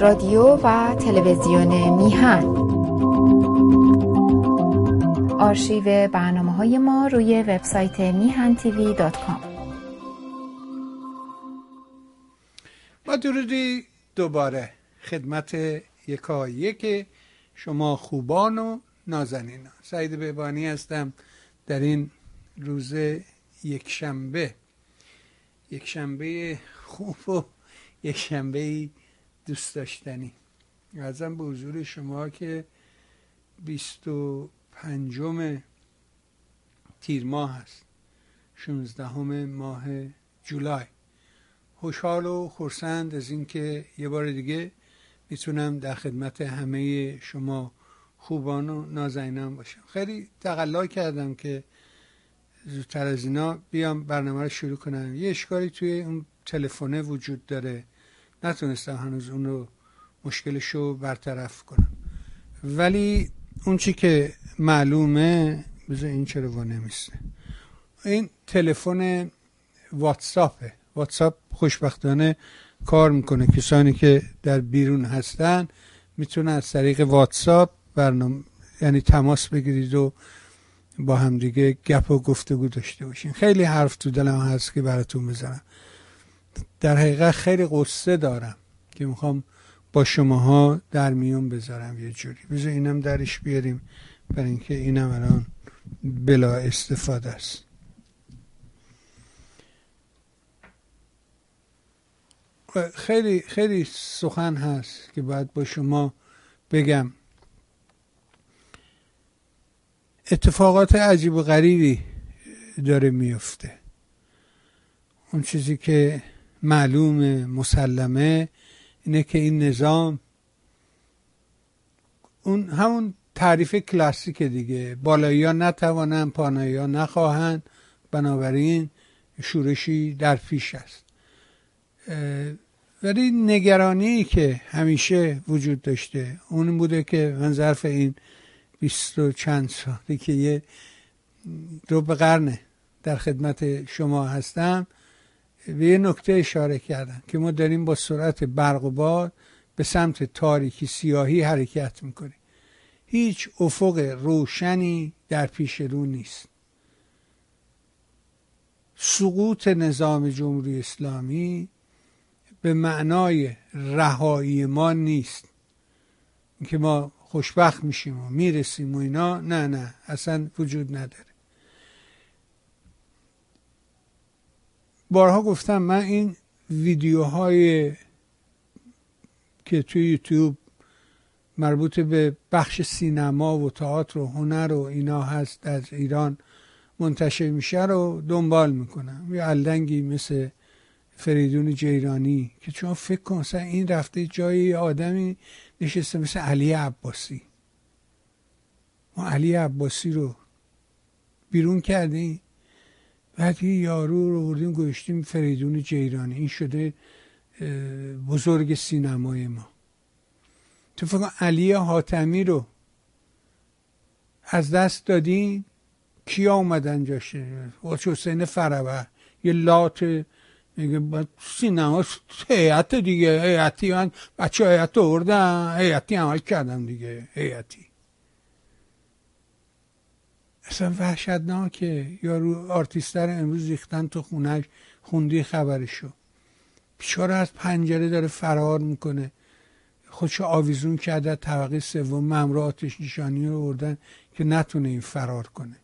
رادیو و تلویزیون میهن. آرشیو برنامه های ما روی وبسایت میهن تیوی دات کام. با درودی دوباره خدمت یکا یک شما خوبان و نازنین. سعید بهبانی هستم در این روز یک شنبه یک شنبه خوب و یک شنبه دوست داشتنی. ازم به حضور شما که بیست و پنجم تیر ماه هست شونزدهم ماه جولای. خوشحال و خورسند از اینکه یه بار دیگه می‌تونم در خدمت همه شما خوبان و نازنینان باشم. خیلی تقلا کردم که زودتر از اینا بیام برنامه رو شروع کنم. یه اشکالی توی اون تلفنه وجود داره. نتونستم هنوز اون رو مشکلش رو برطرف کنم. ولی اون چی که معلومه بذار این چرا وا نمیسته این تلفن واتساپه واتساپ خوشبختانه کار می‌کنه. کسانی که در بیرون هستن می‌تونن از طریق واتساپ برنامه یعنی تماس بگیرید و با همدیگه گپ و گفتگو داشته باشین. خیلی حرف تو دلم هست که براتون بزنم. در حقیقت خیلی قصه دارم که می‌خوام با شماها در میون بذارم یه جوری. بذار اینم درش بیاریم برای اینکه اینم الان بلا استفاده است. خیلی خیلی سخن هست که باید با شما بگم. اتفاقات عجیب و غریبی داره میفته. اون چیزی که معلوم مسلمه. اینه که این نظام اون همون تعریف کلاسیک دیگه. بالایی ها نتوانند پانایی ها نخواهند. بنابراین شورشی در پیش است. ولی نگرانی که همیشه وجود داشته اون بوده که من ظرف این بیست و چند سالی که یه دو قرنه در خدمت شما هستم به یه نکته اشاره کردم که ما داریم با سرعت برق و باد به سمت تاریکی سیاهی حرکت می‌کنیم. هیچ افق روشنی در پیش رو نیست. سقوط نظام جمهوری اسلامی به معنای رهایی ما نیست. که ما خوشبخت میشیم و می‌رسیم و اینا نه نه اصلا وجود نداره. بارها گفتم من این ویدیوهای که توی یوتیوب مربوط به بخش سینما و تئاتر و هنر و اینا هست از ایران منتشر میشه رو دنبال می‌کنم. یه الدنگی مثل فریدون جیرانی که چون فکر کن این رفته جای آدمی نشسته مثل علی عباسی. ما علی عباسی رو بیرون کردیم. بعد یه یارو رو بردیم گوشتیم فریدون جیرانی. این شده بزرگ سینمای ما. تو فکر علی حاتمی رو از دست دادیم کیا اومدن جاشه حسین فروه یه لات میگه سینما هیئت دیگه هیئتی من بچه هیئت آوردن هیئتی عمل کردم دیگه هیئتی. اصلا وحشتناکه یارو آرتیستر امروز ریختن تو خونش خوندی خبرشو. بیچاره از پنجره داره فرار می‌کنه. خودشو آویزون کرده طبقه سوم ممرو آتش نشانی رو بردن که نتونه این فرار کنه.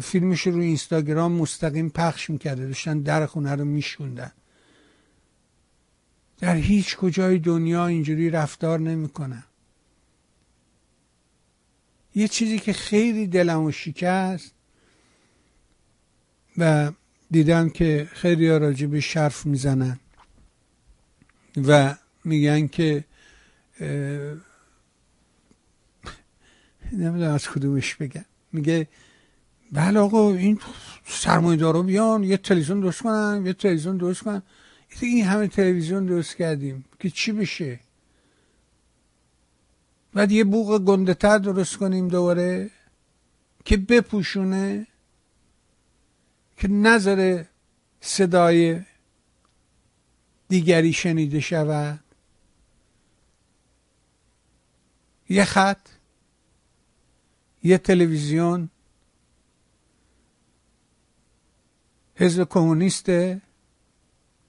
فیلمش رو اینستاگرام مستقیم پخش می‌کرده. داشتن در خونه رو میشوندن. در هیچ کجای دنیا اینجوری رفتار نمی‌کنن. یه چیزی که خیلی دلمو شکست و دیدم که خیلی ها راجع به شرف می‌زنن و میگن که نمی‌دونم از کدومش بگم. میگه بله آقا این سرمایه بیان یه تلویزیون درست کنن یه تلویزیون درست کنن. این همه تلویزیون درست کردیم که چی بشه؟ بعد یه بوغ گندهتر درست کنیم دوباره که بپوشونه که نظر صدای دیگری شنیده شود. یه خط یه تلویزیون. حزب کمونیسته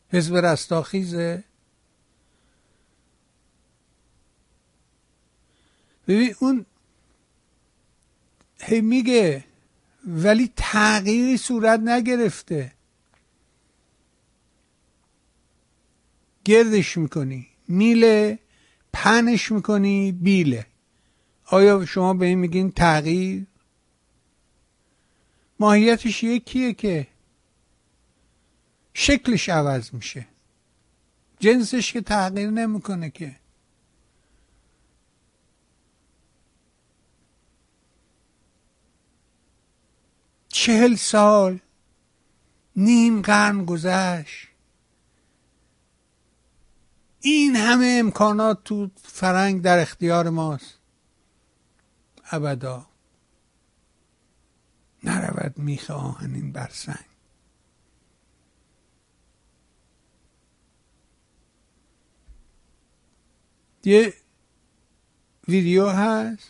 حزب رستاخیزه. ببین اون هی میگه ولی تغییری صورت نگرفته. گردش می‌کنی میله پنش می‌کنی بیله. آیا شما به این میگین تغییر؟ ماهیتش یکیه که شکلش عوض میشه. جنسش که تغییر نمی‌کنه که. چهل سال نیم قرن گذشت. این همه امکانات تو فرنگ در اختیار ماست. ابدا نرود میخ آهنین بر سنگ. یه ویدیو هست.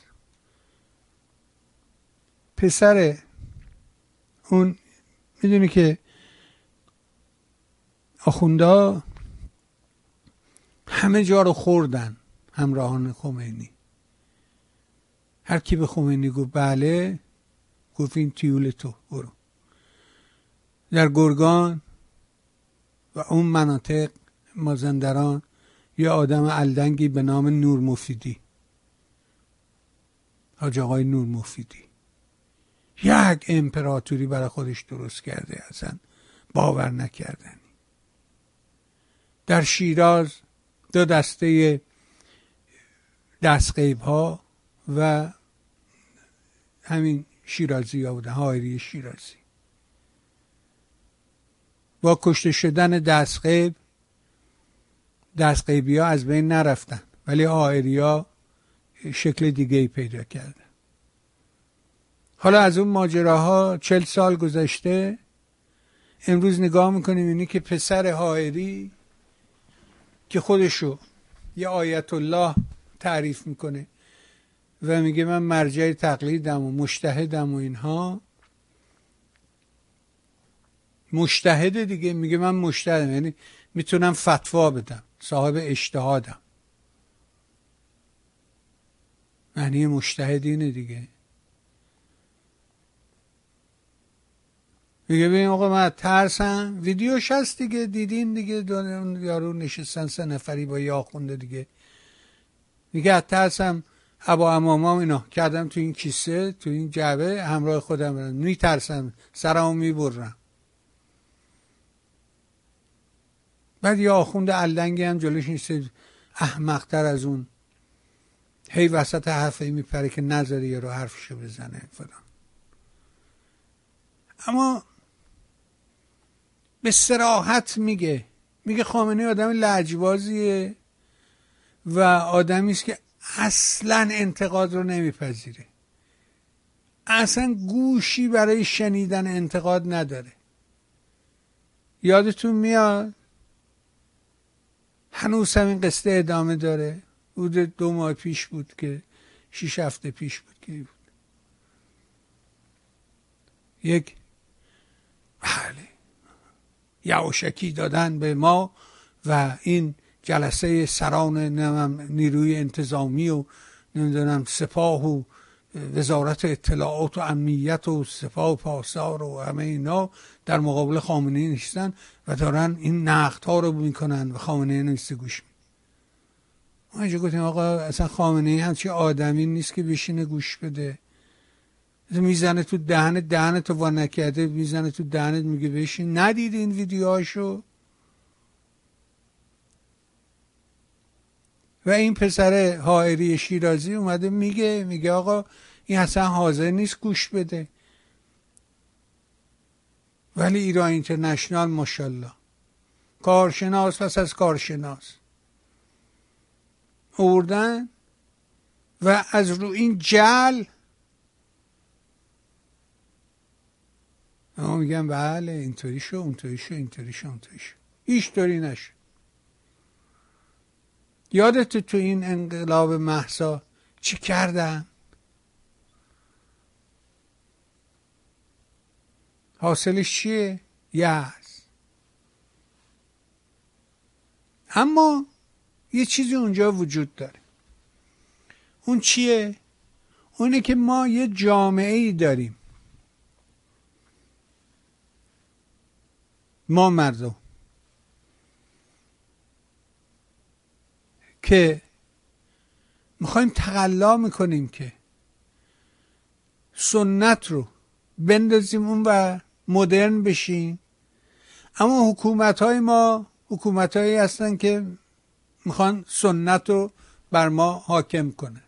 پسر اون می‌دونی که آخوندا همه جا رو خوردن همراهان خمینی. هر کی به خمینی گفت بله گفت این تیول تو برو. در گرگان و اون مناطق مازندران یه آدم الدنگی به نام نور مفیدی. حاج آقای نور مفیدی. یک امپراتوری برای خودش درست کرده اصلا. باور نکردنی در شیراز دو دسته دستقیب ها و همین شیرازی ها بودن هایری شیرازی. با کشته شدن دستقیب دستقیبی ها از بین نرفتن ولی آئری ها شکل دیگه ای پیدا کردن. حالا از اون ماجراها چل سال گذشته امروز نگاه می‌کنیم اینی که پسر حائری که خودشو یه آیت الله تعریف می‌کنه و میگه من مرجع تقلیدم و مشتهدم و اینها. مشتهد دیگه میگه من مشتهدم یعنی می‌تونم فتوا بدم صاحب اجتهادم. معنی مشتهد اینه دیگه. میگه ببین آقا من ترسم. ویدیوش هست دیگه دیدین دیگه. یارو نشستن سه نفری با یا خونده دیگه. میگه ترسم. ابا امامام اینا. کردم تو این کیسه تو این جعبه همراه خودم برم. میترسم. سرمو می‌برم. بعد یه آخوند علنگی هم جلوش نیست احمقتر از اون. هی وسط حرفی میپره که نظری یه رو حرفشو بزنه فلان. اما به سراحت میگه. میگه خامنه آدم لجبازیه و آدمی است که اصلا انتقاد رو نمیپذیره. اصلا گوشی برای شنیدن انتقاد نداره. یادتون میاد؟ هنوز همین قصه ادامه داره. بود دو ماه پیش بود که شیش هفته پیش بود که بود. یک بله. یواشکی دادن به ما و این جلسه سران نیروی انتظامی و نمی‌دونم سپاه و وزارت اطلاعات و امنیت و سپاه و پاسدار و همه اینا در مقابل خامنه نیستن و دارن این نقد ها رو می‌کنن و خامنه نیست گوش ما گفتیم آقا اصلا خامنه همچی آدمی نیست که بشینه گوش بده. می‌زنه تو دهنت دهنت تو وا نکرده می‌زنه تو دهنت میگه بشین. ندید این ویدیوهاشو. و این پسر حائری شیرازی اومده میگه میگه آقا این اصلا حاضر نیست گوش بده. ولی ایران اینترنشنال ماشالله کارشناس پس از کارشناس. اوردن و از رو این جل اما میگم بله اینطوری شو اونطوری شو اینطوری شو اونطوری شو. هیچ طوری نشد یادت تو این انقلاب محسا چی کردن؟ حاصلش چیه؟ یأس. اما یه چیزی اونجا وجود داره. اون چیه؟ اونه که ما یه جامعه ای داریم. ما مردم که می‌خوایم تقلا می‌کنیم که سنت رو بندازیم اون و مدرن بشیم. اما حکومت های ما حکومت هایی هستن که می‌خوان سنت رو بر ما حاکم کنه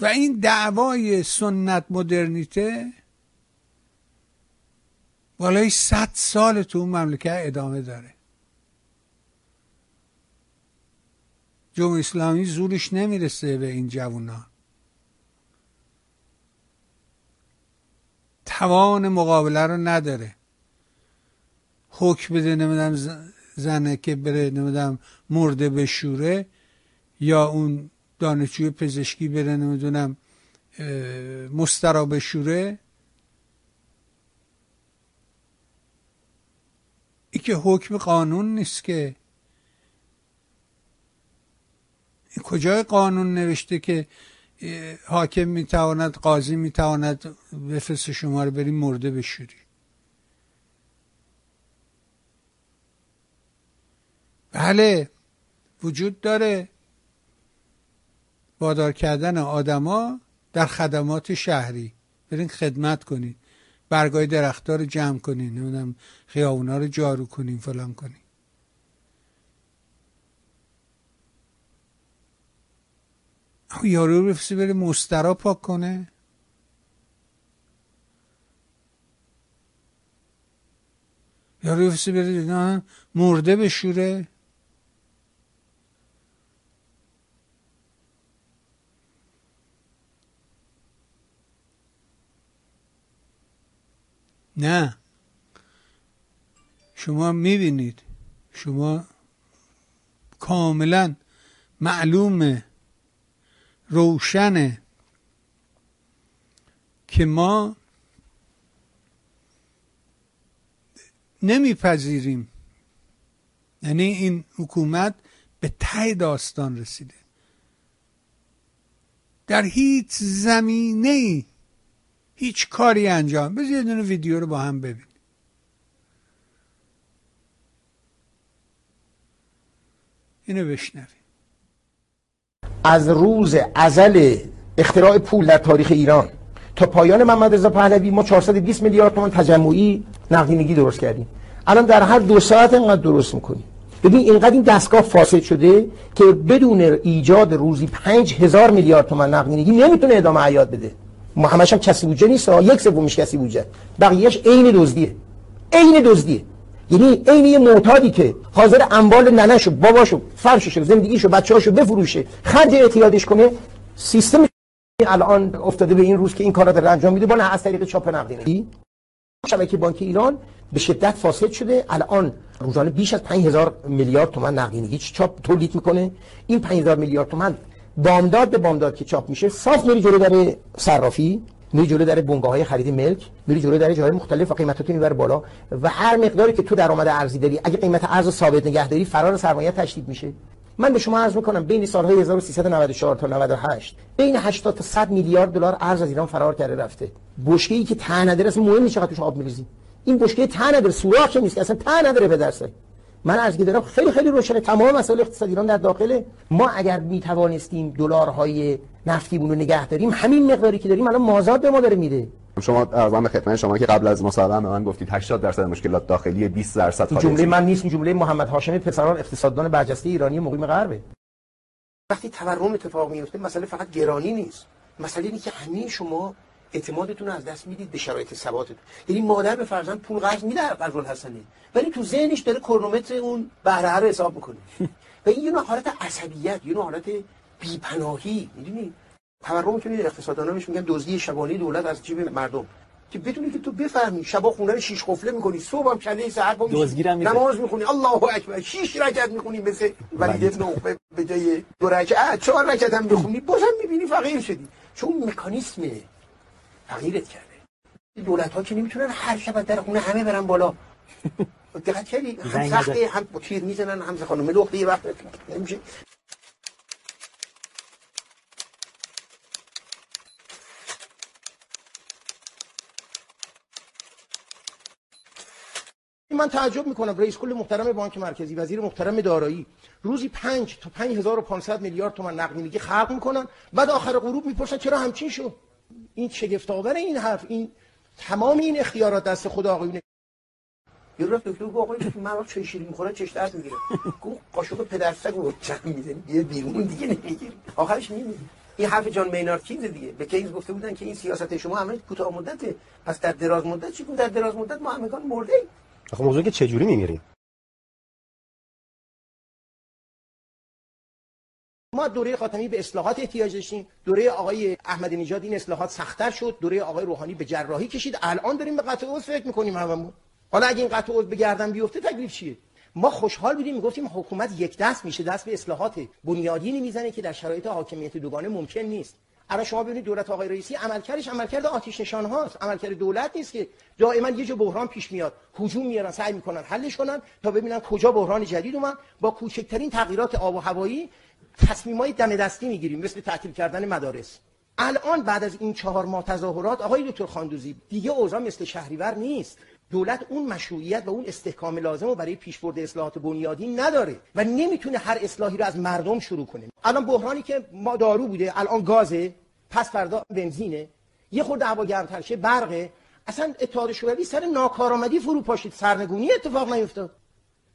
و این دعوای سنت مدرنیته بالای صد سال تو اون مملکت ادامه داره. جمهوری اسلامی زورش نمی‌رسه به این جوونا. توان مقابله رو نداره. حکم بده نمی‌دونم زنه که بره نمی‌دونم مرده بشوره یا اون دانشجوی پزشکی بره نمی‌دونم مسترا بشوره. ای که حکم قانون نیست که کجای قانون نوشته که حاکم می‌تواند قاضی می‌تواند بفرست شما رو بری مرده بشوری؟ بله وجود داره. وادار کردن آدما در خدمات شهری. برین خدمت کنید برگای درختار رو جمع کنین. نمی‌دونم خیابونا رو جارو کنین فلان کنین یارو بفرسته بره مسترا پاک کنه. یارو بفرسته بره مرده بشوره. نه. شما می‌بینید. شما کاملا معلومه روشنه که ما نمیپذیریم. یعنی این حکومت به ته داستان رسیده. در هیچ زمینه هیچ کاری انجام. بذار یه ویدیو رو با هم ببین اینو بشنویم. از روز ازل اختراع پول در تاریخ ایران تا پایان محمد رضا پهلوی ما 420 میلیارد تومان تجمعی نقدینگی درست کردیم. الان در هر دو ساعت اینقدر درست می‌کنیم. ببین اینقدر این دستگاه فاسد شده که بدون ایجاد روزی 5000 میلیارد تومان نقدینگی نمی‌تونه ادامه حیات بده. همش هم کسی بودجه نیست یک سومش کسی بودجه. بقیهش عین دزدیه. عین دزدیه. یعنی عین یه معتادی که حاضر اموال ننشو باباشو فرششو زندگیشو بچه‌هاشو بفروشه خرج اعتیادش کنه سیستم الان افتاده به این روز که این کارا داره انجام میده با نه از طریق چاپ نقدینگی شبکه بانک ایران به شدت فاسد شده. الان روزانه بیش از 5000 میلیارد تومان نقدینگی چاپ تولید می‌کنه. این 5000 میلیارد تومان بامداد به بامداد که چاپ میشه صاف میری جلو در صرافی. میری جلو در بنگاه های خرید ملک میری جلو در جاهای مختلف و قیمتاتو می‌بره بالا و هر مقداری که تو درآمد ارزی داری اگه قیمت ارز ثابت نگه داری فرار سرمایه تشدید میشه. من به شما عرض می‌کنم بین سالهای 1394 تا 98 بین 80 تا 100 میلیارد دلار ارز از ایران فرار کرده رفته. بشکه ای که ته نداره اصلا مهم نیست چقدر توش آب میریزی. این بشکه ته نداره سوراخ نیست اصلا ته نداره به درسه من از دارم خیلی خیلی روشنه. تمام مسائل اقتصاد ایران در داخله ما اگر می توانستیم دلارهای نفتیمون رو نگه داریم همین مقداری که داریم الان مازاد به ما داره میده. شما ارزان خدمت شما که قبل از مصاحبه به من گفتید 80 درصد مشکلات داخلی 20 درصد خارجی. جمله من نیست جمله محمد هاشمی پسران اقتصاددان برجسته ایرانی مقیم غربه. وقتی تورم اتفاق میفته مسئله فقط گرانی نیست. مسئله اینه که همه شما اعتمادتون از دست می‌دید به شرایط ثباتتون. یعنی مادر به فرزند پول قرض میده الحسنی ولی تو ذهنش داره کرونومتر اون بهره رو حساب می‌کنه. و این یه نوع حالت عصبیت یه نوع حالت بیپناهی. می‌دونی؟ تورم می‌تونید اقتصاددانا میگن دزدی شبانه دولت از جیب مردم. که بدونی که تو بفهمی شبا خونه رو شیش قفله می‌کنی صبح هم کله سحر با. نماز می‌خونی. الله اکبر. شیش رکعت می‌خونی مثل ولید ابن عقبه به جای دو رکعت چهار رکعت هم بخونی بازم می‌بینی فقیر شدی. چون مکانیسم فقیرت کرده. دولت ها که نمی‌تونن هر شب از در خونه همه برن بالا. دقت کردی؟ هم سخته. هم تیر می‌زنن هم خانم لخته یه وقت نمیشه. من تعجب می‌کنم رئیس کل محترم بانک مرکزی وزیر محترم دارایی روزی 5 تا 5500 میلیارد تومان نقدینگی خلق می‌کنن بعد آخر غروب می‌پرسن چرا همچین شد؟ این شگفت آور این حرف این تمام این اختیارات دست خود آقایونه یه روز دکتر گفت آقای من وقت چه شیرین می‌خوره چش درد می‌گیره. گفت قاشق پدرسگ رو چند می‌زنی یه بیرون دیگه نمی‌گیری. آخرش میمیری. این حرف جان مینارد کینز دیگه. به کینز گفته بودن که این سیاست شما همه کوتاه مدته. پس در دراز مدت چی در دراز مدت ما همگان مرده ایم. آخه موضوع که چجوری میمیریم؟ ما دوره خاتمی به اصلاحات احتیاج داشتیم. دوره آقای احمدی نژاد این اصلاحات سختتر شد. دوره آقای روحانی به جراحی کشید. الان داریم به قطع عضو فکر می‌کنیم هممون. حالا اگه این قطع عضو به گردن بیفته تکلیف چیه؟ ما خوشحال بودیم می‌گفتیم حکومت یک دست میشه دست به اصلاحات بنیادینی می‌زنه که در شرایط حاکمیت دوگانه ممکن نیست. الان شما ببینید دولت آقای رئیسی عملکردش عملکرد آتش نشان هاست. عملکرد دولت نیست که دائما یه جا بحران پیش میاد. هجوم میارن سعی می‌کنن حلش کنن تا ببینن کجا بحران جدید اومد. با کوچکترین تغییرات آب و هوایی تصمیمای دم دستی می‌گیریم مثل تعطیل کردن مدارس. الان بعد از این چهار ماه تظاهرات آقای دکتر خاندوزی دیگه اوضاع مثل شهریور نیست. دولت اون مشروعیت و اون استحکام لازم رو برای پیشبرد اصلاحات بنیادی نداره و نمی‌تونه هر اصلاحی رو از مردم شروع کنه. الان بحرانی که ما دارو بوده الان گازه پس فردا بنزینه. یه خورده هوا گرمتر شه برقه. اصلا اتحاد شوروی سر ناکارآمدی فرو پاشید سرنگونی اتفاق نیفتاد.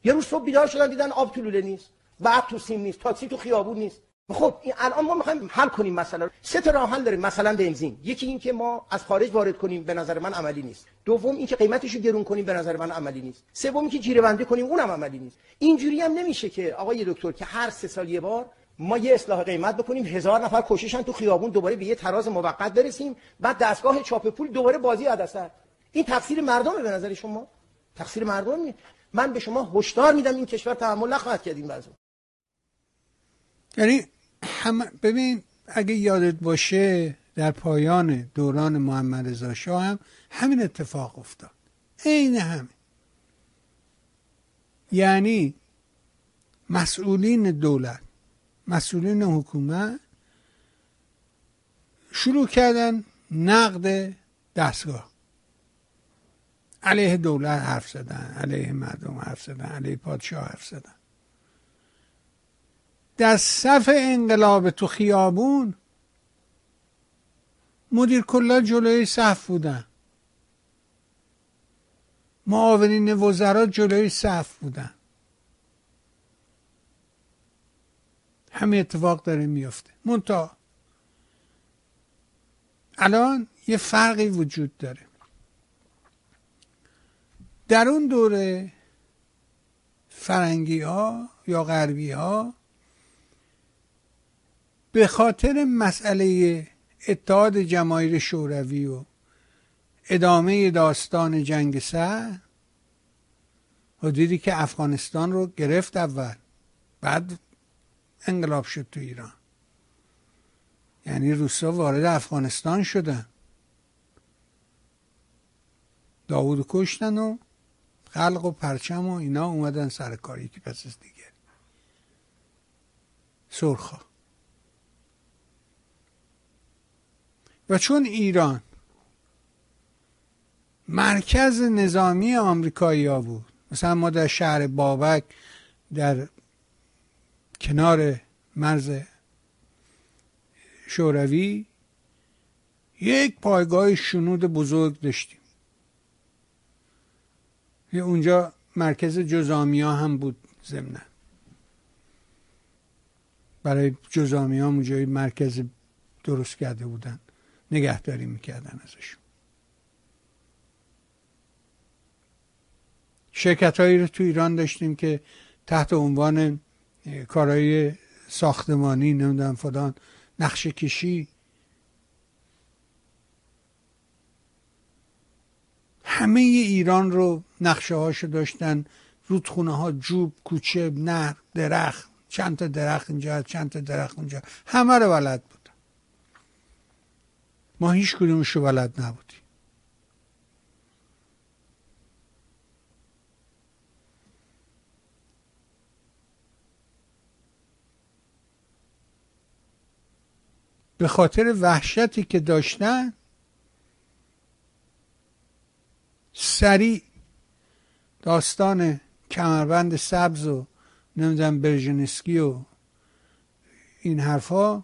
یه روز صبح بیدار شدن دیدن آب تو نیست. برق تو سیم نیست تاکسی تو خیابون نیست. خب این الان ما می‌خوایم حل کنیم مسئله سه تا راه حل داریم مثلا بنزین یکی این که ما از خارج وارد کنیم به نظر من عملی نیست. دوم این که قیمتش رو گرون کنیم به نظر من عملی نیست. سوم که جیره بندی کنیم اونم عملی نیست. اینجوری هم نمیشه که آقای دکتر که هر سه سال یه بار ما یه اصلاح قیمت بکنیم هزار نفر کششن تو خیابون دوباره به یه تراز موقت برسیم بعد دستگاه چاپ پول دوباره بازی عدسه این تقصیر مردمه به نظر شما؟ تقصیر مردم من به شما هشدار میدم این کشور تحمل نخواهد کرد این یعنی هم ببین اگه یادت باشه در پایان دوران محمد رضا شاه هم همین اتفاق افتاد. عین همین. یعنی مسئولین دولت مسئولین حکومت شروع کردن نقد دستگاه. علیه دولت حرف زدن علیه مردم حرف زدن علیه پادشاه حرف زدن. در صف انقلاب تو خیابون مدیر کلا جلوی صف بودن. معاونین وزرا جلوی صف بودن. همین اتفاق داره میفته. منتها الان یه فرقی وجود داره. در اون دوره فرنگی ها یا غربی ها به خاطر مسئله اتحاد جماهیر شوروی و ادامه داستان جنگ سر حدودی که افغانستان رو گرفت اول بعد انقلاب شد تو ایران. یعنی روسا وارد افغانستان شدن. داوود کشتن و خلق و پرچم و اینا اومدن سر کاری که پس از دیگه. سرخا و چون ایران مرکز نظامی آمریکایی ها بود مثلا ما در شهر بابک در کنار مرز شوروی یک پایگاه شنود بزرگ داشتیم. اونجا مرکز جزامیا هم بود ضمنا. برای جزامیا اونجا مرکز درست کرده بودن. نگهداری می‌کردن ازشون شرکت هایی رو تو ایران داشتیم که تحت عنوان کارهای ساختمانی نمی‌دونم فلان نقشه کشی. همه ایران رو نقشه هاشو داشتن. رودخونه ها جوب کوچه نهر درخت چند تا درخت اینجا چند تا درخت اونجا. همه رو بلد بود. ما هیچ کدومش رو بلد نبودیم. به خاطر وحشتی که داشتن سریع داستان کمربند سبز و نمی‌دونم برژنسکی و این حرفا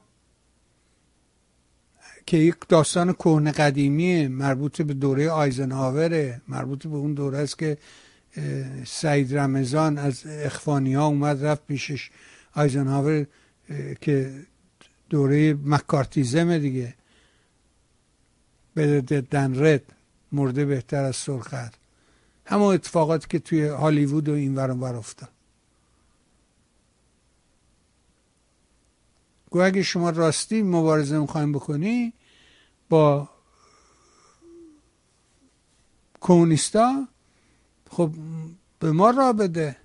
که یک داستان کهنه قدیمیه مربوط به دوره آیزنهاوره مربوط به اون دوره است که سعید رمضان از اخوانی ها اومد رفت پیشش آیزنهاور که دوره مکارتیزم دیگه. به رد مرده بهتر از سرخت همون اتفاقاتی که توی هالیوود و این ورم ور افتاد. گو اگه شما راستی مبارزه می‌خوایم بکنی با کمونیستا خب به ما را بده.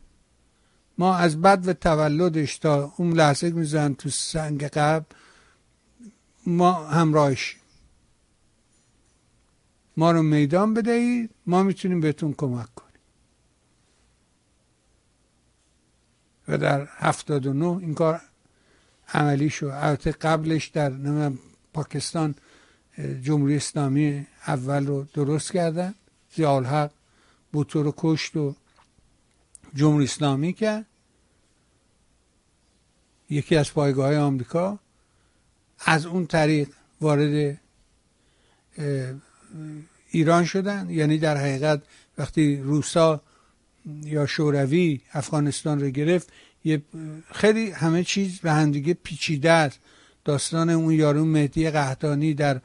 ما از بد و تولدش تا اون لحظه میزن تو سنگ قبل ما همراهش. ما رو میدان بدهید ما می‌تونیم بهتون کمک کنیم. و در هفتاد و نه این کار عملی شد البته قبلش در پاکستان جمهوری اسلامی اول رو درست کردن زیال حق بوتو رو کشت و جمهوری اسلامی کرد. یکی از پایگاه های آمریکا از اون طریق وارد ایران شدن. یعنی در حقیقت وقتی روسا یا شوروی افغانستان رو گرفت یه خیلی همه چیز به همدیگه پیچیده است. داستان اون یارو مهدی قهدانی در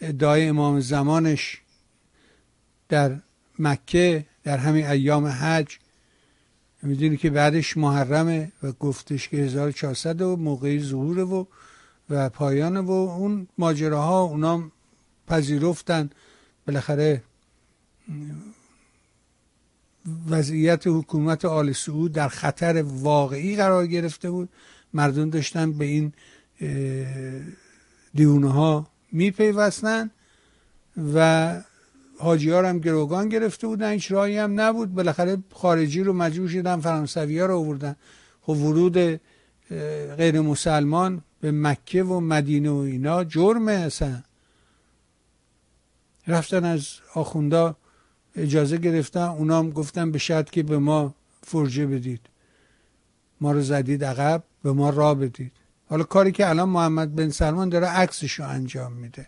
ادعای امام زمانش در مکه در همین ایام حج. می‌دونی که بعدش محرمه و گفتش که 1400 و موقعی ظهوره و و پایان و اون ماجراها اونا پذیرفتن. بالاخره وضعیت حکومت آل سعود در خطر واقعی قرار گرفته بود. مردم داشتن به این دیونه ها میپیوستن و حاجی ها هم گروگان گرفته بودن هیچ راهی هم نبود. بالاخره خارجی رو مجبور شدن فرانسوی ها رو آوردن. خب ورود غیر مسلمان به مکه و مدینه و اینا جرمه اصلا. رفتن از آخوندا اجازه گرفتن اونام گفتن به شرط که به ما فرجه بدید. ما رو زدید عقب به ما را بدید. حالا کاری که الان محمد بن سلمان داره عکسش رو انجام میده.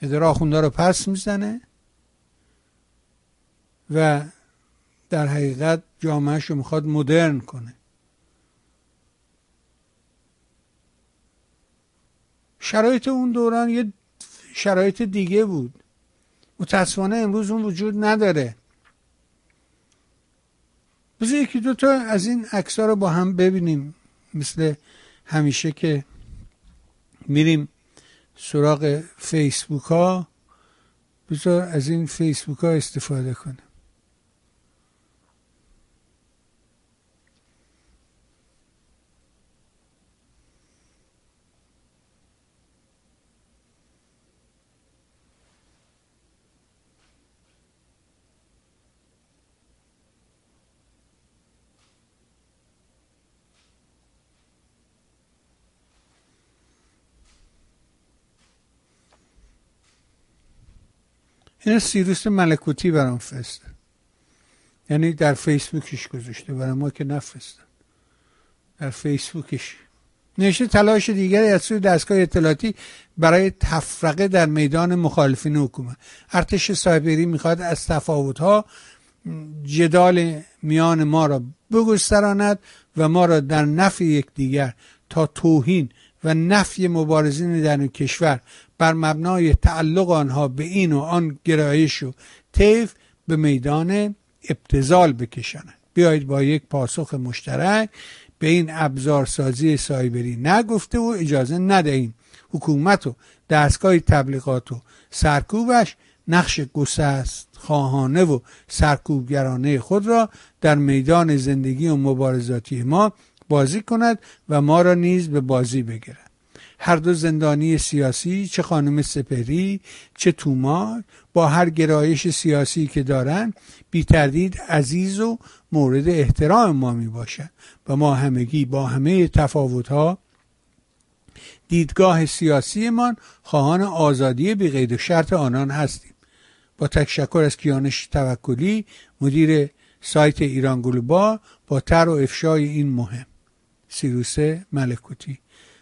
داره آخونده رو پس می‌زنه و در حقیقت جامعهش رو می‌خواد مدرن کنه. شرایط اون دوران یه شرایط دیگه بود. متاسفانه امروز اون وجود نداره. بذار یکی دوتا از این عکس رو با هم ببینیم. مثل همیشه که میریم سراغ فیسبوک ها بذار از این فیسبوک ها استفاده کنیم این سیروس ملکوتی برام فرسته. یعنی در فیسبوکش گذاشته برای ما که نفرستن. در فیسبوکش. نوشته تلاش دیگری از سوی دستگاه اطلاعاتی برای تفرقه در میدان مخالفین حکومت. ارتش سایبری می‌خواد از تفاوتها جدال میان ما را بگستراند و ما را در نفی یکدیگر تا توهین و نفی مبارزین در کشور بر مبنای تعلق آنها به این و آن گرایش و طیف به میدان ابتزال بکشانند بیایید با یک پاسخ مشترک به این ابزارسازی سایبری نگفته و اجازه ندهیم. حکومت و دستگاه تبلیغات و سرکوبش نقش گسست خواهانه و سرکوبگرانه خود را در میدان زندگی و مبارزاتی ما بازی کند و ما را نیز به بازی بگیرد. هر دو زندانی سیاسی چه خانم سپری چه تومار با هر گرایش سیاسی که دارند بی تردید عزیز و مورد احترام ما می باشد و ما همگی با همه تفاوت ها دیدگاه سیاسیمان خواهان آزادی بی قید و شرط آنان هستیم. با تشکر از کیانش توکلی مدیر سایت ایران گلوبال با تر و افشای این مهم. سیروسه ملکوتی.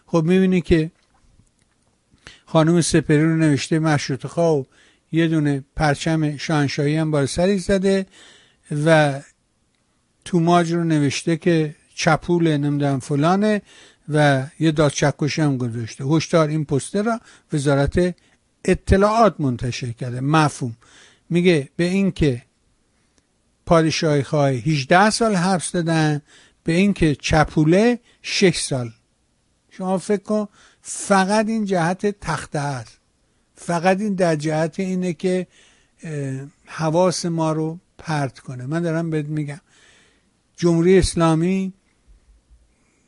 خب می‌بینی که خانم سپری رو نوشته مشروط خواه یه دونه پرچم شاهنشاهی هم بار سری زده و توماج رو نوشته که چپول نمی‌دونم فلانه و یه دادچکشی هم گذاشته. هشدار این پسته را وزارت اطلاعات منتشر کرده. مفهوم. میگه به اینکه پادشاهی خواه 18 سال حبس دادن به اینکه چپوله 6 سال. شما فکر کن فقط این جهت تخته است. فقط این در جهت اینه که حواس ما رو پرت کنه. من دارم بهت میگم جمهوری اسلامی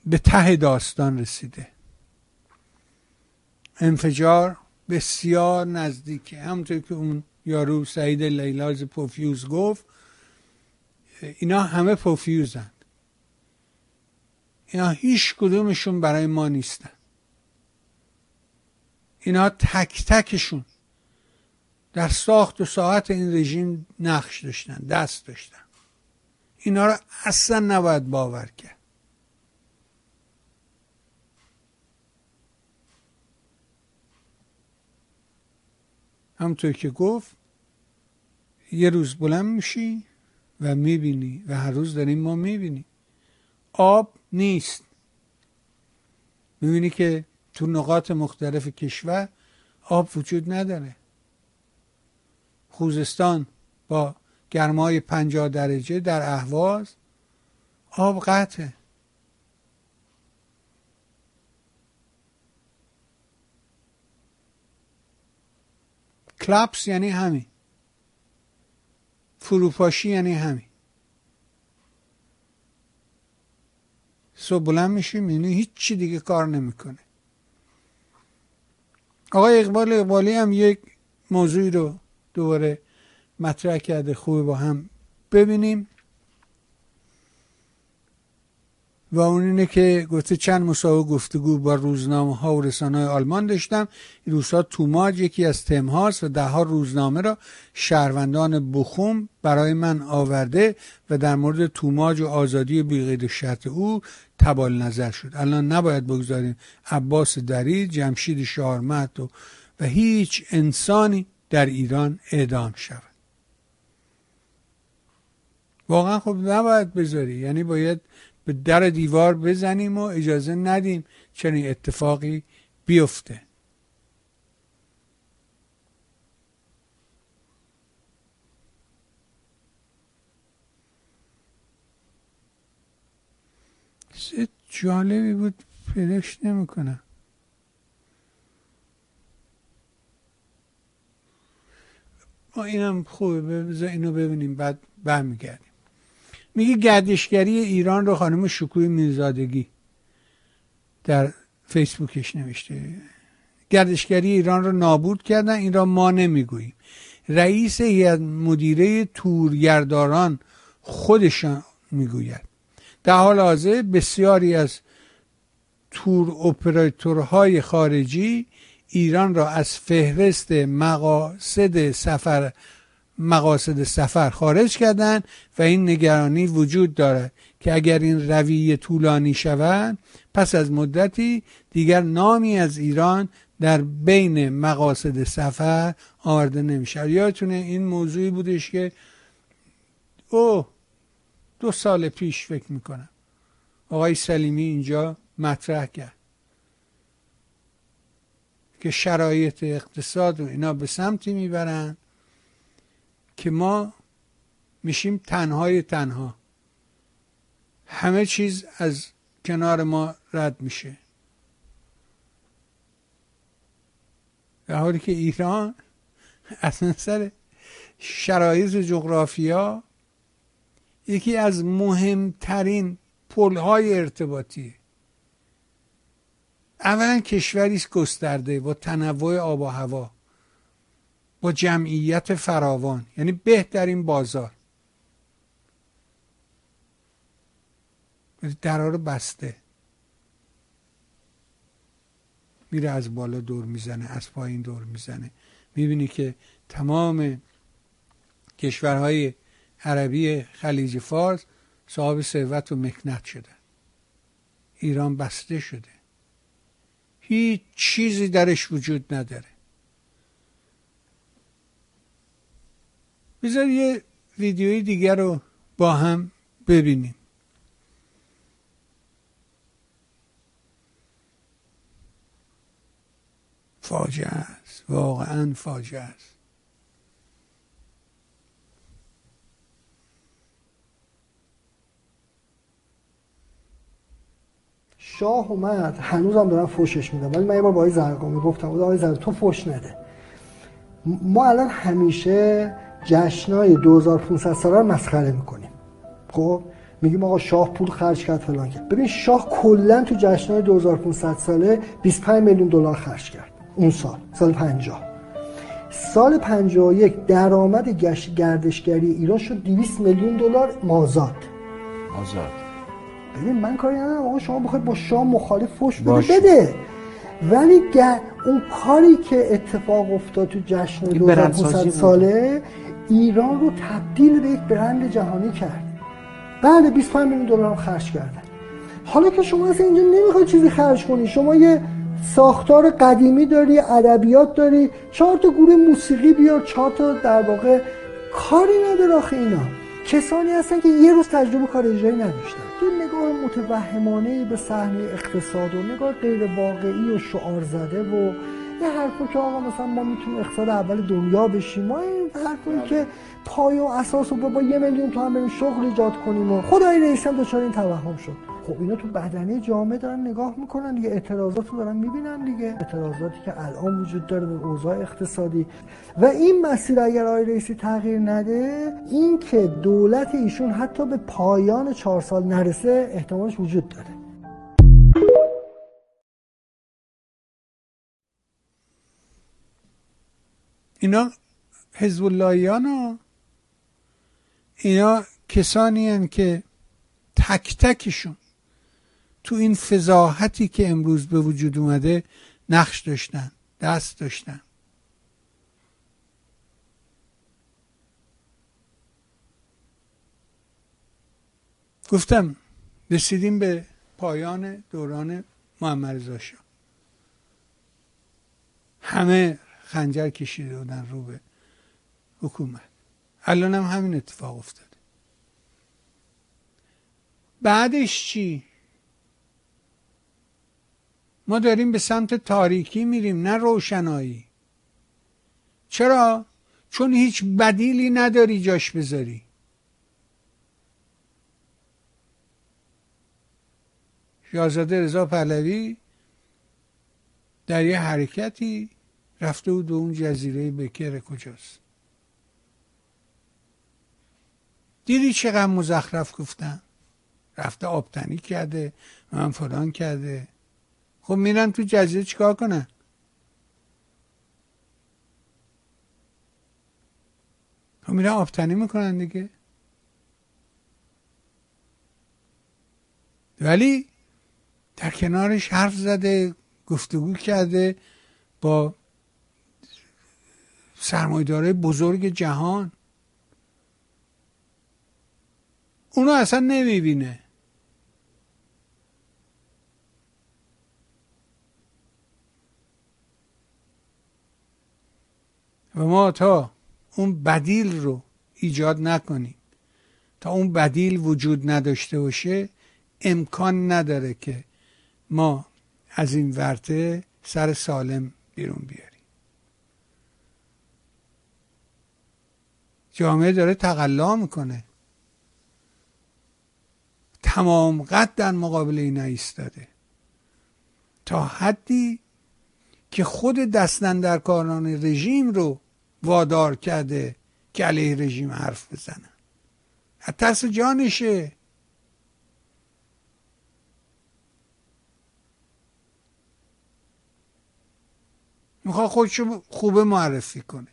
به ته داستان رسیده. انفجار بسیار نزدیکه. همونطور که اون یارو سعید لیلاز پوفیوز گفت اینا همه پوفیوزن. اینا هیچ کدومشون برای ما نیستن. اینا تک تکشون در ساخت و ساعت این رژیم نقش داشتن دست داشتن. اینا رو اصلا نباید باور کرد. همطور که گفت یه روز بلند میشی و می‌بینی و هر روز داریم ما می‌بینیم آب نیست. می‌بینی که تو نقاط مختلف کشور آب وجود نداره. خوزستان با گرمای پنجاه درجه در اهواز آب قطعه. کلپس یعنی همین. فروپاشی یعنی همین. صبح بلند میشیم یعنی هیچی دیگه کار نمی‌کنه. آقای اقبال اقبالی هم یک موضوعی رو دوباره مطرح کرده خوبه با هم ببینیم. و اون اینه که گفته چند مسابقه گفتگو با روزنامه ها و رسانه های آلمان داشتم. این روزها توماج یکی از تم هاست و ده ها روزنامه را شهروندان بخوم برای من آورده و در مورد توماج و آزادی بیقید شرط او تبال نظر شد. الان نباید بگذاریم عباس دری جمشید شارمت و و هیچ انسانی در ایران اعدام شود. واقعا خب نباید بذاری. یعنی باید به در دیوار بزنیم و اجازه ندیم چنین اتفاقی بیفته. جالبی بود پیداش نمی‌کنم. ما اینم خوبه بذار اینو ببینیم بعد برمیگردیم. میگه گردشگری ایران رو خانم شکوی میرزادگی در فیسبوکش نوشته. گردشگری ایران رو نابود کردن این را ما نمی‌گوییم. رئیس هیئت مدیره تورگرداران خودشان می‌گوید. در حال حاضر بسیاری از تور اپراتورهای خارجی ایران را از فهرست مقاصد سفر مقاصد سفر خارج کردند و این نگرانی وجود دارد که اگر این رویه طولانی شود پس از مدتی دیگر نامی از ایران در بین مقاصد سفر آورده نمیشه یادتونه این موضوعی بودش که او دو سال پیش فکر می‌کنم. آقای سلیمی اینجا مطرح کرد. که شرایط اقتصاد و اینا به سمتی می‌برن که ما میشیم تنهای تنها. همه چیز از کنار ما رد میشه. در حالی که ایران از نظر شرایط جغرافیا یکی از مهمترین پلهای ارتباطی. اولا کشوری است گسترده با تنوع آب و هوا با جمعیت فراوان یعنی بهترین بازار. درا رو بسته. میره از بالا دور می‌زنه از پایین دور می‌زنه. می‌بینی که تمام کشورهای عربی خلیج فارس صاحب ثروت و مکنت شده. ایران بسته شده. هیچ چیزی درش وجود نداره. بذار یه ویدیوی دیگر رو با هم ببینیم. فاجعه است. واقعا فاجعه است. شاه اومد هنوزم دارن فوشش میدن ولی من یه بار با آقای زرقامی گفتم آقای زرقامی تو فوش نده. ما الان همیشه جشنای 2500 ساله رو مسخره می‌کنیم. خب؟ میگیم آقا شاه پول خرج کرد فلان کرد. ببین شاه کلا تو جشنای 2500 ساله 25 میلیون دلار خرج کرد. اون سال سال 50 سال 51 درآمد گردشگری ایران شد 200 میلیون دلار مازاد. مازاد. ببین من کاری ندارم. آقا شما بخواید با شاه مخالف فوش بده بده. ولی اون کاری که اتفاق افتاد تو جشن 2500 ساله ایران رو تبدیل به یک برند جهانی کرد. بله 25 میلیون دلار خرج کردن حالا که شما اصلا اینجا نمی‌خوای چیزی خرج کنی. شما یه ساختار قدیمی داری ادبیات داری چهار تا گروه موسیقی بیار چهار تا در واقع کاری نداره آخه اینا. کسانی هستن که یه روز تجربه کار اجرایی نداشتن. یه نگاه متوهمانه به صحنه اقتصاد و نگاه غیر واقعی و شعار زده و یه حرفی که آقا مثلا ما می‌تونیم اقتصاد اول دنیا بشیم ما این حرفی که پای و اساس رو با یه میلیون تو هم بریم شغل ایجاد کنیم و خدای رئیس هم دچار این توهم شد. خب اینا تو بدنه جامعه دارن نگاه می‌کنن دیگه اعتراضات رو دارن می‌بینن دیگه. اعتراضاتی که الان وجود داره به اوضاع اقتصادی. و این مسیر اگر آقای رئیسی تغییر نده این که دولت ایشون حتی به پایان چهار سال نرسه احتمالش وجود داره. اینا حزب اللهیان اینا کسانی هن که تک تکشون تو این فضاحتی که امروز به وجود اومده نقش داشتن دست داشتن. گفتم رسیدیم به پایان دوران محمد رضا همه خنجر کشیده بودن رو به حکومت. الان هم همین اتفاق افتاده. بعدش چی؟ ما داریم به سمت تاریکی میریم نه روشنایی. چرا؟ چون هیچ بدیلی نداری جاش بذاری. شاهزاده رضا پهلوی در یه حرکتی رفته بود به اون جزیره بکر کجاست. دیدی چقدر مزخرف گفتن؟ رفته آبتنی کرده من فلان کرده. خب میرن تو جزیره چیکار کنن خب میرن آبتنی می‌کنن دیگه. ولی در کنارش حرف زده گفتگو کرده با سرمایداره بزرگ جهان. اونو اصلا نمی‌بینه. و ما تا اون بدیل رو ایجاد نکنیم. تا اون بدیل وجود نداشته باشه امکان نداره که ما از این ورته سر سالم بیرون بیاریم. جامعه داره تقلا می‌کنه. تمام قد در مقابل این ایستاده. تا حدی که خود دستن در کاران رژیم رو وادار کرده که علیه رژیم حرف بزنن از ترس جانشه. می‌خواد خودشو خوبه معرفی کنه.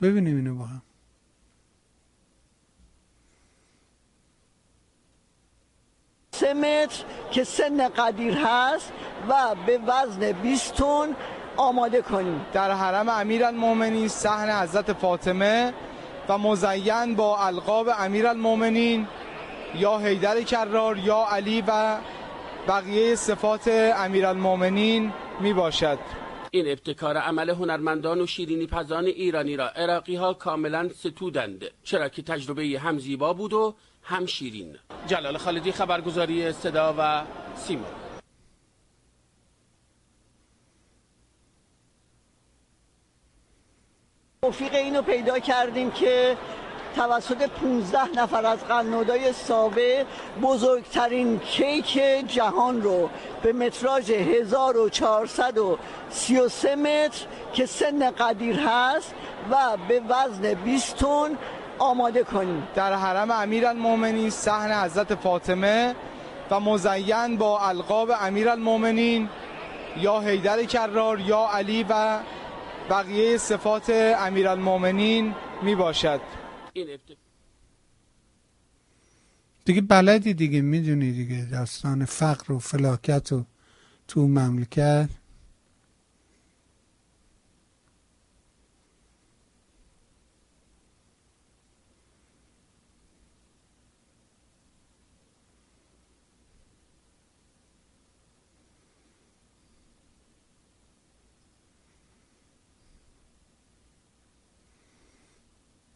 ببینیم اینو با هم. سه متر که سن قدیر هست و به وزن 20 تن آماده کنیم. در حرم امیرالمومنین صحن حضرت فاطمه و مزین با القاب امیرالمومنین یا حیدر کرار یا علی و بقیه صفات امیرالمومنین می باشد. این ابتکار عمل هنرمندان و شیرینی پزان ایرانی را عراقی ها کاملا ستودند چرا که تجربه هم زیبا بود و هم شیرین جلال خالدی خبرگزاری صدا و سیما. توفیق اینو پیدا کردیم که توسط 15 نفر از قنادای ساوه بزرگترین کیک جهان رو به متراژ 1433 متر که سن قدیر هست و به وزن 20 تن آماده کنیم. در حرم امیرالمومنین صحن حضرت فاطمه و مزین با القاب امیرالمومنین یا حیدر کرار یا علی و بقیه صفات امیرالمومنین می باشد. دیگه بلدی دیگه می‌دونی دیگه داستان فقر و فلاکت و تو مملکت.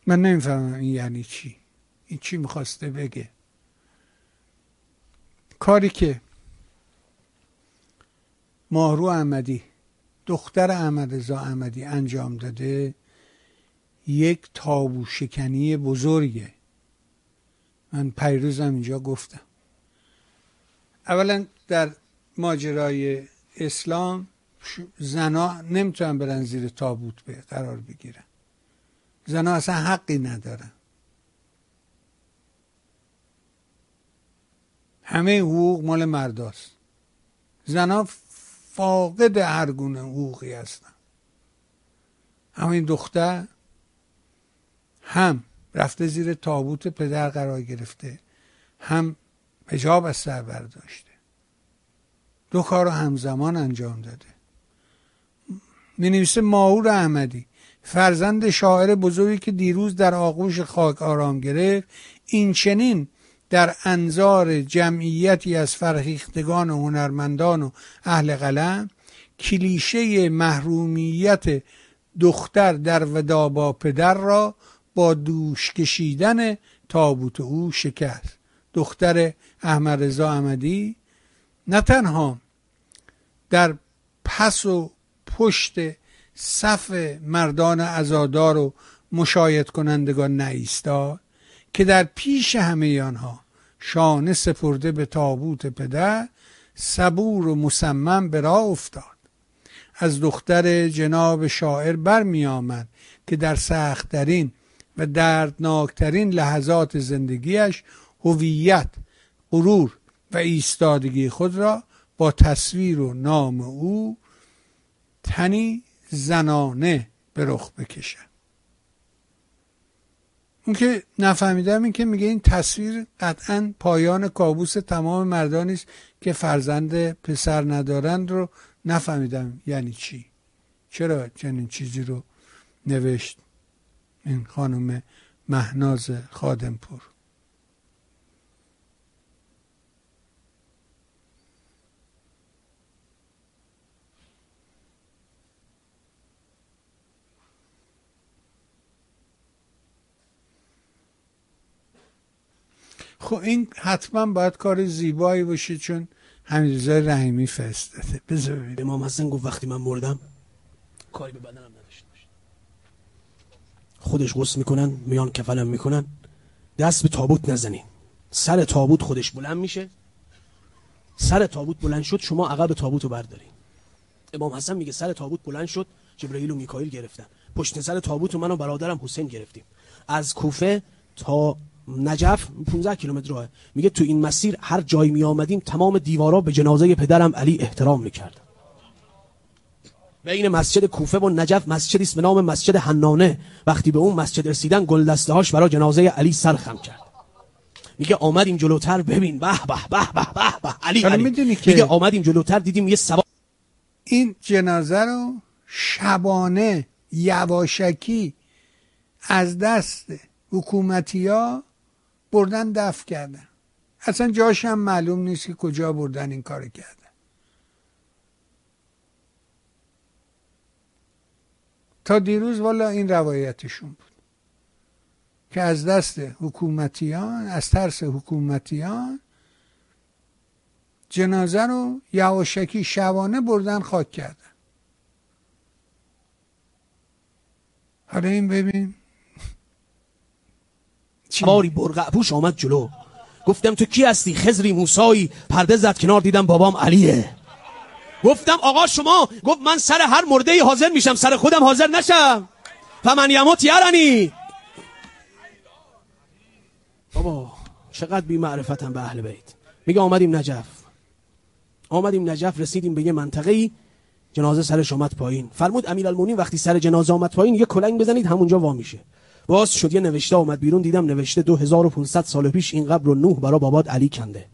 من نمی‌فهمم این یعنی چی. این چی می‌خواسته بگه. کاری که ماهرو احمدی دختر احمد رضا احمدی انجام داده یک تابو شکنی بزرگه. من پیروزم اینجا گفتم. اولا در ماجرای اسلام زنا نمی‌تونن برن زیر تابوت به قرار بگیرن. زنها اصلا حقی ندارن همه حقوق مال مرداست. زنها فاقد هر گونه حقوقی هستن. اما دختر هم رفته زیر تابوت پدر قرار گرفته هم حجاب از سر برداشته. دو کار رو همزمان انجام داده. می نویسه ماهور احمدی. فرزند شاعر بزرگی که دیروز در آغوش خاک آرام گرفت این چنین در انظار جمعیتی از فرهیختگان و هنرمندان و اهل قلم کلیشه محرومیت دختر در ودا با پدر را با دوش کشیدن تابوت او شکست. دختر احمد رضا احمدی نه تنها در پس و پشت صف مردان ازادار و مشاید کنندگان نایستاد که در پیش همه آنها شانه سپرده به تابوت پدر صبور و مصمم به راه افتاد. از دختر جناب شاعر برمی آمد که در سختترین و دردناکترین لحظات زندگیش هویت غرور و ایستادگی خود را با تصویر و نام او تنی زنانه به رخ بکشن. اون که نفهمیدم این که میگه این تصویر قطعا پایان کابوس تمام مردانی است که فرزند پسر ندارند رو نفهمیدم. یعنی چی؟ چرا چنین چیزی رو نوشت این خانم مهناز خادمپور؟ خب این حتما باید کار زیبایی باشه چون حمیدرضا رحیمی فرستاده. بذار ببینیم. امام حسن گفت وقتی من مردم کاری به بدنم نداشته باشه. خودش غسل می‌کنن میان کفنم می‌کنن. دست به تابوت نزنین. سر تابوت خودش بلند میشه. سر تابوت بلند شد شما عقب تابوت رو بردارین. امام حسن میگه سر تابوت بلند شد جبرئیل و میکائیل گرفتن. پشت سر تابوت و من و برادرم حسین گرفتیم. از کوفه تا نجف 15 کیلومتر راه میگه تو این مسیر هر جایی می آمدیم تمام دیوارا به جنازه پدرم علی احترام می‌کرد بین مسجد کوفه و نجف مسجدی است به نام مسجد حنانه. وقتی به اون مسجد رسیدن گل دسته هاش برای جنازه علی سرخم کرد. میگه آمدیم جلوتر ببین به به به به به به علی علی. میگه آمدیم جلوتر دیدیم یه سوار این جنازه رو شبانه یواشکی از دست حکومتی ها بردن دف کردن. اصلا جاش هم معلوم نیست که کجا بردن این کار کردن. تا دیروز والا این روایتشون بود. که از دست حکومتیان از ترس حکومتیان جنازه رو یواشکی شبانه بردن خاک کردن. حالا این ببین. ماری برقع پوش آمد جلو. گفتم تو کی هستی؟ خزری موسایی. پرده زد کنار دیدم بابام علیه. گفتم آقا شما گفت من سر هر مرده حاضر میشم سر خودم حاضر نشم. فمن یموت یرنی. بابا چقدر بی معرفتم به اهل بیت. میگه آمدیم نجف. آمدیم نجف رسیدیم به یه منطقه ای جنازه سرش آمد پایین. فرمود امیرالمومنین وقتی سر جنازه آمد پایین یه کلنگ بزنید همونجا وا میشه باز شد یه نوشته آمد بیرون دیدم نوشته 2500 سال پیش این قبر رو نوح برا بابات علی کنده.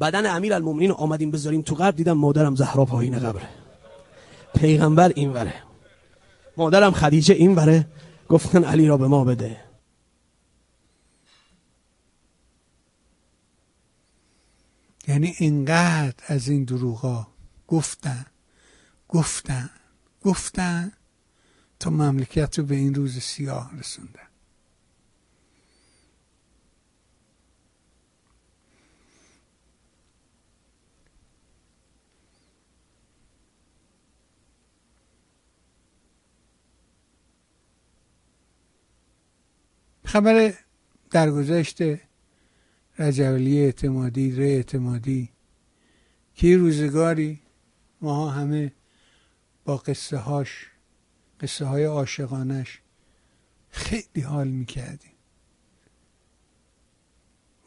بدن امیر المومنین آمدیم بذاریم تو قبر دیدم مادرم زهرا پایین قبره. پیغمبر این وره مادرم خدیجه این وره گفتن علی را به ما بده. یعنی اینقدر از این دروغا گفتن گفتن گفتن. تا مملکت رو به این روز سیاه رسوندن خبر درگذشت رجولی اعتمادی ره اعتمادی. که روزگاری؟ ماها همه با قصه هاش قصه های عاشقانش خیلی حال می‌کردیم.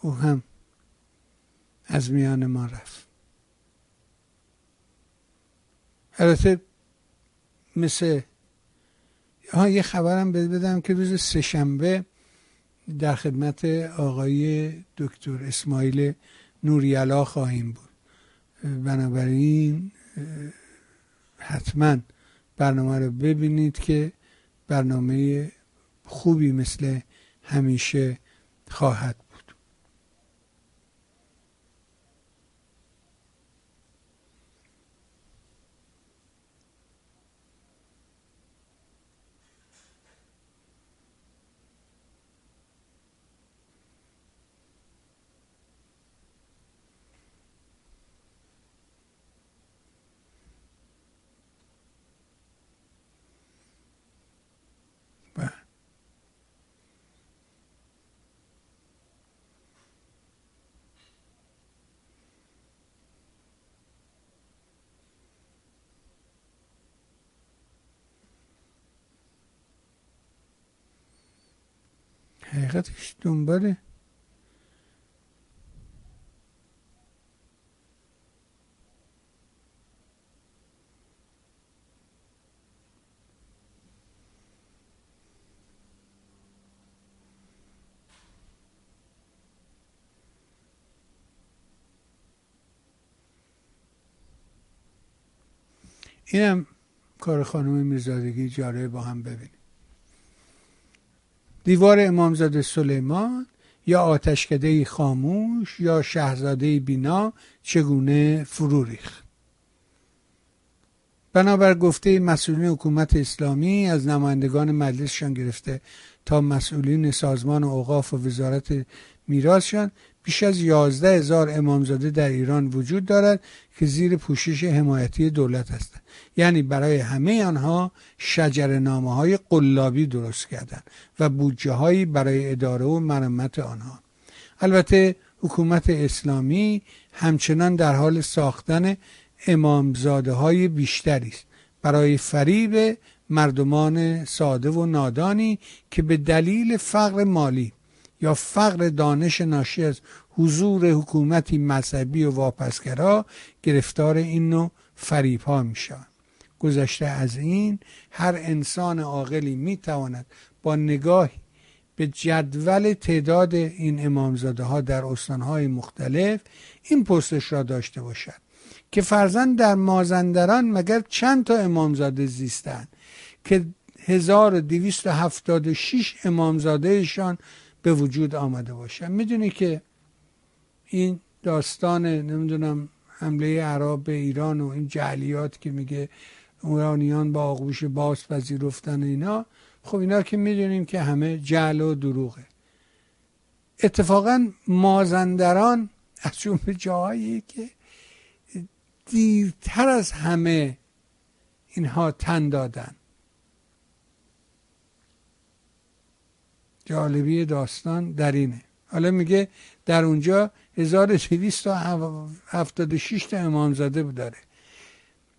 او هم از میان ما رفت. البته مثل ها یه خبرم بدم که روز سهشنبه در خدمت آقای دکتر اسماعیل نوریالا خواهیم بود. بنابراین حتما برنامه رو ببینید که برنامه خوبی مثل همیشه خواهد حقیقتش دنباله اینم کار خانم میرزادگی جاره با هم ببینیم. دیوار امامزاده سلیمان یا آتشکده خاموش یا شهزاده بینا چگونه فرو ریخت. بنابر گفته مسئولین حکومت اسلامی از نمایندگان مجلسشان گرفته تا مسئولین سازمان اوقاف و وزارت میراثشان بیش از یازده هزار امامزاده در ایران وجود دارد که زیر پوشش حمایتی دولت هستند. یعنی برای همه آنها شجر نامه های قلابی درست کردند و بودجه هایی برای اداره و مرمت آنها. البته حکومت اسلامی همچنان در حال ساختن امامزاده های بیشتری است. برای فریب مردمان ساده و نادانی که به دلیل فقر مالی یا فقر دانش ناشی از حضور حکومتی مذهبی و واپسگرا گرفتار این نوع فریب ها می شود. گذشته از این هر انسان عاقلی می تواند با نگاهی به جدول تعداد این امامزاده ها در استانهای مختلف این پرسش را داشته باشد که فرزن در مازندران مگر چند تا امامزاده زیستند که 1276 امامزادهشان به وجود آمده باشن می‌دونی که این داستان نمی‌دونم حمله عرب به ایران و این جعلیات که میگه ایرانیان با آغوش باز پذیرفتن اینا خب اینا که می‌دونیم که همه جعل و دروغه. اتفاقا مازندران از جمله جاهایی که دیرتر از همه اینها تن دادن. جالبی داستان در اینه. حالا میگه در اونجا 1276 تا امامزاده داره.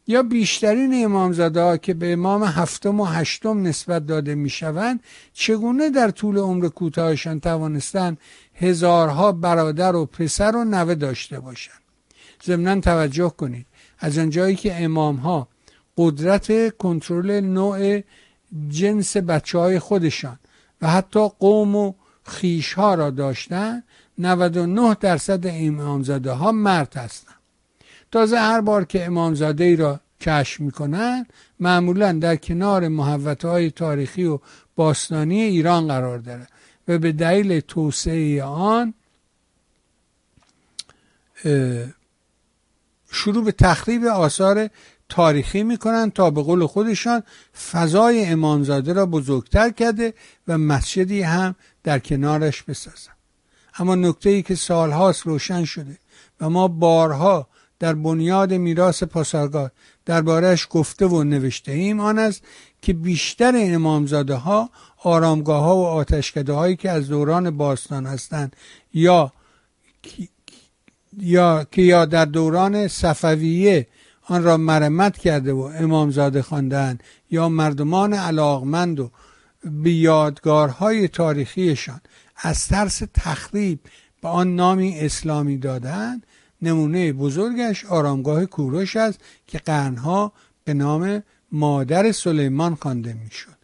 یا بیشترین امامزاده ها که به امام هفتم و هشتم نسبت داده می‌شوند چگونه در طول عمر کوتاهشان توانستن هزارها برادر و پسر و نوه داشته باشند؟ ضمنا توجه کنید. از آنجایی که امام ها قدرت کنترل نوع جنس بچه های خودشان حتی قوم و خیش ها را داشتن 99 درصد امامزاده ها مرد هستند تازه هر بار که امامزاده ای را کشف می‌کنن معمولا در کنار محوطه های تاریخی و باستانی ایران قرار داره و به دلیل توسعه آن شروع به تخریب آثار تاریخی می‌کنن تا به قول خودشان فضای امامزاده را بزرگتر کرده و مسجدی هم در کنارش بسازن. اما نکته ای که سالهاست روشن شده و ما بارها در بنیاد میراث پاسارگاد دربارهش گفته و نوشته ایم آن است که بیشتر امامزاده ها آرامگاه ها و آتشکده هایی که از دوران باستان هستند یا یا که یا در دوران صفویه آن را مرمت کرده و امامزاده خواندند یا مردمان علاقمند و به یادگارهای تاریخیشان. از ترس تخریب به آن نامی اسلامی دادند. نمونه بزرگش آرامگاه کوروش است که قرنها به نام مادر سلیمان خوانده می‌شد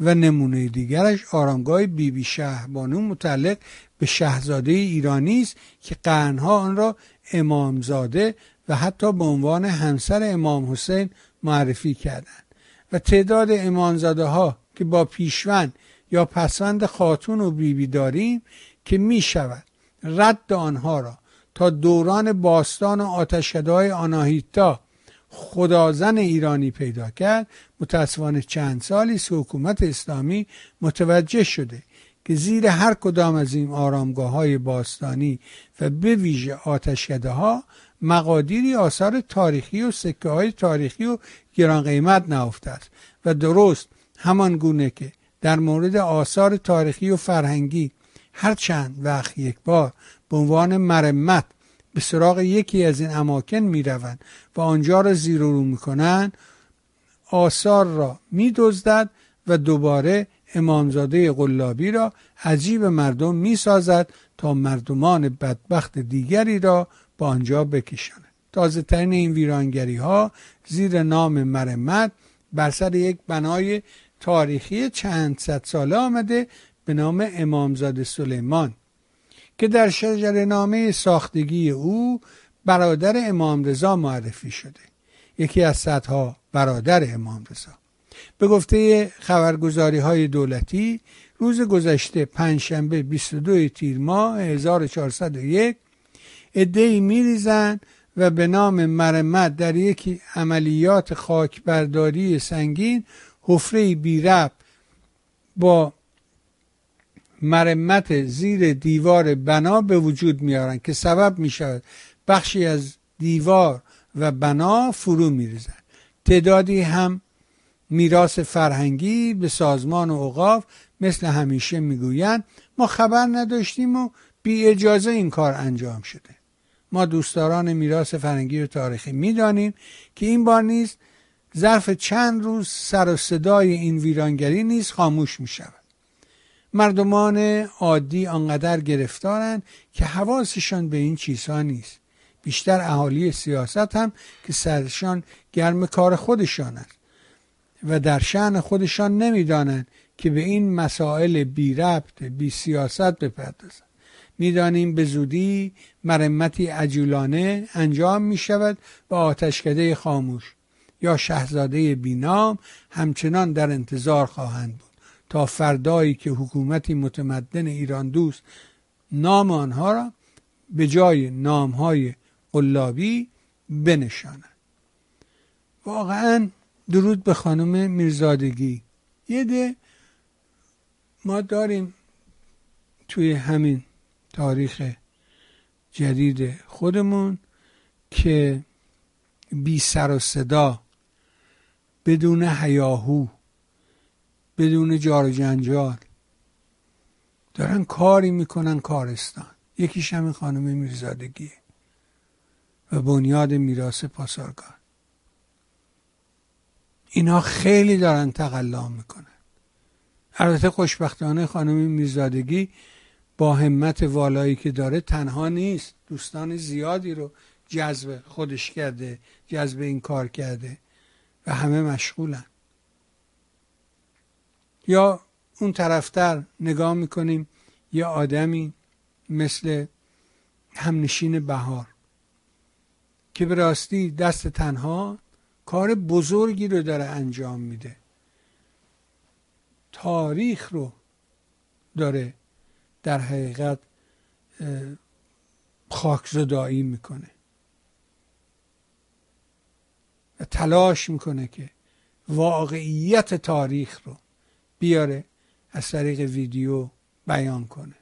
و نمونه دیگرش آرامگاه بیبی بی شهبانو متعلق به شهزاده ایرانی است که قرنها آن را امامزاده و حتی به عنوان همسر امام حسین معرفی کردند. و تعداد امامزاده ها که با پیشوند یا پسوند خاتون و بیبی داریم که می شود رد آنها را تا دوران باستان و آتشکده آناهیتا خدازن ایرانی پیدا کرد متاسفانه چند سالی است حکومت اسلامی متوجه شده که زیر هر کدام از این آرامگاه های باستانی و به ویژه آتشکده ها مقادیری آثار تاریخی و سکه های تاریخی و گران قیمت نهفته است. و درست همان گونه که در مورد آثار تاریخی و فرهنگی هر چند وقت یک بار به عنوان مرمت به سراغ یکی از این اماکن می روند و آنجا را زیر رو می کنند آثار را می دزدد و دوباره امامزاده قلابی را عجیب مردم می سازد تا مردمان بدبخت دیگری را با آنجا بکشاند تازه ترین این ویرانگری ها زیر نام مرمت بر سر یک بنای تاریخی چند صد ساله آمده به نام امامزاده سلیمان که در شجر نامه ساختگی او برادر امام رضا معرفی شده. یکی از صدها برادر امام رضا به گفته خبرگزاری های دولتی روز گذشته پنجشنبه 22 تیر ماه 1401 ادهی میریزن و به نام مرمت در یکی عملیات خاکبرداری سنگین حفره بیرب با مرمت زیر دیوار بنا به وجود میارن که سبب می شود بخشی از دیوار و بنا فرو میریزن تعدادی هم میراث فرهنگی به سازمان و اوقاف مثل همیشه می‌گویند ما خبر نداشتیم و بی اجازه این کار انجام شده. ما دوستداران میراث فرهنگی و تاریخی می‌دانیم که این بار نیز ظرف چند روز سر و صدای این ویرانگری نیز خاموش می شود مردمان عادی آنقدر گرفتارند که حواسشان به این چیزها نیست. بیشتر اهالی سیاست هم که سرشان گرم کار خودشان است و در شعن خودشان نمی‌دانند که به این مسائل بی ربط بی سیاست بپردازند. می‌دانیم به زودی مرمتی عجولانه انجام می شود و آتشکده خاموش یا شهزاده بینام همچنان در انتظار خواهند بود تا فردایی که حکومتی متمدن ایران دوست نام آنها را به جای نامهای قلابی بنشاند. واقعا درود به خانم میرزادگی. یه ده ما داریم توی همین تاریخ جدید خودمون که بی سر و صدا بدون هیاهو بدون جار جنجال دارن کاری می‌کنن کارستان. یکیش همین خانم میرزادگیه و بنیاد میراث پاسارگاد اینا خیلی دارن تقلا می‌کنن. البته خوشبختانه خانم میرزادگی با همت والایی که داره تنها نیست. دوستان زیادی رو جذب خودش کرده جذب این کار کرده و همه مشغولن. یا اون طرفتر نگاه می‌کنیم یه آدمی مثل همنشین بهار که به راستی دست تنها کار بزرگی رو داره انجام میده. تاریخ رو داره در حقیقت خاکزدایی می‌کنه. و تلاش می‌کنه که واقعیت تاریخ رو بیاره از طریق ویدیو بیان کنه.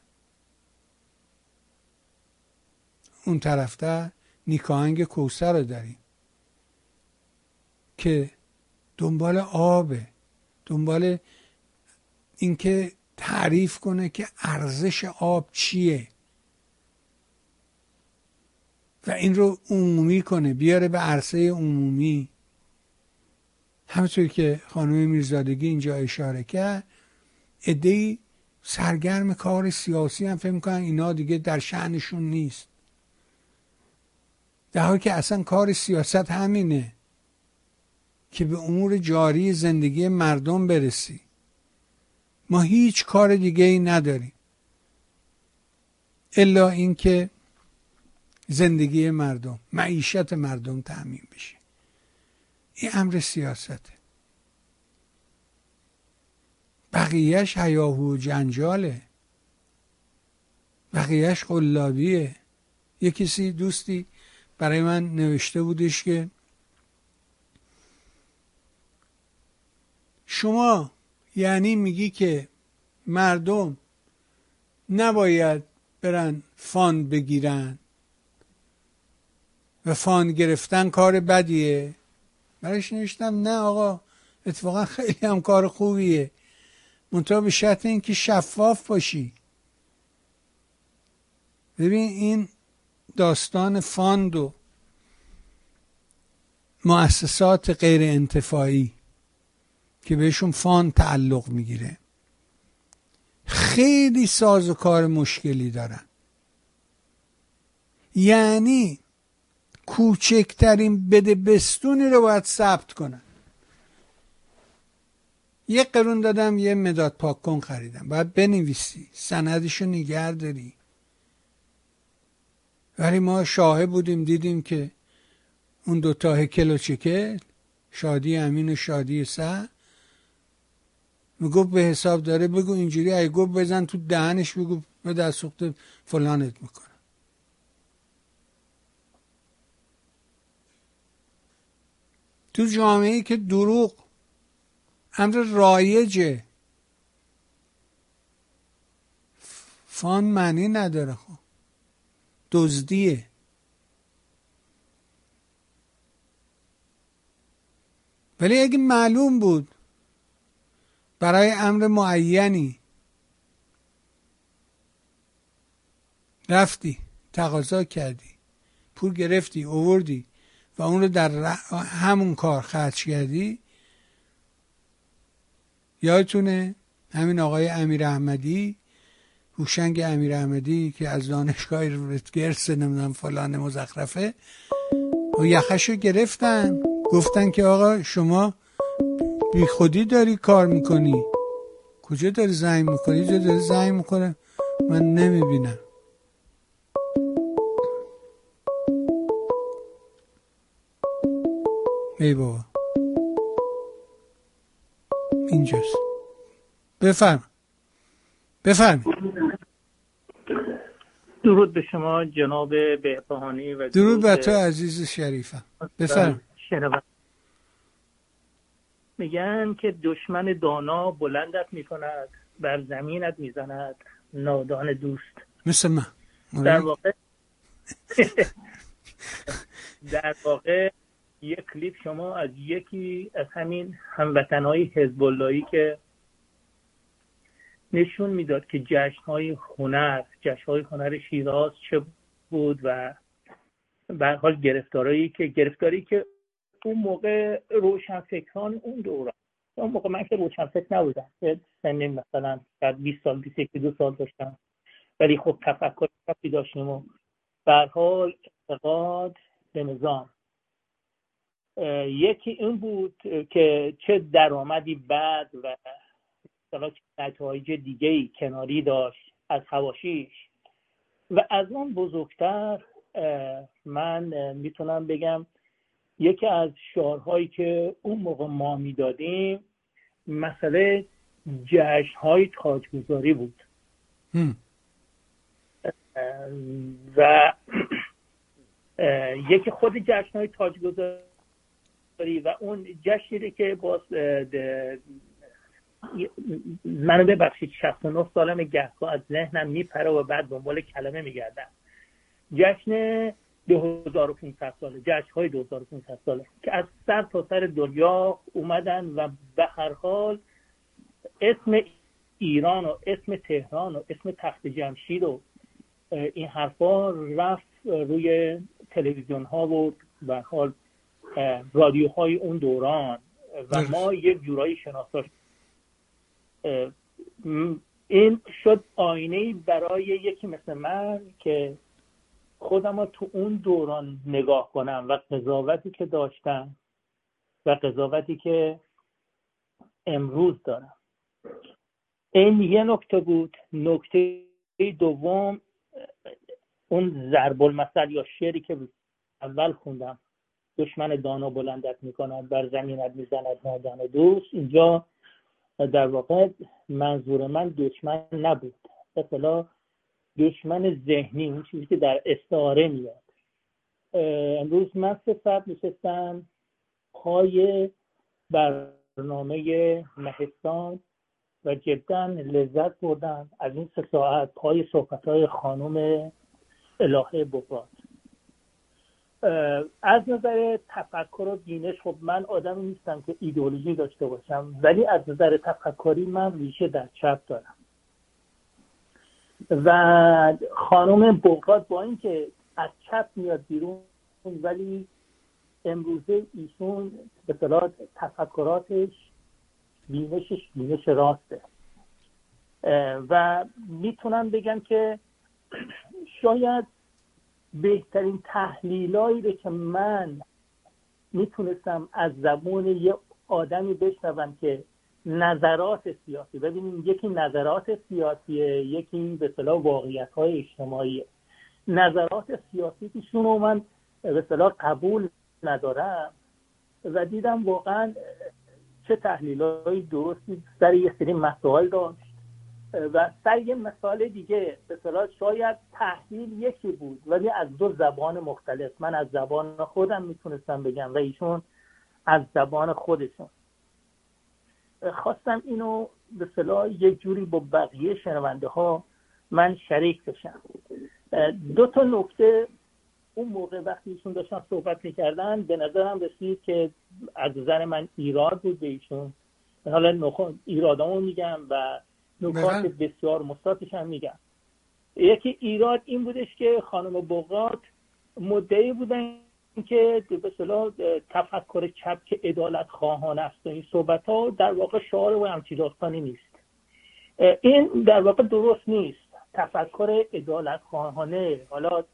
اون طرفته نیکاهنگ کوسر رو داریم که دنبال آبه دنبال اینکه تعریف کنه که ارزش آب چیه. و این رو عمومی کنه بیاره به عرصه عمومی. همونطور که خانم میرزادگی اینجا اشاره کرد ادهی سرگرم کار سیاسی هم فکر می‌کنن اینا دیگه در شعنشون نیست. در حالی که اصلا کار سیاست همینه که به امور جاری زندگی مردم برسی. ما هیچ کار دیگه ای نداریم. الا اینکه زندگی مردم معیشت مردم تعمین بشه. این امر سیاسته. بقیهش هیاهو جنجاله. بقیهش قلابیه. یه کسی دوستی برای من نوشته بودش که شما یعنی میگی که مردم نباید برن fund بگیرن و fund گرفتن کار بدیه. برایش نوشتم؟ نه آقا اتفاقا خیلی هم کار خوبیه. منتها به شرط اینکه شفاف باشی. ببین این داستان fund و مؤسسات غیر انتفاعی که بهشون fund تعلق می‌گیره. خیلی ساز و کار مشکلی دارن. یعنی کوچکترین بده بستونی رو باید ثبت کنن. یه قرون دادم یه مداد پاک کن خریدم. باید بنویسی. سندشو نگر داری. ولی ما شاهه بودیم دیدیم که اون دوتا هکل و چکل شادی امین و شادی سه می‌گفت به حساب داره بگو اینجوری ای گفت بزن تو دهنش بگو به دست سخت فلانت می‌کنه تو جامعه ای که دروغ امر رایجه فان معنی نداره خب. دزدیه. ولی اگه معلوم بود برای امر معینی. رفتی تقاضا کردی پول گرفتی اووردی و اون رو در همون کار خرج کردی. یادتونه همین آقای امیر احمدی؟ هوشنگ امیر احمدی که از دانشگاه رتگرس نمی‌دونم فلان مزخرفه. و یخش رو گرفتن. گفتن که آقا شما بی خودی داری کار می‌کنی؟ کجا داری زنگ می‌کنی کجا داری زنگ می‌کنه من نمی‌بینم. ای بابا. اینجاست. بفرم. بفرم. درود به شما جناب بهبهانی و درود به تو عزیز شریفم. بفرم. میگن که دشمن دانا بلندت می‌کند بر زمینت می‌زند نادان دوست. مثل من. در واقع در واقع یک کلیپ شما از یکی از همین هموطنهای حزب اللهی که نشون می‌داد که جشن های هنر جشن های هنر شیراز چه بود و به حال گرفتاری که گرفتاری که اون موقع روشنفکران اون دوران اون موقع من که روشنفکر نبودم. سنین مثلا بعد 20 سال 21 دو سال داشتم. ولی خب تفکر داشتیم و حال اعتقاد به نظام. یکی این بود که چه درآمدی بد و نتایج دیگه ای کناری داشت از هواشیش و از اون بزرگتر من می‌تونم بگم یکی از شعارهایی که اون موقع ما می‌دادیم مسئله جشن های تاجگذاری بود. و یکی خود جشن های تاجگذاری و اون جشنی که باز منو ببخشید 69 سالم گهگاه از ذهنم میپره و بعد دنبال کلمه میگردم. جشن 2500 ساله جشن های 2500 ساله که از سر تا سر دنیا اومدن و به هر حال اسم ایران و اسم تهران و اسم تخت جمشید و این حرفا رفت روی تلویزیون ها و به حال رادیوهای اون دوران و ما یک جورایی شناسا این شد آینه برای یکی مثل من که خودم رو تو اون دوران نگاه کنم و قضاوتی که داشتم و قضاوتی که امروز دارم. این یه نکته بود. نکته دوم اون ضرب المثل یا شعری که اول خوندم. دشمن دانا بلندت می‌کند بر زمینت می‌زند نادان دوست. اینجا در واقع منظور من دشمن نبود. اصلا دشمن ذهنی اون چیزی که در استعاره میاد. امروز من سه ساعت نشستم پای برنامه مهستان و جدا لذت بردم از این سه ساعت پای صحبت های خانم الهه بفراد از نظر تفکر و بینش خب من آدمی نیستم که ایدئولوژی داشته باشم ولی از نظر تفکری من ریشه در چپ دارم. و خانم بغراد با اینکه از چپ میاد بیرون ولی امروزه ایشون به صلاح تفکراتش بینشش بینش راسته. و می‌تونم بگم که شاید بهترین تحلیلایی رو که من می‌تونستم از زبون یه آدمی بشنوم که نظرات سیاسی. ببینیم یکی نظرات سیاسیه یکی به صلاح واقعیت های اجتماعی نظرات سیاسی رو من به صلاح قبول ندارم و دیدم واقعا چه تحلیل های درستی سر یه سری مسائل داشت و سر یه مثال دیگه. به صلاح شاید تحلیل یکی بود ولی از دو زبان مختلف. من از زبان خودم می‌تونستم بگم و ایشون از زبان خودشون. خواستم اینو به صلاح یک جوری با بقیه شنونده ها من شریک بشم. دو تا نکته اون موقع وقتی ایشون داشتن صحبت می‌کردن به نظرم رسید که از نظر من ایراد بود به ایشون. حالا ایرادامو میگم و نکات بسیار مثبتش هم میگم. یکی ایراد این بودش که خانم بغرات مدعی بودن که به اصطلاح تفکر چپ که عدالت خواهان است و این صحبت ها در واقع شعار و همچی داستانی نیست. این در واقع درست نیست. تفکر عدالت خواهانه. حالا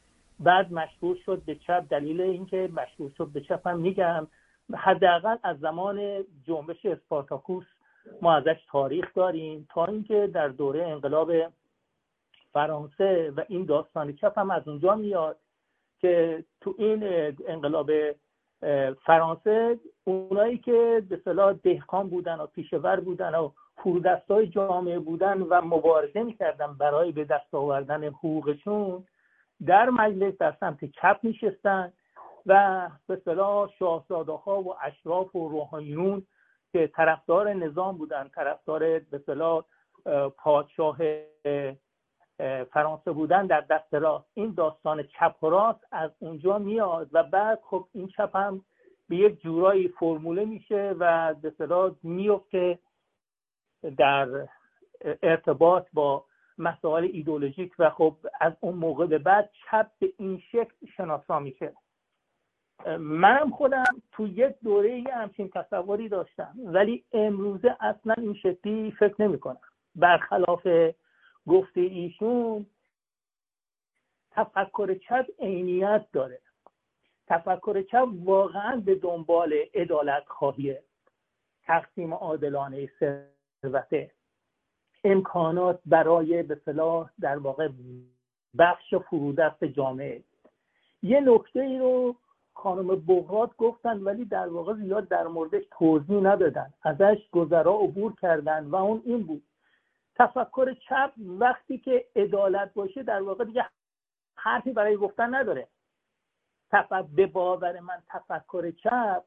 بعد مشهور شد به چپ دلیل اینکه مشهور شد به چپ هم میگم. حداقل از زمان جنبش اسپارتاکوس ما ازش تاریخ داریم تا اینکه در دوره انقلاب فرانسه و این داستان چپ هم از اونجا میاد. که تو این انقلاب فرانسه اونایی که به صلاح دهقان بودن و پیشور بودن و های جامعه بودن و مبارزه می‌کردن برای به دست آوردن حقوقشون در مجلس در سمت چپ میشستن و به صلاح شاهزاده ها و اشراف و روحانیون که طرفدار نظام بودن طرفدار به صلاح پادشاه فرانسه بودن در دست راست. این داستان چپ و راست از اونجا میاد و بعد خب این چپ هم به یک جورایی فرموله میشه و به صلاح میفته در ارتباط با مسائل ایدولوژیک و خب از اون موقع به بعد چپ به این شکل شناسا میشه. منم خودم تو یک دوره یه همچین تصوری داشتم ولی امروزه اصلا این شکلی فکر نمی کنم برخلاف گفته ایشون تفکر چپ عینیت داره. تفکر چپ واقعا به دنبال عدالت خواهیه تقسیم عادلانه ثروته امکانات برای به صلاح در واقع بخش فرودست جامعه. یه نکته ای رو خانم بغرات گفتن ولی در واقع زیاد در موردش توضیح ندادن. ازش گذرا عبور کردن و اون این بود. تفکر چپ وقتی که عدالت باشه در واقع دیگه حرفی برای گفتن نداره. به باور من تفکر چپ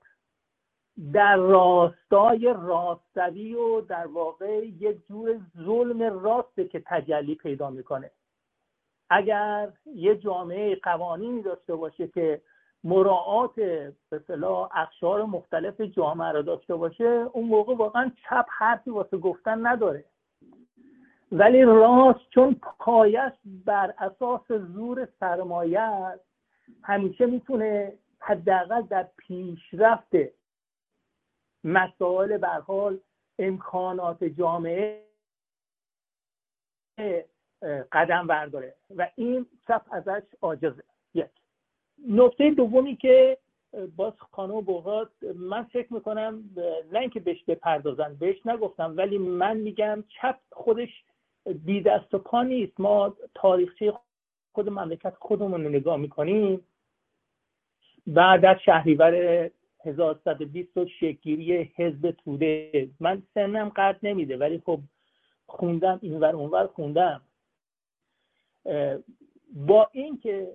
در راستای راستوی و در واقع یک جور ظلم راسته که تجلی پیدا می‌کنه. اگر یه جامعه قوانینی داشته باشه که مراعات صلاح اقشار مختلف جامعه را داشته باشه اون موقع واقعا چپ حرفی واسه گفتن نداره. ولی راست چون پایش بر اساس زور سرمایه همیشه می‌تونه حداقل در پیشرفت مسائل به حال امکانات جامعه قدم برداره. و این چپ ازش عاجزه. یک. نکته دومی که باز خانم بغرات من فکر می‌کنم نه اینکه بهش بپردازن بهش نگفتم ولی من میگم چپ خودش بی دست و پا نیست. ما تاریخچه خود مملکت خودمون رو نگاه می‌کنیم. بعد از شهریور 1120 و حزب توده. من سنم قرد نمیده ولی خب خوندم اینور اونور خوندم. با اینکه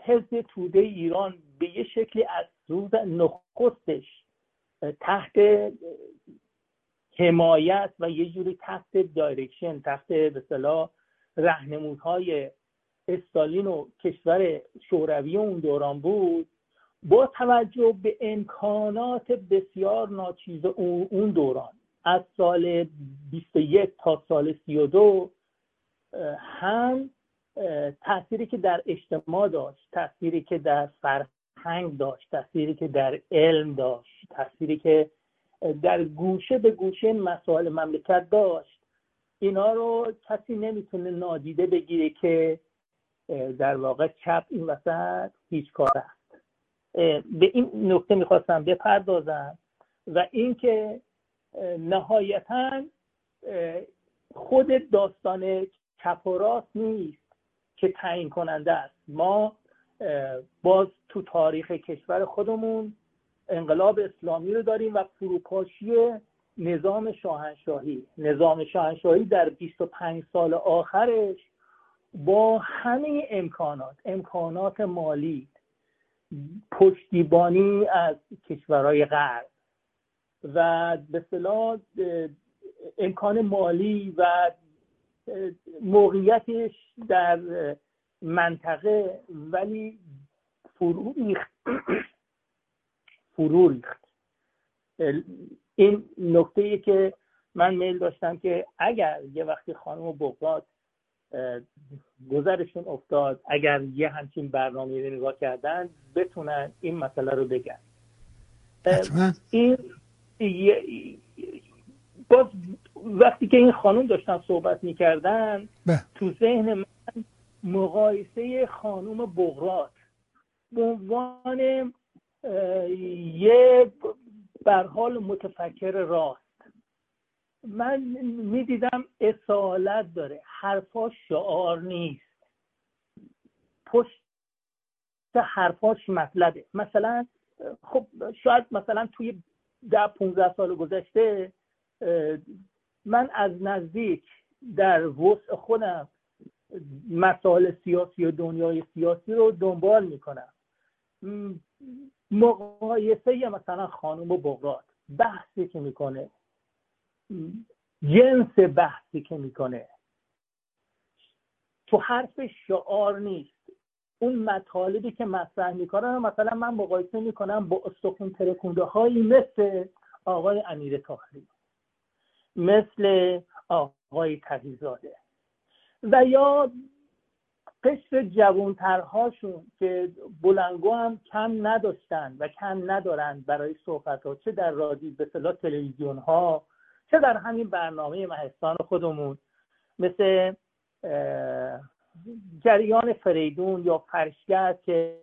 حزب توده ایران به یه شکلی از روز نخستش تحت حمایت و یه جوری تحت دایرکشن تحت به صلاح رهنمودهای استالین و کشور شوروی اون دوران بود با توجه به امکانات بسیار ناچیز اون دوران. از سال 21 تا سال 32 هم تأثیری که در اجتماع داشت تأثیری که در فرهنگ داشت تأثیری که در علم داشت تأثیری که در گوشه به گوشه مسائل مملکت داشت. اینا رو کسی نمی‌تونه نادیده بگیره که در واقع چپ این وسط هیچ کار است. به این نکته می‌خواستم بپردازم و اینکه نهایتا خود داستان چپ و راست نیست که تعیین کننده است. ما باز تو تاریخ کشور خودمون انقلاب اسلامی رو داریم و فروپاشی نظام شاهنشاهی. نظام شاهنشاهی در 25 سال آخرش با همه امکانات امکانات مالی پشتیبانی از کشورهای غرب و به صلاح امکان مالی و موقعیتش در منطقه ولی فرو فرو ریخت. این نکته ای که من میل داشتم که اگر یه وقتی خانم بغداد گذرشون افتاد اگر یه همچین برنامه رو نگاه کردن بتونن این مسئله رو بگن. این باز وقتی که این خانم داشتن صحبت می‌کردن تو ذهن من مقایسه خانم بغرات به عنوان یه برحال متفکر راست. من می‌دیدم اصالت داره. حرفاش شعار نیست. پشت حرفاش مطلبه. مثلا خب شاید مثلا توی ده 15 سال گذشته من از نزدیک در وسع خودم مسائل سیاسی و دنیای سیاسی رو دنبال می‌کنم. مقایسه مثلا خانم بغرات بحثی که می‌کنه. جنس بحثی که می‌کنه. تو حرف شعار نیست. اون مطالبی که مطرح می‌کنن مثلا من مقایسه می‌کنم با استخون ترکونده هایی مثل آقای امیر تاخری مثل آقای تقیزاده و یا قشر جوانترهاشون که بلنگو هم کم نداشتن و کم ندارن برای صحبت ها چه در رادیو به صلاح تلویزیون ها چه در همین برنامه مهستان خودمون. مثل جریان فریدون یا فرشگر که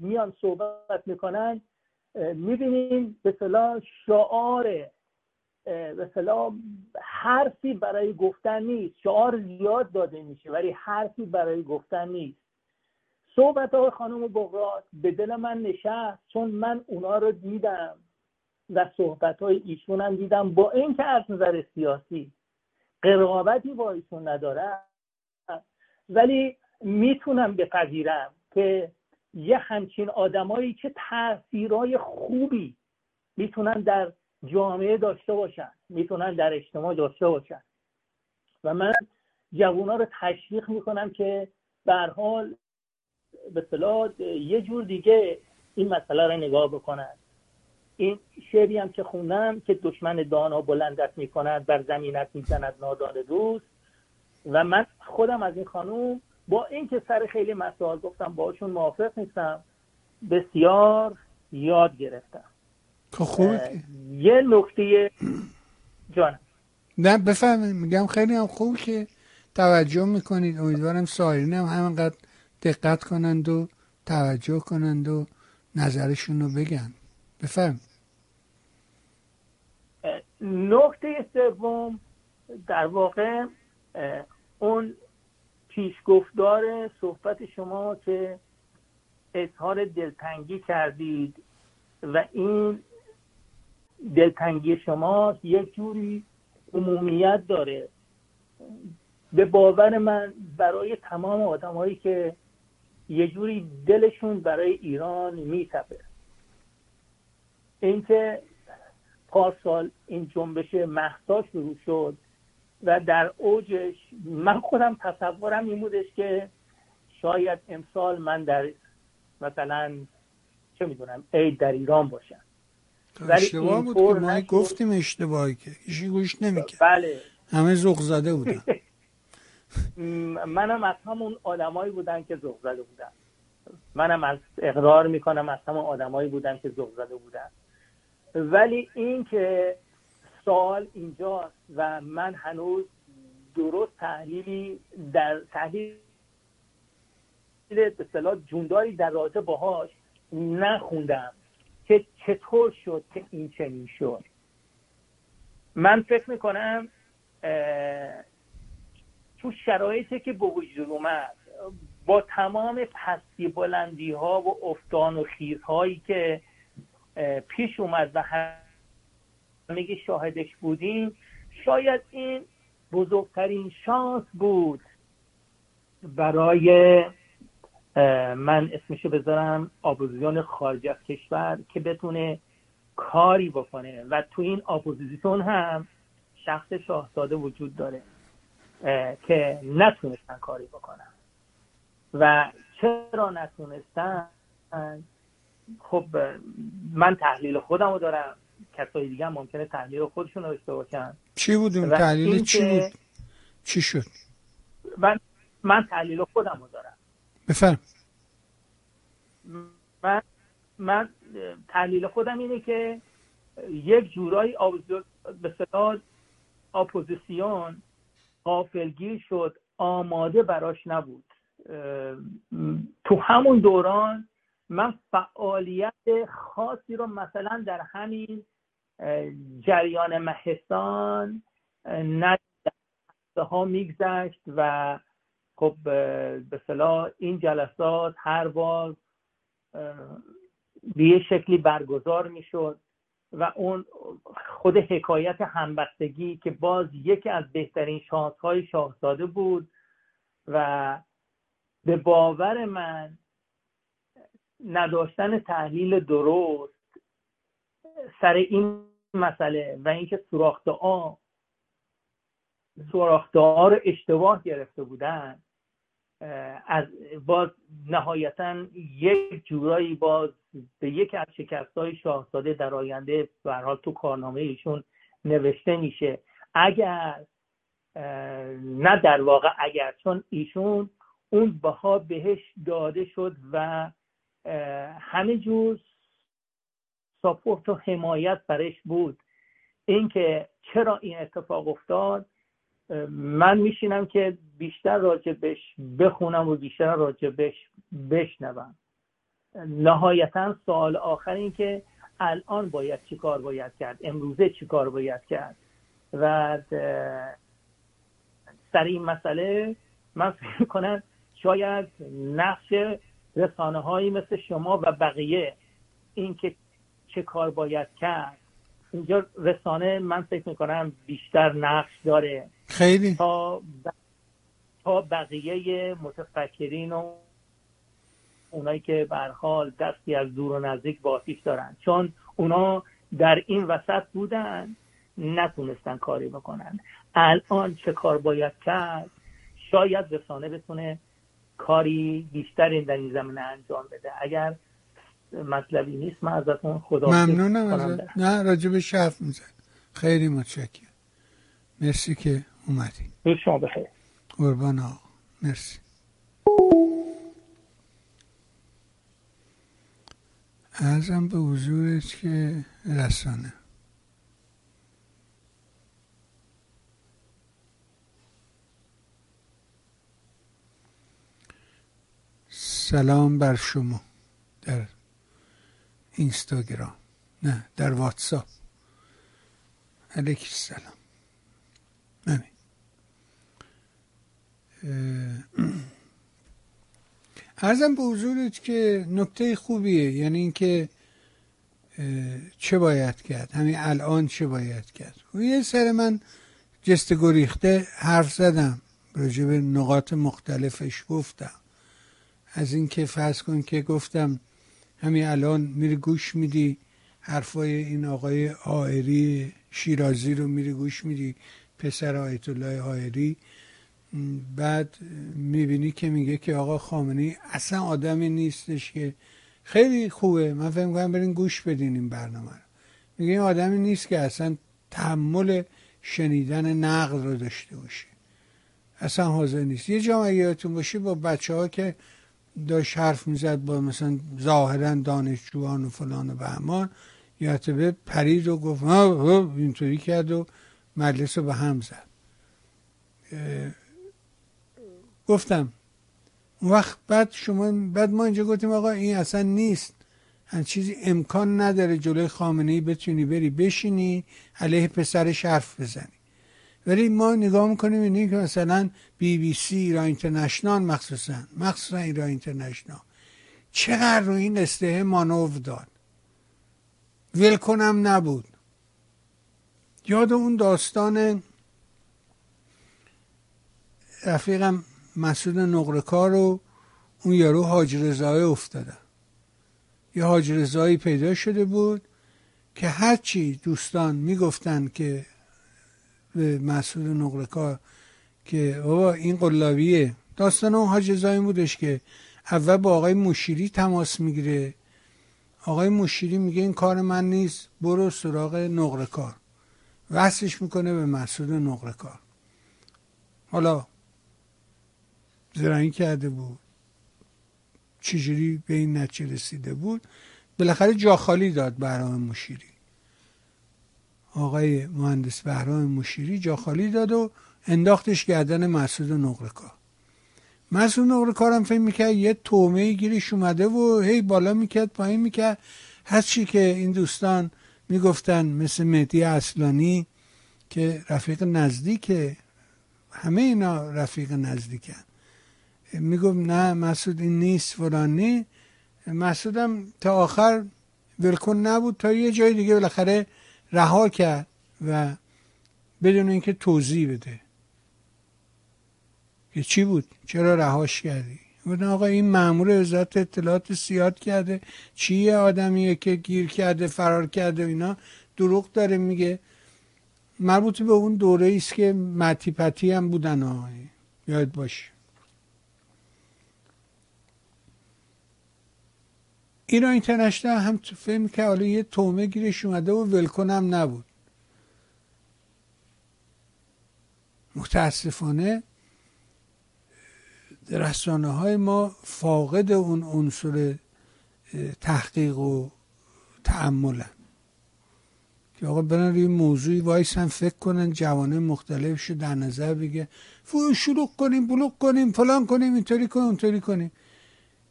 میان صحبت می‌کنن می‌بینیم به صلاح شعار مثلا حرفی برای گفتن نیست. شعار زیاد داده میشه ولی حرفی برای گفتن نیست. صحبت های خانم بغرات به دل من نشست چون من اونا رو دیدم و صحبت های ایشون هم دیدم با اینکه از نظر سیاسی قرابتی با ایشون ندارم ولی می‌تونم بپذیرم که یه همچین آدمایی که تاثیرهای خوبی می‌تونن در جامعه داشته باشن. می‌تونن در اجتماع داشته باشن. و من جوونا رو تشویق می‌کنم که به حال به یه جور دیگه این مسئله رو نگاه بکنن. این شعری هم که خوندم که دشمن دانا بلندت می‌کند بر زمینت می‌زند نادان دوست. و من خودم از این خانوم با اینکه سر خیلی مسائل گفتم باشون موافق نیستم بسیار یاد گرفتم. یه نکته جانم نه بفهمید میگم خیلی هم خوب که توجه می‌کنید. امیدوارم سایرین هم همینقدر دقت کنند و توجه کنند و نظرشون رو بگن. بفهم نکته سوم در واقع اون پیشگفتار صحبت شما که اظهار دلتنگی کردید و این دلتنگی شما یک جوری عمومیت داره. به باور من برای تمام آدمایی که یه جوری دلشون برای ایران میتپه. اینکه پارسال این جنبش محسا شروع شد و در اوجش من خودم تصورم این بودش که شاید امسال من در مثلا چه می‌دونم عید در ایران باشم. اشتباه بود که ما گفتیم اشتباهی که. کشی گوش نمی‌کرد. بله. همه زغ زده بودن. منم از همون آدمایی بودن که زغ زده بودن. منم از اقرار می‌کنم از همون آدمایی بودن که زغ زده بودن. ولی این که سوال اینجاست و من هنوز درست تحلیلی در تحلیل به اصطلاح جونداری در رابطه باهاش نخوندم. که چطور شد که این چنین شد. من فکر می‌کنم تو شرایطی که به وجود اومد با تمام پستی بلندی ها و افتان و خیزهایی که پیش اومد و همه شاهدش بودیم شاید این بزرگترین شانس بود برای من اسمشو بذارم اپوزیسیون خارج از کشور که بتونه کاری بکنه. و تو این اپوزیسیون هم شخص شاهزاده وجود داره که نتونستن کاری بکنن. و چرا نتونستن؟ خب من تحلیل خودم رو دارم. کسای دیگه هم ممکنه تحلیل خودشون رو داشته باشن. چی بود اون تحلیل؟ چی بود؟ چی شد؟ من من تحلیل خودم رو دارم. بفرم. من من تحلیل خودم اینه که یک جورایی به صلاح اپوزیسیون غافلگیر شد آماده براش نبود. تو همون دوران من فعالیت خاصی رو مثلا در همین جریان مهستان نه ها میگذشت و خب به صلاح این جلسات هر بار به یه شکلی برگزار می‌شد و اون خود حکایت همبستگی که باز یکی از بهترین شانس های شاهزاده بود و به باور من نداشتن تحلیل درست سر این مسئله و اینکه سوراخ دعا سوراخ دعا رو اشتباه گرفته بودن. از باز نهایتا یک جورایی باز به یکی از شکست های شاهزاده در آینده حال تو کارنامه ایشون نوشته میشه. اگر نه در واقع اگر چون ایشون اون بها بهش داده شد و همه جور ساپورت و حمایت برش بود. اینکه چرا این اتفاق افتاد؟ من میشینم که بیشتر راجبش بخونم و بیشتر راجبش بشنوم. نهایتا سوال آخر این که الان باید چی کار باید کرد؟ امروزه چی کار باید کرد؟ و سر این مسئله من فکر کنم شاید نقش رسانه هایی مثل شما و بقیه اینکه چه کار باید کرد. اینجا رسانه من فکر می‌کنم بیشتر نقش داره. خیلی؟ تا, تا بقیه متفکرین و اونایی که برحال دستی از دور و نزدیک باتیش دارن. چون اونا در این وسط بودن نتونستن کاری بکنن. الان چه کار باید کرد؟ شاید رسانه بتونه کاری بیشتر در این زمینه انجام بده. اگر مطلبی نیست من ازتون خدا ممنونم ازت. نه راجب شرف می‌زد خیلی متشکرم. مرسی که اومدی شما بخیر قربان آقا. مرسی. ارزم به حضورت که رسانه. سلام بر شما در اینستاگرام. نه در واتساپ. علیک سلام همین ارزم به حضورت که نکته خوبیه یعنی اینکه چه باید کرد؟ همین الان چه باید کرد؟ و یه سر من جست گریخته حرف زدم راجع به نقاط مختلفش گفتم. از اینکه فرض کن که گفتم همین الان میری گوش میدی حرفای این آقای آیری شیرازی رو میری گوش میدی پسر آیت الله آیری بعد می‌بینی که میگه که آقا خامنی اصلا آدمی نیستش که خیلی خوبه. من فکر کنم برین گوش بدین این برنامه رو. میگه این آدمی نیست که اصلا تحمل شنیدن نقل رو داشته باشه. اصلا حاضر نیست. یه جا یادتون باشه با بچه ها که داشت حرف می‌زد با مثلا ظاهرا دانشجویان و فلان و بهمان یاتبه پرید و گفت اینطوری کرد و مجلس رو به هم زد. گفتم اون وقت بعد شما بعد ما اینجا گفتیم آقا این اصلا نیست. هر چیزی امکان نداره جلوی خامنه ای بتونی بری بشینی علیه پسر حرف بزنی. ولی ما نگاه می‌کنیم اینی که مثلا بی بی سی ایران اینترنشنال مخصوصا مخصوصا ایران اینترنشنال. چقدر رو این استهه مانور داد؟ ول کنم نبود. یاد اون داستان رفیقم مسعود نقرکار رو اون یارو حاج رضایی افتاده. یه حاج رضایی پیدا شده بود که هرچی دوستان می‌گفتن که به مسعود نقرکار که بابا این قلابیه. داستان اون حاج زایم بودش که اول با آقای مشیری تماس می‌گیره. آقای مشیری میگه این کار من نیست برو سراغ نقره کار وصلش می‌کنه به مسعود نقره کار حالا زرنگی کرده بود. چجوری به این نتیجه رسیده بود؟ بالاخره جا خالی داد بهرام مشیری. آقای مهندس بهرام مشیری جا خالی داد و انداختش گردن مسعود نقرکار مسعود نقرکار هم فکر می‌کرد یه تومه گیرش اومده و هی بالا می‌کرد پایین می‌کرد. هر چی که این دوستان می‌گفتن مثل مهدی اصلانی که رفیق نزدیکه همه اینا رفیق نزدیکن. می‌گفت نه مسعود این نیست فلانی مسعودم تا آخر ولکن نبود تا یه جای دیگه بالاخره رها کرد و بدون اینکه توضیح بده. که چی بود؟ چرا رهاش کردی؟ بودن آقا این مامور وزارت اطلاعات سیاد کرده. چیه آدمیه که گیر کرده فرار کرده اینا؟ دروغ داره میگه. مربوط به اون دوره است که متی پتی هم بودن آقای. یاد باشه ایران اینترنشنال هم تو فیلم که حالا یه تومه گیرش اومده و ولکنم نبود. متاسفانه رسانه های ما فاقد اون عنصر تحقیق و تعملن که آقا برن روی موضوعی وایسن فکر کنن جوانه مختلفشو در نظر بگه. شروع کنیم بلوغ کنیم فلان کنیم اینطوری کنیم اونطوری کنیم.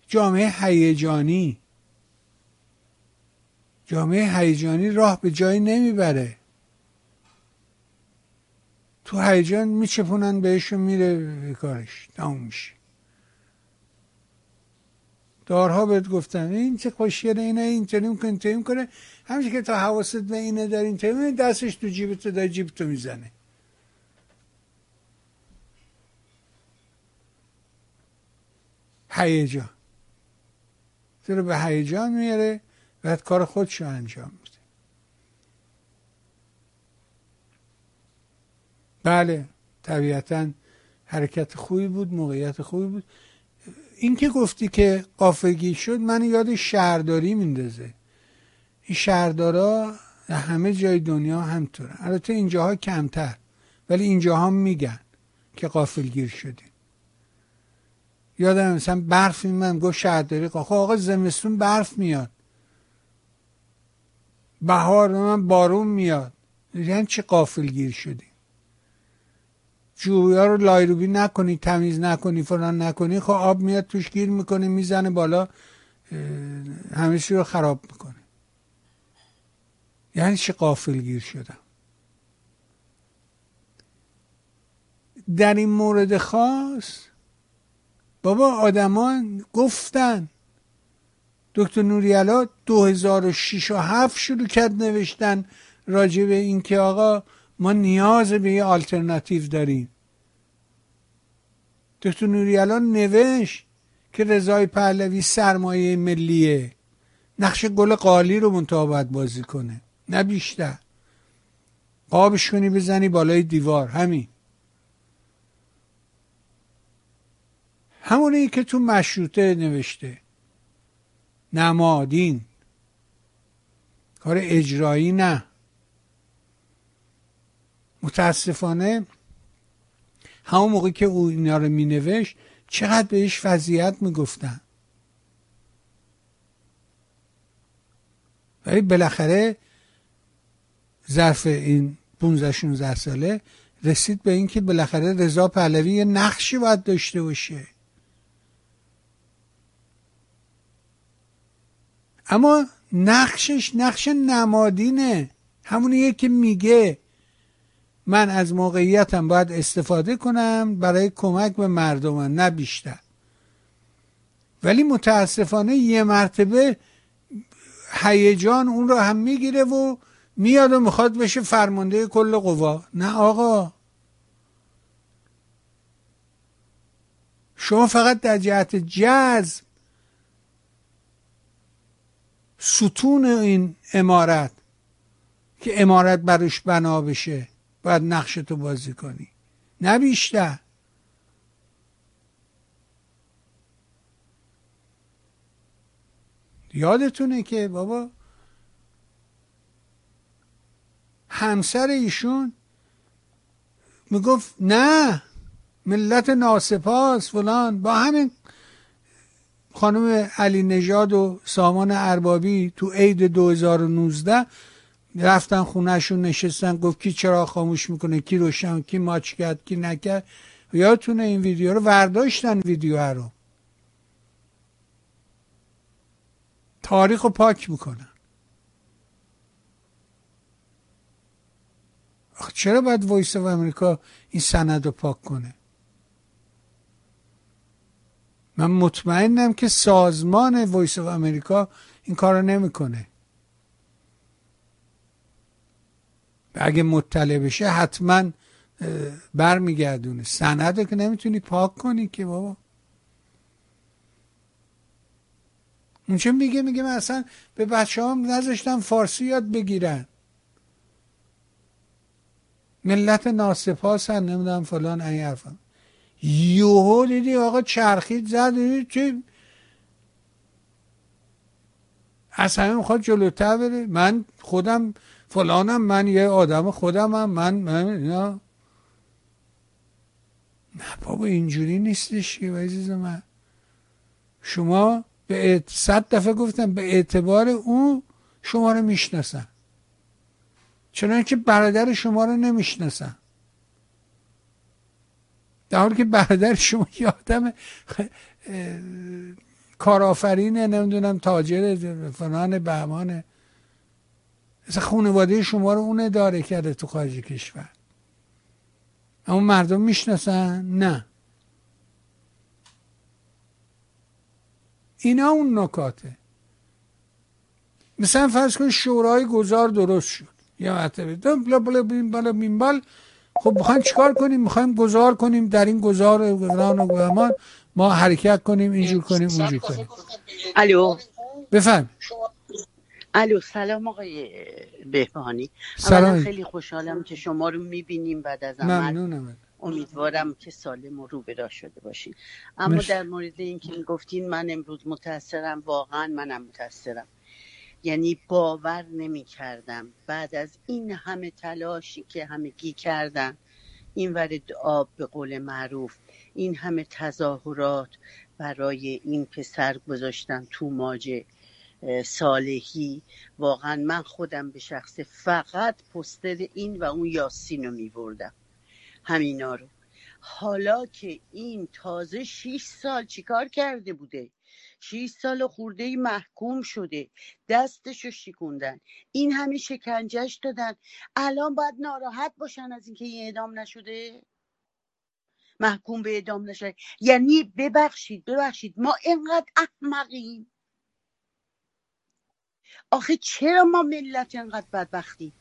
جامعه هیجانی. جامعه هیجانی راه به جایی نمی‌بره. تو هیجان میچپونن بهشون میره به کارش. تموم میشه. دارها بهت گفتن این چه خوشگله اینه اینطوری می‌کنه اینطوری می‌کنه. همچه که تا حواست به اینه داری اینطوری دستش تو جیب تو داری جیب تو می‌زنه. هیجان. تو رو به هیجان میاره. بعد کار خودشو انجام میده. بله طبیعتا حرکت خوبی بود موقعیت خوبی بود. این که گفتی که قافگی شد من یاد شهرداری میندازه. این شهردارا همه جای دنیا همطوره البته اینجاها کمتر ولی اینجاها میگن که قافلگیر شدیم یادم مثلا برف من گفت شهرداری خب آقا زمستون برف میاد. بهار من بارون میاد. یعنی چه قافلگیر شدیم جویا رو لایروبی نکنی تمیز نکنی فلان نکنی. خب آب میاد توش گیر می‌کنه می‌زنه بالا همه رو خراب می‌کنه. یعنی چه قافلگیر شدم؟ در این مورد خاص بابا آدمان گفتن. دکتر نوریالا 2006 و 7 شروع کرد نوشتن راجع به اینکه آقا ما نیاز به یه آلترناتیو داریم. دکتر نوریالا نوشت که رضای پهلوی سرمایه ملیه نقش گل قالی رو منتها باید بازی کنه نه بیشتر. قابش کنی بزنی بالای دیوار همین. همونی که تو مشروطه نوشته. نمادین. کار اجرایی نه. متاسفانه همون موقع که او اینا رو می نوشت چقدر بهش فضیحت می گفتن ولی بالاخره ظرف این 15 16 ساله رسید به اینکه بالاخره رضا پهلوی یه نقشی باید داشته باشه. اما نقشش نقش نمادینه. همونیه که میگه من از موقعیتم باید استفاده کنم برای کمک به مردم نه بیشتر. ولی متاسفانه یه مرتبه هیجان اون رو هم می‌گیره و میاد و می‌خواد بشه فرمانده کل قوا. نه آقا. شما فقط در جهت جذب ستون این امارت که امارت برش بنا بشه باید نقش تو بازی کنی. نه بیشتر. یادتونه که بابا همسر ایشون می‌گفت نه ملت ناسپاس فلان. با همین خانم علی نژاد و سامان اربابی تو عید 2019 رفتن خونهشون نشستن گفت کی چرا خاموش می‌کنه؟ کی روشن کی ماچ کرد کی نکرد؟ یادتونه این ویدیو رو؟ ورداشتن ویدیو رو. تاریخ رو پاک می‌کنن. چرا باید Voice امریکا این سند رو پاک کنه؟ من مطمئنم که سازمان Voice of America این کار رو نمی‌کنه. اگه مطلع بشه حتما برمیگردونه. سنده که نمی‌تونی پاک کنی که بابا. اون چی میگه؟ میگه من اصلا به بچه هم نذاشتم فارسی یاد بگیرن. ملت ناسپاسن نمی‌دونم فلان این حرفم یوهو دیدی آقا چرخید زد چی از همه می‌خواد جلوتر بره. من خودم فلانم من یه آدم خودمم من من اینا. نه بابا اینجوری نیستش که عزیز من. شما به صد دفعه گفتم به اعتبار اون شما رو می‌شناسن. چنانکه برادر شما رو نمی‌شناسن. در حالی که برادر شما یه آدم کارآفرینه نمی‌دونم تاجر فلان بهمانه مثلا خانواده شما رو اونه داره کرده تو خارج کشور اما مردم می‌شناسن نه اینا اون نکاته مثلا فرض کن شورای گذار درست شد یا مرتبه بلا بلا بین بالا بین خب می‌خوایم چیکار کنیم؟ می‌خوایم گذار کنیم در این گذار گذران و گذران ما حرکت کنیم اینجور کنیم اونجور کنیم. الو. بفهم. الو سلام آقای بهبانی سلام. خیلی خوشحالم که شما رو می‌بینیم بعد از عمل. امیدوارم که سالم و روبرا شده باشین. اما مش... در مورد اینکه گفتین من امروز متاثرم واقعا منم متاثرم یعنی باور نمی کردم بعد از این همه تلاشی که همگی کردن این ورد آب به قول معروف این همه تظاهرات برای این پسر گذاشتن تو ماجه صالحی. واقعا من خودم به شخص فقط پستر این و اون یاسین رو می بردم همینا رو. حالا که این تازه 6 سال چیکار کرده بوده؟ 6 سال خورده ای محکوم شده. دستشو شکوندن. این همه شکنجش دادن. الان باید ناراحت باشن از اینکه این اعدام نشده. محکوم به اعدام نشده. یعنی ببخشید ببخشید. ما اینقدر احمقیم. آخه چرا ما ملت اینقدر بدبختی؟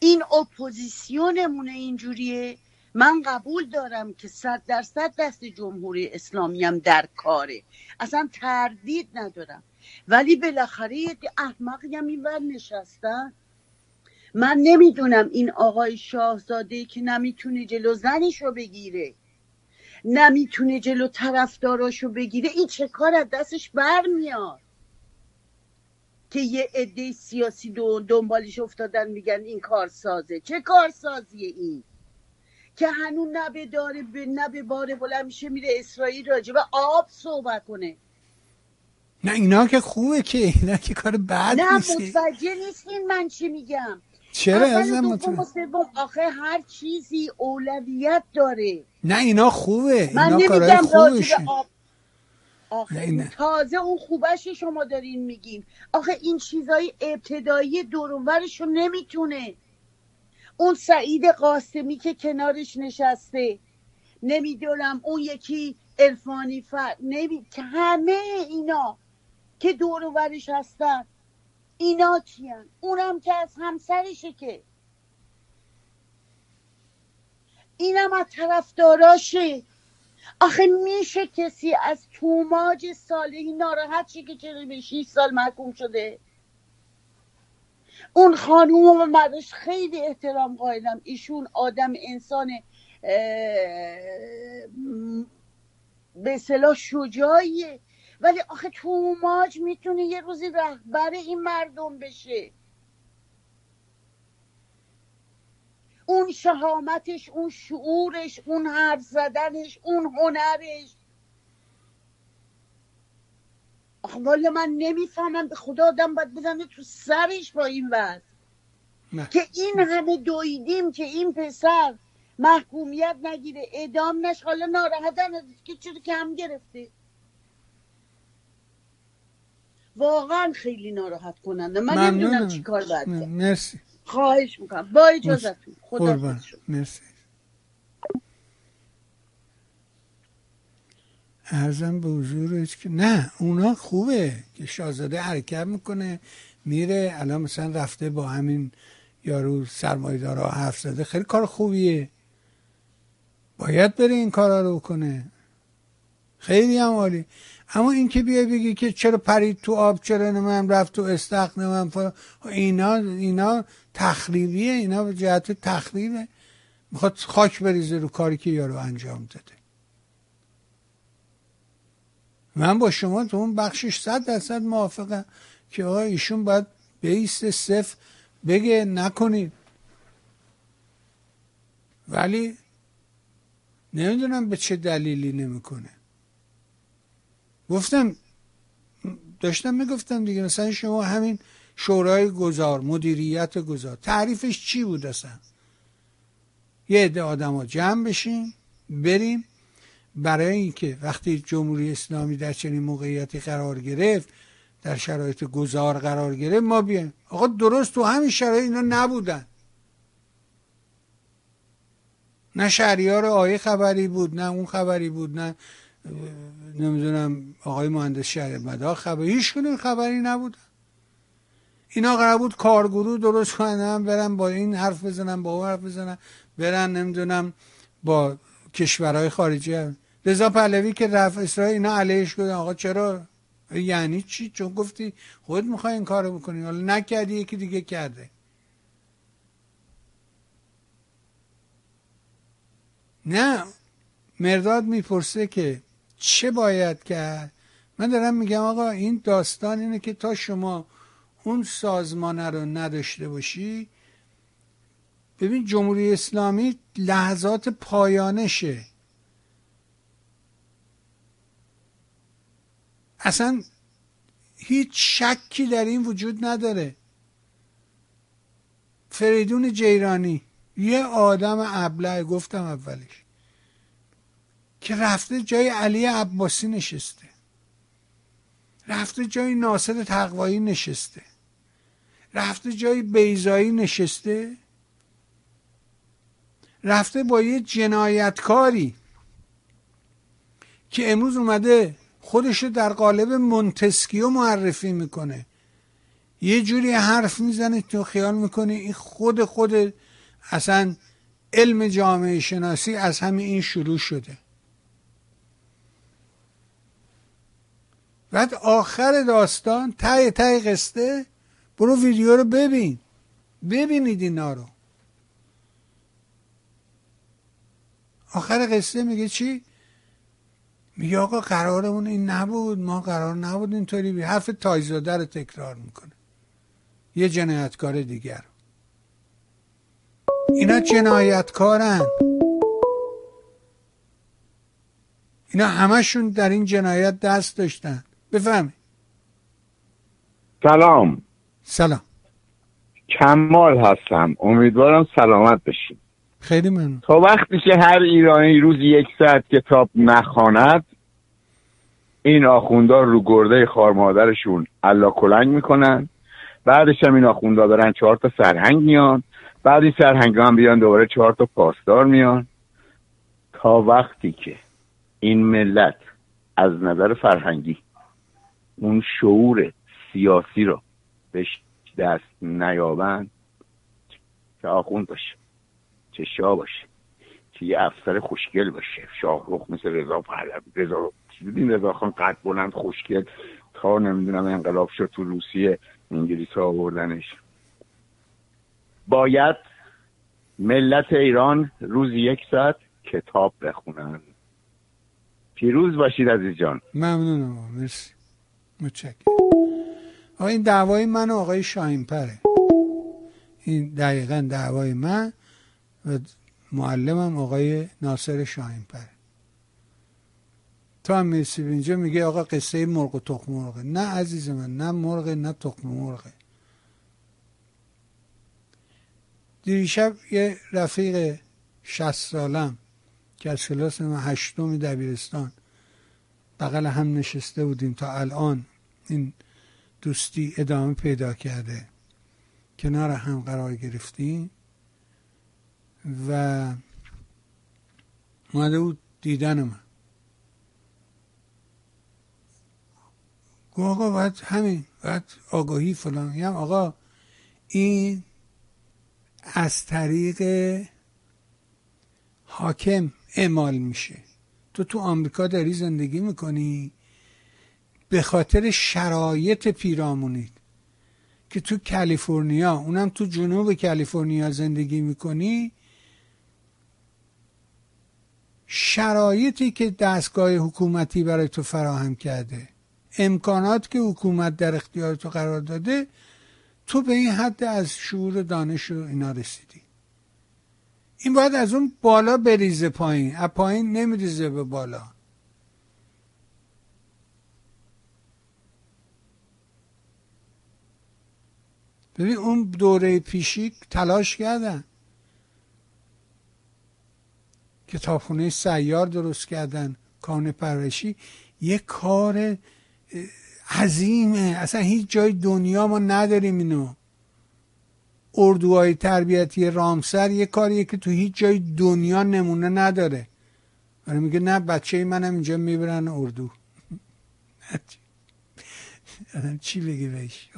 این اپوزیسیونمونه اینجوریه. من قبول دارم که صد درصد دست جمهوری اسلامی هم در کاره. اصلا تردید ندارم. ولی بالاخره یه احمقی هم اینور نشستن. من نمی‌دونم این آقای شاهزاده که نمی‌تونه جلو زنش رو بگیره. نمی‌تونه جلو طرفداراش رو بگیره. این چه کار از دستش برمیاد؟ که یه عده سیاسی دنبالش افتادن میگن این کار سازه چه کار سازیه این؟ که هنوز نبه داره به نبه باره بلند میشه میره اسرائیل راجبه آب صحبت کنه. نه اینا که خوبه که اینا که کار بد نه متوجه نیستین من چی میگم. چرا از آخه هر چیزی اولویت داره. نه اینا خوبه. من اینا کارهای خوبشه آخه تازه اون خوبش شما دارین میگین. آخه این چیزای ابتدایی دورونورش رو نمی‌تونه. اون سعید قاسمی که کنارش نشسته. نمی‌دونم اون یکی ارفانی فر نمی... همه اینا که دورورش هستن. اینا کیان؟ اونم که از همسرشه که. اینم از طرفداراشه. آخه میشه کسی از توماج صالحی ناراحت شه که چرا به 6 سال محکوم شده. اون خانوم و مردش خیلی احترام قائلم. ایشون آدم انسان به صلاح شجاعیه. ولی آخه توماج می‌تونه یه روزی رهبر این مردم بشه. اون شهامتش اون شعورش اون حرف زدنش اون هنرش آخه والا من نمی‌فهمم به خدا آدم باید بزنه تو سرش با این وضع. که این همه دویدیم که این پسر محکومیت نگیره ادام نش حالا ناراحتن که چرا کم گرفته. واقعا خیلی ناراحت کننده. من نمی‌دونم چی کار باید مرسی. خواهش می‌کنم. با اجازتون خدا مرسی. ارزم به حضورت که نه اونا خوبه که شاهزاده حرکت می‌کنه میره الان مثلا رفته با همین یارو سرمایدارا حرف زده. خیلی کار خوبیه. باید بره این کارا رو کنه. خیلی هم عالی. اما این که بیای بگی که چرا پرید تو آب چرا نمیم رفت تو استخ نمیم اینا اینا تخریبیه. اینا به جهت تخریبه. می‌خواد خاک بریزه رو کاری که یارو انجام داده. من با شما تو اون بخشش صد درصد موافقم که آقا ایشون باید بیست صفر بگه نکنید. ولی نمی‌دونم به چه دلیلی نمی‌کنه. گفتم داشتم می‌گفتم دیگه مثلا شما همین شورای گذار مدیریت گذار تعریفش چی بود اصلا؟ یه عده آدم ها جمع بشیم بریم. برای اینکه وقتی جمهوری اسلامی در چنین موقعیتی قرار گرفت در شرایط گذار قرار گرفت ما بیایم. آقا درست تو همین شرایط اینا نبودن. نه شهریار آیه خبری بود نه اون خبری بود نه نمی‌دونم آقای مهندس شهر مدا خبری هیچ خبری نبود اینا قرار بود کارگروه درست کنن برن با این حرف بزنن با اون حرف بزنن برن نمی‌دونم با کشورهای خارجی رضا پهلوی که رفت اسرائیل اینا علیهش گفتن آقا چرا؟ یعنی چی؟ چون گفتی خود می‌خوای این کارو بکنی. حالا نکردی یکی دیگه کرده. نه مرداد می‌پرسه که چه باید کرد؟ من دارم میگم آقا این داستان اینه که تا شما اون سازمانه رو نداشته باشی ببین جمهوری اسلامی لحظات پایانشه. اصلا هیچ شکی در این وجود نداره. فریدون جیرانی یه آدم ابله گفتم اولش که رفته جای علی عباسی نشسته. رفته جای ناصر تقوایی نشسته. رفته جای بیزایی نشسته. رفته با یه جنایتکاری که امروز اومده خودش در قالب مونتسکیو معرفی می‌کنه. یه جوری حرف می‌زنه تو خیال می‌کنه این خود خود اصلا علم جامعه شناسی از همین این شروع شده. بعد آخر داستان تای تای قصه برو ویدیو رو ببین. ببینید اینا رو. آخر قصه میگه چی؟ میگه آقا قرارمون این نبود ما قرار نبود اینطوری بی حرف تایزاده رو تکرار می‌کنه. یه جنایتکار دیگر. اینا جنایتکارن. اینا همشون در این جنایت دست داشتن. بفهمی سلام. سلام. کمال هستم. امیدوارم سلامت بشیم خیلی من تا وقتی که هر ایرانی روز یک ساعت کتاب نخواند این آخوندار رو گرده خار مادرشون علا کلنگ می‌کنن. بعدش هم این آخوندار برن چهار تا سرهنگ میان. بعد این سرهنگ هم بیان دوباره چهار تا پاسدار میان. تا وقتی که این ملت از نظر فرهنگی اون شعور سیاسی رو بهش دست نیابند که آخوند باشه. چه شاه باشه که یه افسر خوشگل باشه. شاهروخ مثل رضا پهلوی رضا دیدین رضا خان قد بلند خوشگل. تا نمی‌دونم انقلاب شد تو روسیه انگلیس ها آوردنش. باید ملت ایران روز یک ساعت کتاب بخونن. پیروز باشید عزیز جان. ممنونم مرسی. متشکرم. این دعوای من و آقای شاهین پره این دقیقا دعوای من. و معلمم آقای ناصر شاهین پره تو هم می‌رسی اینجا میگه آقا قصه مرغ و تخم مرغه. نه عزیز من نه مرغ نه تخم مرغه. دیریشب یه رفیق شست سالم که از کلاس من هشتم دبیرستان بغل هم نشسته بودیم تا الان این دوستی ادامه پیدا کرده. کنار هم قرار گرفتیم. و اومده بود دیدن من. گو آقا باید همین باید آگاهی فلان. میگم آقا این از طریق حاکم اعمال میشه. تو تو آمریکا داری زندگی می‌کنی به خاطر شرایط پیرامونید که تو کالیفرنیا اونم تو جنوب کالیفرنیا زندگی می‌کنی شرایطی که دستگاه حکومتی برای تو فراهم کرده امکانات که حکومت در اختیار تو قرار داده تو به این حد از شعور دانش و اینا رسیدی. این باید از اون بالا بریزه پایین. از پایین نمیریزه به بالا. ببین اون دوره پیشی تلاش کردن. کتابخونه سیار درست کردن کانون پرورشی یه کار عظیمه. اصلا هیچ جای دنیا ما نداریم اینو. اردوهای تربیتی رامسر یه کاریه که تو هیچ جای دنیا نمونه نداره. آره میگه نه بچه منم اینجا می‌برن اردو. چی؟ بگی بهش؟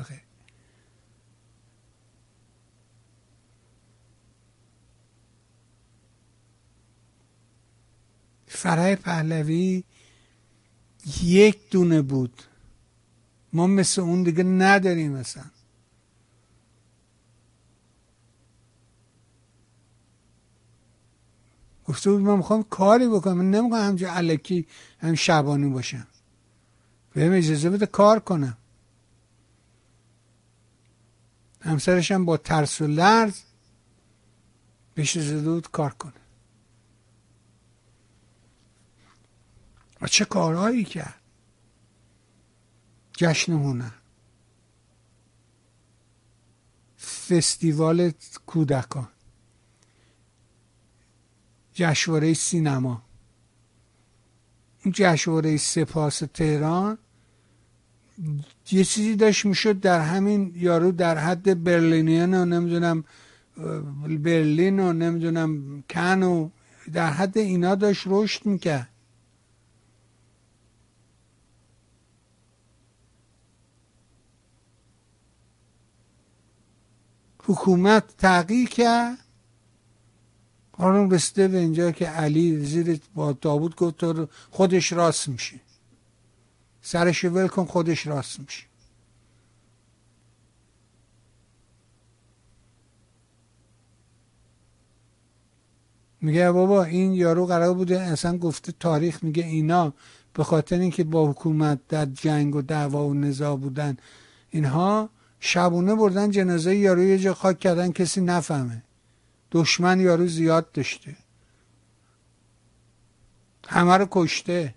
فرای پهلوی یک دونه بود. ما مثل اون دیگه نداریم مثلا. گفته بود من می‌خوام کاری بکنم. من نمی‌خوام همجا علکی هم شبانی باشم. بهم اجازه بده کار کنم. همسرش هم با ترس و لرز بهش اجازه بود کار کنه. و چه کارهایی کرد؟ جشن هنر. فستیوال کودکان. جشنواره سینما. این جشنواره سپاس تهران یه چیزی داشت می‌شد در همین یارو در حد برلینیان و نمی‌دونم برلین و نمی‌دونم کن و در حد اینا داشت رشد می‌کرد. حکومت تغییر کرد. قانون رسیده به اینجا که علی زیر با داوود گفت خودش راست میشه. سرش ول کن خودش راست میشه. میگه بابا این یارو قرار بوده اصلا گفته تاریخ میگه اینا به خاطر اینکه با حکومت در جنگ و دعوا و نزاع بودن اینها شبونه بردن جنازه یارو یه جا خاک کردن کسی نفهمه. دشمن یارو زیاد داشته. همه رو کشته.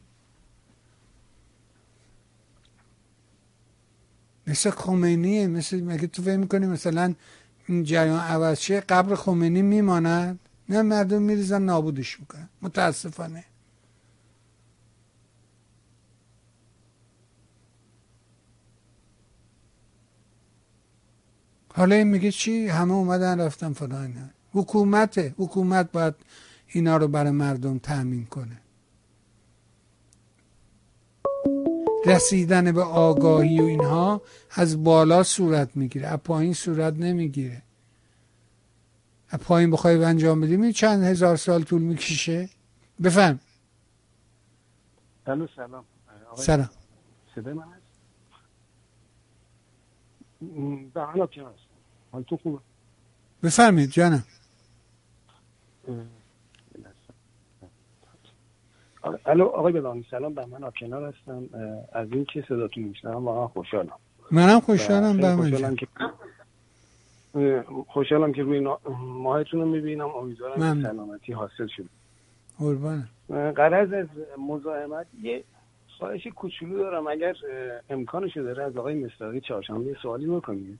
مثل خمینیه مثل مگه تو فهم می‌کنی مثلا این جریان عوض قبر خمینی میماند؟ نه مردم میریزن نابودش می‌کنن. متاسفانه. حالا این میگه چی؟ همه اومدن رفتن فلان حکومت حکومت باید اینا رو برای مردم تأمین کنه. رسیدن به آگاهی و اینها از بالا صورت می‌گیره. از پایین صورت نمی‌گیره. از پایین بخوای انجام بدیم چند هزار سال طول می‌کشه؟ بفهم. سلام. سلام. صدای من به که هست. حال تو خوبه؟ بفرمید جانم. الو آقای بلانی سلام به من آکنار هستم. از این که صداتون میشنم واقعا خوشحالم. منم خوشحالم به خوشحالم که خوشحالم که روی ماهتون رو می‌بینم. امیدوارم سلامتی حاصل شد قرض از مزاحمت یه خواهش کوچولو دارم. اگر امکانش داره از آقای مصداقی چهارشنبه سوالی بکنید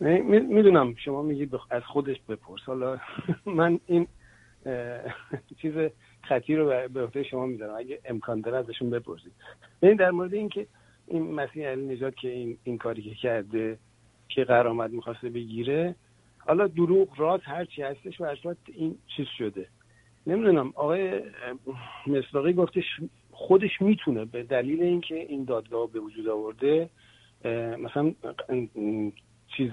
می‌دونم شما میگید از خودش بپرس. حالا من این چیز خطی رو به عهده شما میدارم. اگه امکان داره ازشون بپرسید. ببین در مورد اینکه این مسیح علی نجات که این, این کاری که کرده که قرامت می‌خواسته بگیره حالا دروغ راست هر چی هستش و این چیز شده. نمی‌دونم آقای مصداقی گفتش خودش می‌تونه به دلیل اینکه این دادگاه به وجود آورده مثلا چیز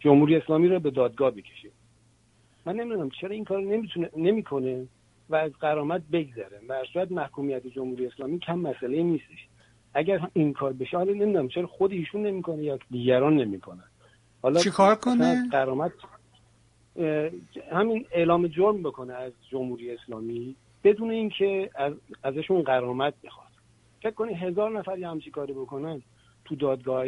جمهوری اسلامی رو به دادگاه بکشه. من نمی‌دونم چرا این کار نمی‌تونه نمی‌کنه و از قرامت بگذره. و صورت محکومیت جمهوری اسلامی کم مسئله نیستش. اگر این کار بشه حالا نمی‌دونم چرا خود ایشون نمی‌کنه یا دیگران نمی‌کنن. حالا چی کار کنه؟ قرامت همین اعلام جرم بکنه از جمهوری اسلامی. بدون اینکه از ازشون قرامت بخواد. فکر کنی هزار نفر یه همچی کاری بکنن تو دادگاه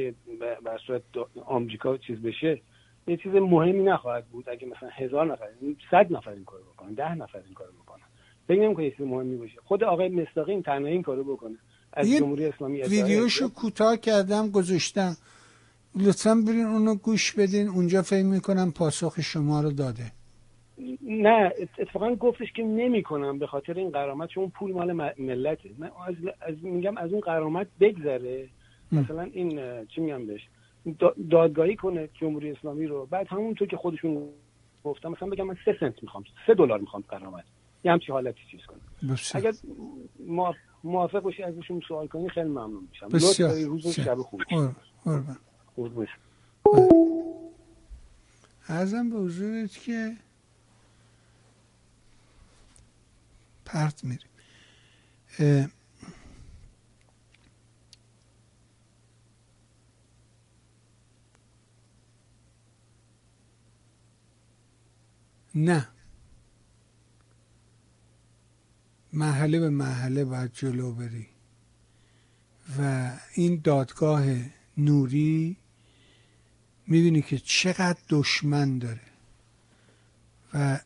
بر صورت آمریکا چیز بشه یه چیز مهمی نخواهد بود اگه مثلا هزار نفر صد نفر این کارو بکنن ده نفر این کارو بکنن. فکر نمی‌کنم چیز مهمی باشه. خود آقای مستقیم تنها این کارو بکنه. از جمهوری اسلامی ویدیوشو کوتاه کردم گذاشتم. لطفا برین اونو گوش بدین. اونجا فکر می‌کنم پاسخ شما رو داده. نه اتفاقا گفتش که نمی‌کنم به خاطر این قرامت چون پول مال ملته. من از, از میگم از اون قرامت بگذره. مثلا این چی میگم بهش؟ دادگاهی کنه جمهوری اسلامی رو. بعد همونطور که خودشون گفتم مثلا بگم من سه سنت می‌خوام سه دلار می‌خوام قرامت. یه همچی حالتی چیز کنم. اگر موافق باشی ازشون سوال کنی خیلی ممنون میشم. بسیار. روز شب خوب ارزم به حضورت که پرت میریم. نه. محله به محله باید جلو بری. و این دادگاه نوری می‌بینی که چقدر دشمن داره و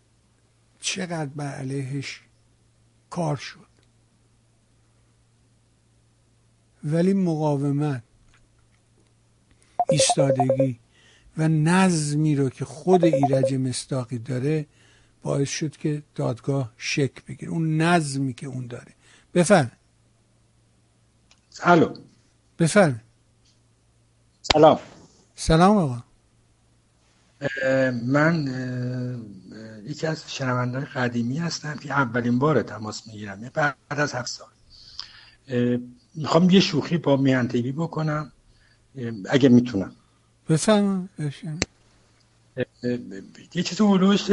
چقدر بر علیهش کار شد. ولی مقاومت ایستادگی و نظمی رو که خود ایرج مستاقی داره باعث شد که دادگاه شک بگیره. اون نظمی که اون داره. بفرم الو. بفرم سلام. سلام آقا. من یکی از شنوندهای قدیمی هستم که اولین بار تماس می‌گیرم بعد از هفت سال. می‌خوام یه شوخی با میانتگی بکنم اگه می‌تونم. بفهم یه چیز هلوش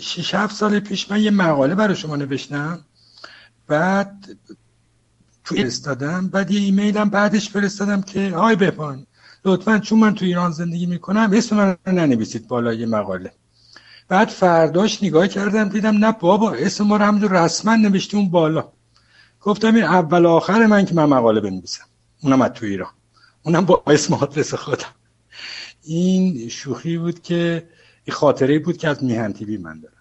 6 7 سال پیش من یه مقاله برای شما نوشتم. بعد تو فرستادم بعد یه ایمیلم بعدش فرستادم که های بپان لطفا چون من تو ایران زندگی می‌کنم اسم من رو ننویسید بالای مقاله. بعد فرداش نگاه کردم دیدم نه بابا اسم ما رو همونجور رسما نوشتی اون بالا. گفتم این اول آخر من که من مقاله بنویسم. اونم از تو ایران. اونم با اسم آدرس خودم. این شوخی بود که یه خاطره بود که از میهن تیوی من دارم.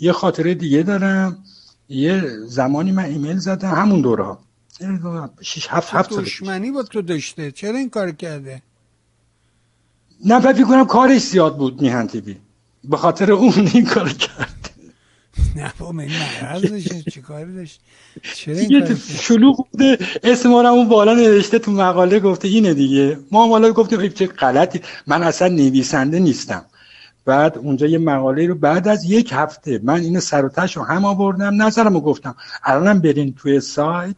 یه خاطره دیگه دارم. یه زمانی من ایمیل زدم همون دوره شیش هفت هفت دشمنی با تو داشته؟ چرا این کار کرده؟ نه فکر کنم کارش زیاد بود میهن تیوی به خاطر اون این کار کرد. نه با من مرض چی کاری داشت؟ چرا این شلوغ بوده. اسم ما اون بالا نوشته تو مقاله گفته اینه دیگه. ما هم حالا گفتیم چه غلطی. من اصلا نویسنده نیستم. بعد اونجا یه مقاله رو بعد از یک هفته من اینو سر و رو هم آوردم نظرمو گفتم. الانم برین توی سایت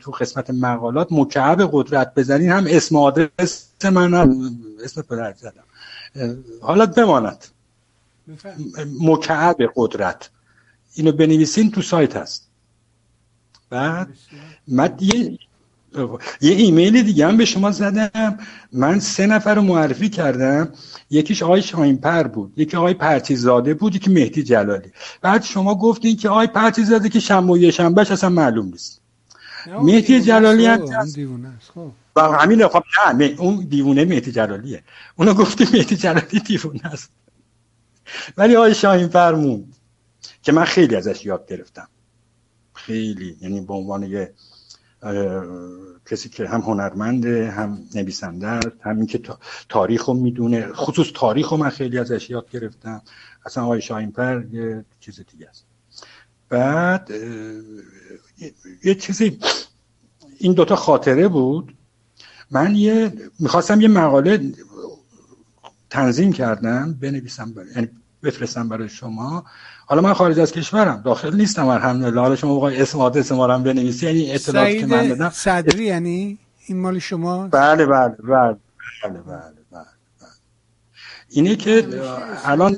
تو قسمت مقالات مکعب قدرت بزنین. هم اسم آدرس من اسم پدر زدم. حالا بماند. مکعب قدرت. اینو بنویسین تو سایت هست. بعد من یه یه ایمیل دیگه هم به شما زدم. من سه نفر رو معرفی کردم. یکیش آقای شاینپر بود یکی آقای پرتیزاده بود یکی مهدی جلالی. بعد شما گفتین که آقای پرتیزاده که شنبه شنبهش اصلا معلوم نیست. مهدی جلالی هم خب. همین خب نه اون دیوونه مهدی جلالیه. اونو گفتی مهدی جلالی دیوونه است. ولی آقای شاهین فرمون که من خیلی ازش یاد گرفتم. خیلی یعنی به عنوان یه کسی که هم هنرمنده هم نویسنده است هم که تاریخ رو می‌دونه خصوص تاریخ رو من خیلی ازش یاد گرفتم. اصلا آقای شاینپر یه چیز دیگه است. بعد یه چیزی این دوتا خاطره بود. من یه می‌خواستم یه مقاله تنظیم کردم بنویسم یعنی بفرستم برای شما. حالا من خارج از کشورم داخل نیستم الحمدلله. حالا شما بخوای اسم آدرس ما رو بنویسی یعنی اطلاعاتی که من دادم صدری یعنی این مال شما؟ بله بله بله بله بله, بله, اینه که الان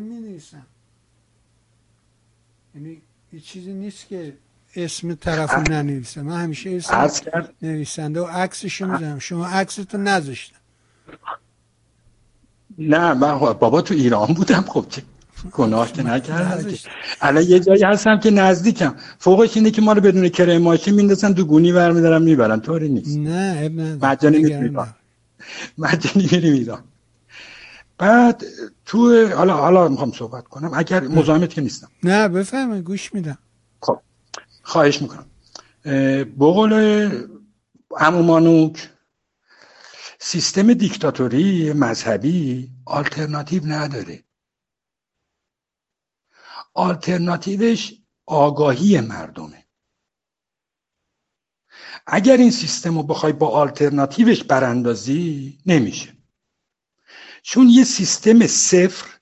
یعنی چیزی نیست که اسم طرف رو ننویسه. من همیشه اسم نویسنده و عکسش می‌زنم شما عکستو نذاشتم. نه من بابا تو ایران بودم خب چه گناه که نکردم الان یه جایی هستم که نزدیکم. فوقش اینه که ما رو بدون کرای ماشین میندازن دو گونی برمیدارن می‌برن. طوری نیست. نه مجانی میریم مجانی میریم ایران بعد تو حالا حالا می‌خوام صحبت کنم. اگر مزاحمت که نیستم. نه بفهمه گوش میدم. خب خواهش می‌کنم. بقول امومانوک سیستم دیکتاتوری مذهبی آلترناتیو نداره. آلترناتیوش آگاهی مردمه. اگر این سیستم رو بخوای با آلترناتیوش براندازی نمیشه. چون یه سیستم صفر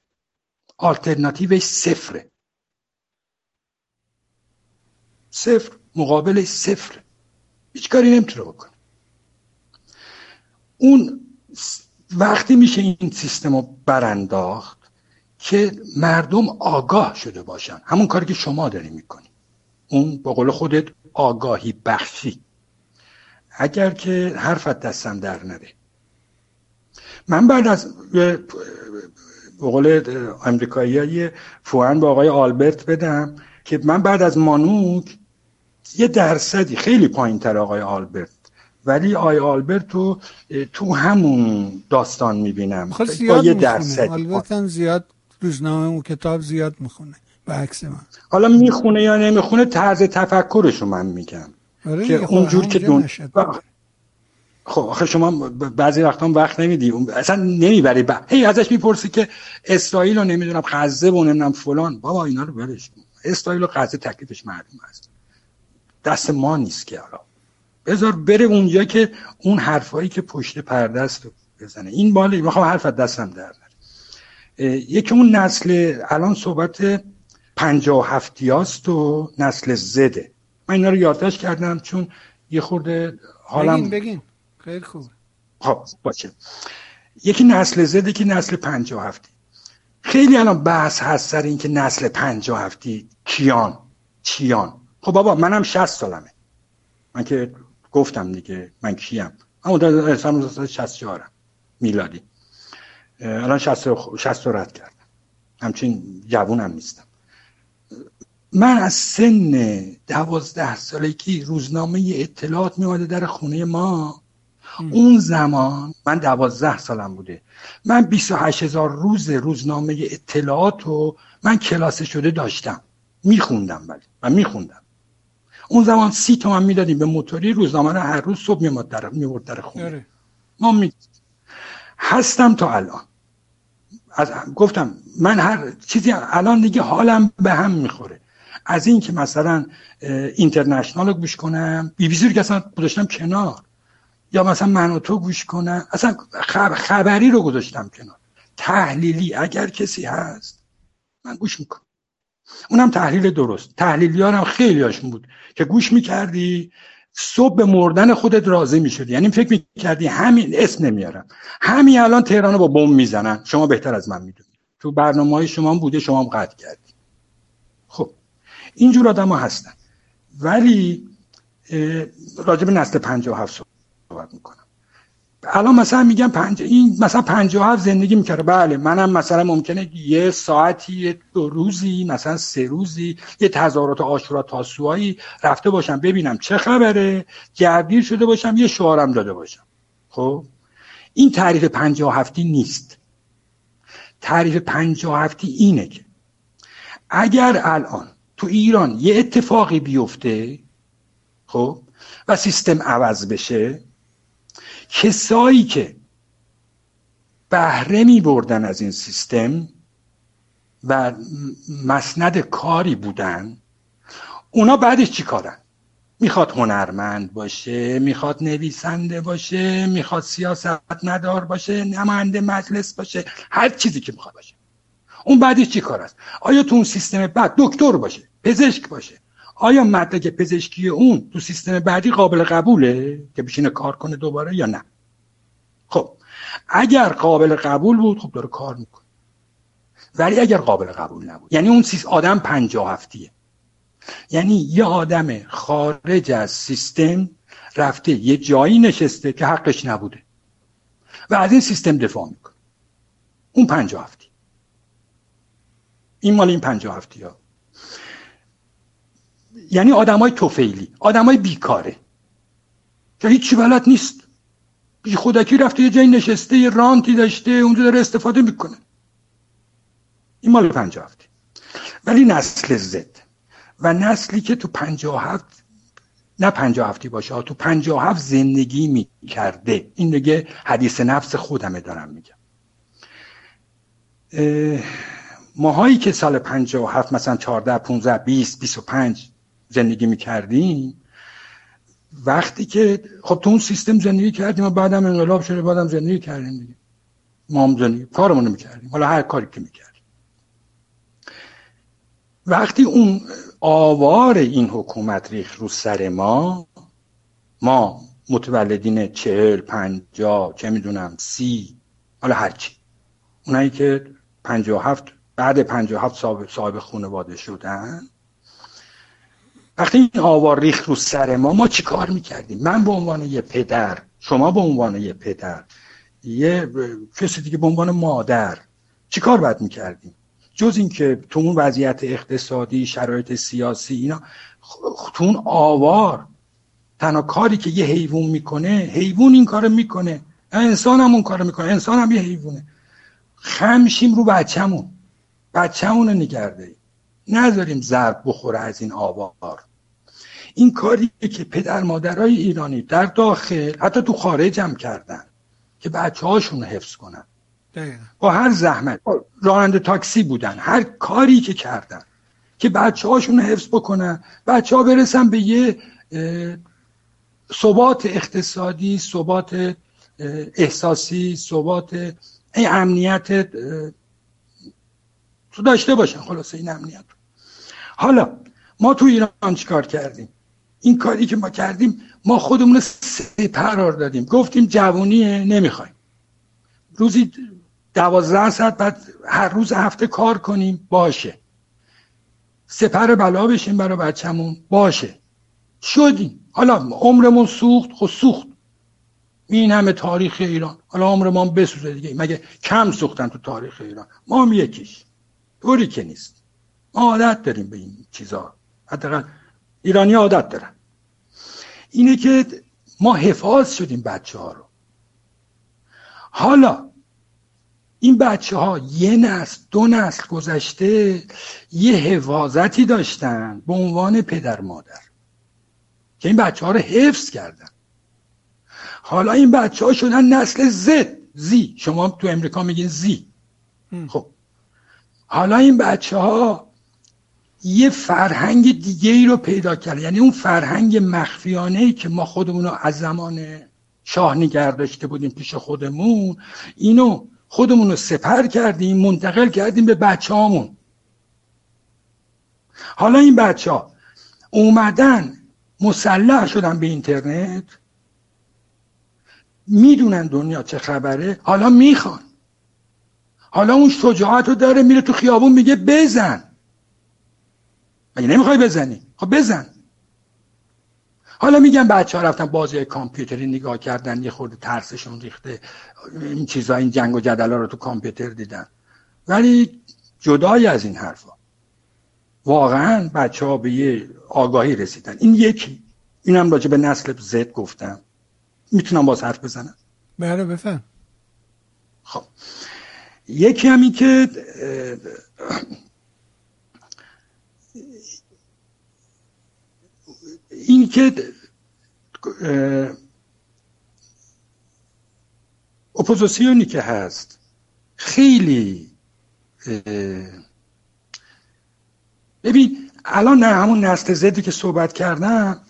آلترناتیوش صفره. صفر مقابل صفر. هیچ کاری نمی‌تونه بکنه. اون وقتی میشه این سیستم رو برانداخت که مردم آگاه شده باشن. همون کاری که شما داری می‌کنی. اون با قول خودت آگاهی بخشی. اگر که حرفت دستم در نده من بعد از به قول امریکایی فوان با آقای آلبرت بدم که من بعد از مانوک یه درصدی خیلی پایین تر آقای آلبرت. ولی آقای آلبرت تو تو همون داستان می‌بینم. خب با یه درصدی. آلبرت زیاد روزنامه اون کتاب زیاد می‌خونه به عکس من. حالا می‌خونه یا نمی‌خونه طرز تفکرشو من میگم. آره که خب اونجور که دون خب آخه شما بعضی وقتا وقت نمیدی. اصلا نمی‌بری. ب... هی ازش می‌پرسی که اسرائیل رو نمی‌دونم غزه و نمی‌دونم فلان. بابا اینا رو ولش اسرائیل و غزه تکلیفش معلوم است. دست ما نیست که حالا. بذار بره اونجا که اون حرفایی که پشت پرده است بزنه. این بالا می‌خوام حرفت دستم در یکی اون نسل الان صحبت پنجاه هفتی هاست و نسل زده. من اینا رو یادداشت کردم چون یه خورده حالم بگین بگین. خیلی خوب. خب باشه. یکی نسل زده که نسل پنجاه هفتی. خیلی الان بحث هست سر این که نسل پنجاه هفتی کیان چیان. خب بابا منم شست سالمه. من که گفتم دیگه من کیم. اما در سال 64 میلادی. الان شست رو رد کردم. همچین جوونم نیستم. من از سن دوازده سالگی روزنامه اطلاعات میماده در خونه ما. اون زمان من دوازده سالم بوده. من 28 هزار روز روزنامه اطلاعات رو من کلاس شده داشتم. میخوندم ولی. من میخوندم. اون زمان سی تومن می‌دادیم به موتوری روزنامه رو هر روز صبح میماد در, میورد در خونه. آره. ما می... هستم تا الان. از گفتم من هر چیزی الان دیگه حالم به هم می‌خوره. از این که مثلا اینترنشنال رو گوش کنم بی بی که اصلا گذاشتم کنار. یا مثلا من و تو گوش کنم اصلا خبری رو گذاشتم کنار. تحلیلی اگر کسی هست من گوش می‌کنم. اونم تحلیل درست. تحلیلیارم خیلی هاشون بود که گوش می‌کردی صبح به مردن خودت راضی می‌شدی. یعنی فکر می‌کردی همین اسم نمیارم. همین الان تهران با بم می‌زنن. شما بهتر از من می‌دونی. تو برنامه های شما بوده شما هم قطع کردی. خب اینجور آدم ها هستن. ولی راجب نسل 57 سال صحبت می‌کنم. الان مثلا میگم پنج... این مثلا 57 زندگی می‌کرده. بله منم مثلا ممکنه یه ساعتی دو روزی مثلا سه روزی یه تظاهرات آشورا تاسوایی رفته باشم ببینم چه خبره گردیر شده باشم یه شعارم داده باشم. خب؟ این تعریف 57 نیست. تعریف 57 اینه که اگر الان تو ایران یه اتفاقی بیفته خب؟ و سیستم عوض بشه کسایی که بهره می بردن از این سیستم و مسند کاری بودن اونا بعدش چی کارن؟ می‌خواد هنرمند باشه می‌خواد نویسنده باشه می‌خواد سیاست ندار باشه نماینده مجلس باشه هر چیزی که می‌خواد باشه. اون بعدش چی کار است؟ آیا تو اون سیستم بعد دکتر باشه پزشک باشه آیا مدرک پزشکی اون تو سیستم بعدی قابل قبوله که بشینه کار کنه دوباره یا نه؟ خب اگر قابل قبول بود خب داره کار می‌کنه. ولی اگر قابل قبول نبود یعنی اون سیست آدم پنجاه هفتیه. یعنی یه آدم خارج از سیستم رفته یه جایی نشسته که حقش نبوده و از این سیستم دفاع می‌کنه. اون پنجاه هفتی. این مال این پنجاه هفتی ها یعنی آدمای توفیلی آدمای بیکاره که هیچی بلد نیست. بی خودکی رفته یه جایی نشسته یه رانتی داشته اونجا داره استفاده می‌کنه. این مال پنجاه هفتی ولی نسل زد. و نسلی که تو پنجاه هفت نه پنجاه هفتی باشه تو پنجاه هفت زندگی می‌کرده. این دیگه حدیث نفس خودمه دارم میگم. ماهایی که سال هفت مثلا 14 15 20 25 زندگی می‌کردیم. وقتی که خب تو اون سیستم زندگی کردیم و بعدم انقلاب شده بعدم زندگی کردیم دیگه. ما هم زندگی کارمون رو می‌کردیم. حالا هر کاری که می‌کردیم. وقتی اون آوار این حکومت ریخ رو سر ما ما متولدین چهل پنجا چه می‌دونم سی حالا هرچی اونایی که پنجا هفت بعد پنجا هفت صاحب, صاحب خانواده شدن وقتی این آوار ریخ رو سر ما ما چی کار می‌کردیم؟ من به عنوان یه پدر شما به عنوان یه پدر یه کسی دیگه به عنوان مادر چی کار باید می‌کردیم؟ جز اینکه تو اون وضعیت اقتصادی شرایط سیاسی اینا تو اون آوار تنها کاری که یه حیوان می‌کنه حیوان این کارو می‌کنه. انسان هم اون کارو می‌کنه انسان هم یه حیوانه. خمشیم رو بچهمون بچهمون رو نگرده نذاریم ضرب بخوره از این آوار. این کاری که پدر مادرای ایرانی در داخل حتی تو خارج هم کردن که بچه هاشون حفظ کنن. با هر زحمت. راننده تاکسی بودن. هر کاری که کردن. که بچه هاشون حفظ بکنن. بچه ها برسن به یه ثبات اقتصادی ثبات احساسی ثبات امنیت تو داشته باشن خلاصه این امنیت حالا ما تو ایران چیکار کردیم؟ این کاری که ما کردیم ما خودمون رو قرار دادیم. گفتیم جوونیه نمی‌خوایم. روزی دوازده ساعت بعد هر روز هفته کار کنیم باشه. سپر بلا بشیم برای بچهمون باشه. شدیم. حالا عمرمون سوخت خب سوخت. این همه تاریخ ایران. حالا عمرمون بسوزه دیگه. مگه کم سوختن تو تاریخ ایران؟ ما هم یکیش. طوری که نیست. ما عادت داریم به این چیزا. حداقل ایرانی عادت دارن. اینه که ما حفاظ شدیم بچه ها رو. حالا این بچه ها یه نسل دو نسل گذشته یه حفاظتی داشتن به عنوان پدر مادر که این بچه ها رو حفظ کردن. حالا این بچه ها شدن نسل زد زی شما تو امریکا میگین زی خب. حالا این بچه ها یه فرهنگ دیگه ای رو پیدا کرد یعنی اون فرهنگ مخفیانه ای که ما خودمون رو از زمان شاه نگه داشته بودیم پیش خودمون اینو خودمون رو سپر کردیم منتقل کردیم به بچه هامون حالا این بچه ها اومدن مسلح شدن به اینترنت می‌دونن دنیا چه خبره حالا می‌خوان. حالا اون شجاعت رو داره میره تو خیابون میگه بزن. مگه نمی‌خوای بزنی؟ خب بزن. حالا میگم بچه ها رفتن بازی کامپیوتری نگاه کردن یه خورده ترسشون ریخته. این چیزا این جنگ و جدل ها رو تو کامپیوتر دیدن. ولی جدای از این حرفا. واقعا بچه ها به یه آگاهی رسیدن. این یکی. اینم راجع به نسل زد گفتم. می‌تونم باز حرف بزنم؟ بله بفهم. خب. یکی همی که این که اپوزیسیونی که هست خیلی ببین الان نه همون نسل Z ی که صحبت کردم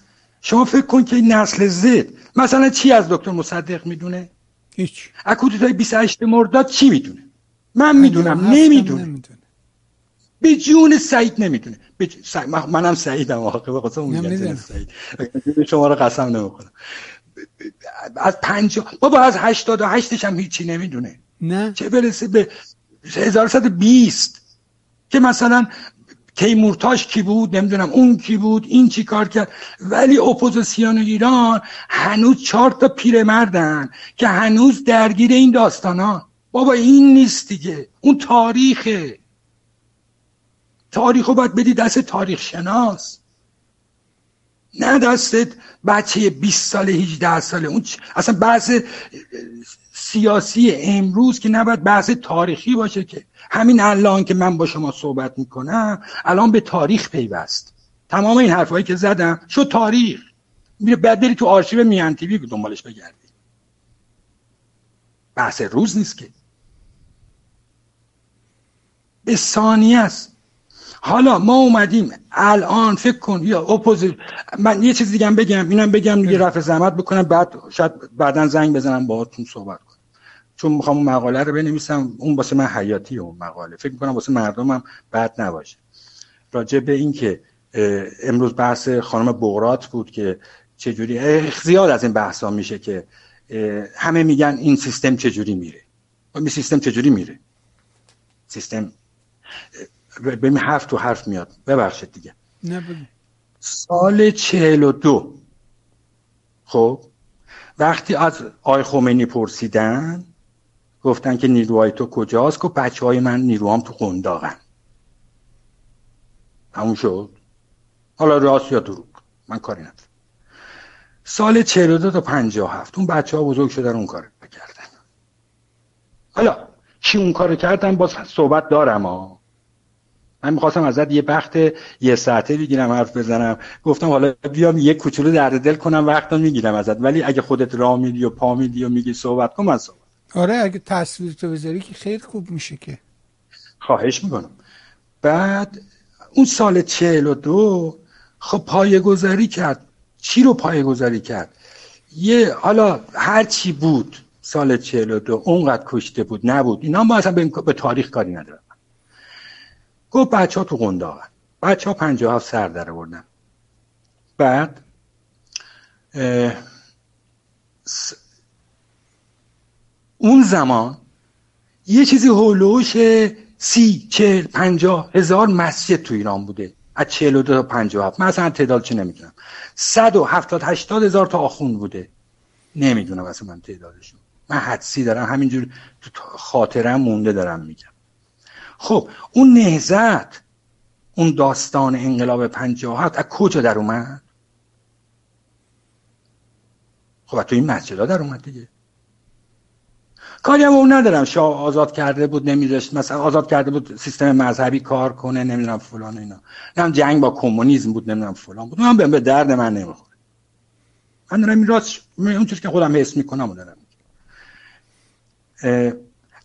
شما فکر کن که این نسل Z مثلا چی از دکتر مصدق می‌دونه؟ هیچ. از کودتای 28 مرداد چی می‌دونه؟ من می‌دونم نمی‌دونه به جون سعید نمی‌دونه منم سعیدم واقعا به خاطر اون سعید. شما رو قسم نمی‌کنم از پنج بابا از هشتاد و هشتش هم هیچی نمی‌دونه. نه. چه برسه به 1120 که مثلا تیمورتاش کی بود نمی‌دونم اون کی بود این چی کار کرد. ولی اپوزیسیون ایران هنوز چهار تا پیرمردن که هنوز درگیر این داستان بابا این نیست دیگه. اون تاریخه. تاریخ رو باید بدی دست تاریخ شناس. نه دستت بچه 20 ساله 18 ساله. اون اصلا بحث سیاسی امروز که نباید بحث تاریخی باشه که. همین الان که من با شما صحبت می‌کنم الان به تاریخ پیوست. تمام این حرفایی که زدم شد تاریخ. میره بعد تو آرشیو میان تیوی دنبالش بگردی. بحث روز نیست که. به ثانیه است. حالا ما اومدیم الان فکر کن یا اپوزیت من یه چیز دیگه بگم اینم بگم دیگه رفع زحمت بکنم بعد شاید بعدا زنگ بزنم باهاتون صحبت کنم. چون می‌خوام اون مقاله رو بنویسم اون واسه من حیاتی اون مقاله. فکر می‌کنم واسه مردمم بد نباشه. راجع به این که امروز بحث خانم بغرات بود که چجوری زیاد از این بحث ها میشه که همه میگن این سیستم چجوری میره. این سیستم چجوری میره؟ سیستم ببین حرف تو حرف میاد. ببخشید دیگه. نه سال چهل و دو. خب وقتی از آی خمینی پرسیدن گفتن که نیروهای تو کجاست؟ که بچه های من نیروهام تو قنداقن همون شد؟ حالا راست یا دروغ؟ من کاری ندارم. سال 42 تا 57 اون بچه ها بزرگ شدن اون کار کردن. حالا چی اون کار کردن؟ باز صحبت دارم ها من می‌خواستم ازت یه بخت یه ساعته بگیرم حرف بزنم. گفتم حالا بیام یه کوچولو درد دل کنم وقتا می‌گیرم ازت. ولی اگه خودت راه میدی و پا میدی و میگی صحبت کن من صحبت آره اگه تصویر تو بذاری که خیلی خوب میشه که. خواهش می‌کنم. بعد اون سال چهل و دو خب پایه گذاری کرد. چی رو پایه گذاری کرد؟ یه حالا هر چی بود سال چهل و دو اونقدر کشته بود نبود. اینا ما اصلا به تاریخ کاری ندارم گفت بچه ها تو قنداقن بچه ها پنجاه هفت سر در بردن بعد اون زمان یه چیزی هولوش سی چهل پنجاه هزار مسجد تو ایران بوده. از چهل و دو تا پنجاه هفت. من اصلا تعداد چه نمی‌دونم. صد و هفتاد هشتاد هزار تا آخوند بوده. نمی‌دونم اصلا من تعدادشون. من حدسی دارم همینجور تو خاطرم مونده دارم میگم. خب اون نهزت اون داستان انقلاب پنجاهت از کجا در اومد؟ خب تو این مسجد ها در اومد دیگه. کاری هم اون ندارم. شاه آزاد کرده بود نمیذاشت مثلا آزاد کرده بود سیستم مذهبی کار کنه نمی‌دونم فلان اینا. نمی‌دونم جنگ با کمونیسم بود نمی‌دونم فلان بود. من به درد من نمی‌خوره. من دارم این راست اون چیزی که خودم حس می‌کنم دارم.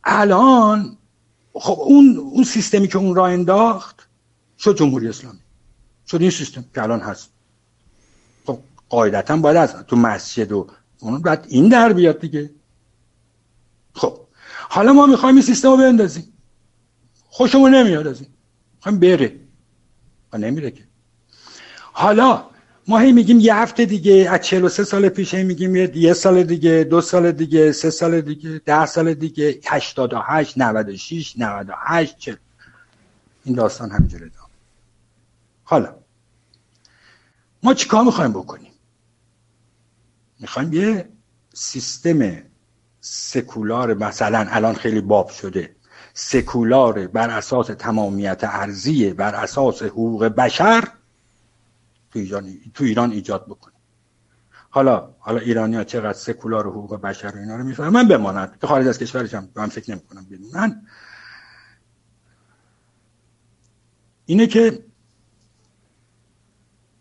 الان خب اون اون سیستمی که اون را انداخت شد جمهوری اسلامی. شد این سیستم که الان هست. خب قاعدتا باید از تو مسجد و اون بعد این در بیاد دیگه. خب حالا ما می‌خوایم این سیستم رو بندازیم. خوشمون نمیاد از این. می‌خوایم بره. و نمیره که. حالا ما هی میگیم یه هفته دیگه از 43 سال پیش هی میگیم یه سال دیگه دو سال دیگه سه سال دیگه ده سال دیگه 88 96 98 چه این داستان همینجوری ادامه حالا ما چیکار می‌خوایم بکنیم؟ می‌خوایم یه سیستم سکولار مثلا الان خیلی باب شده سکولار بر اساس تمامیت ارزی بر اساس حقوق بشر تو ایران, تو ایران ایجاد بکنه. حالا حالا ایرانی ها چقدر سکولار و حقوق بشر و اینا رو می‌فهمن؟ بماند که خارج از کشورش هم من فکر نمی کنم من اینه که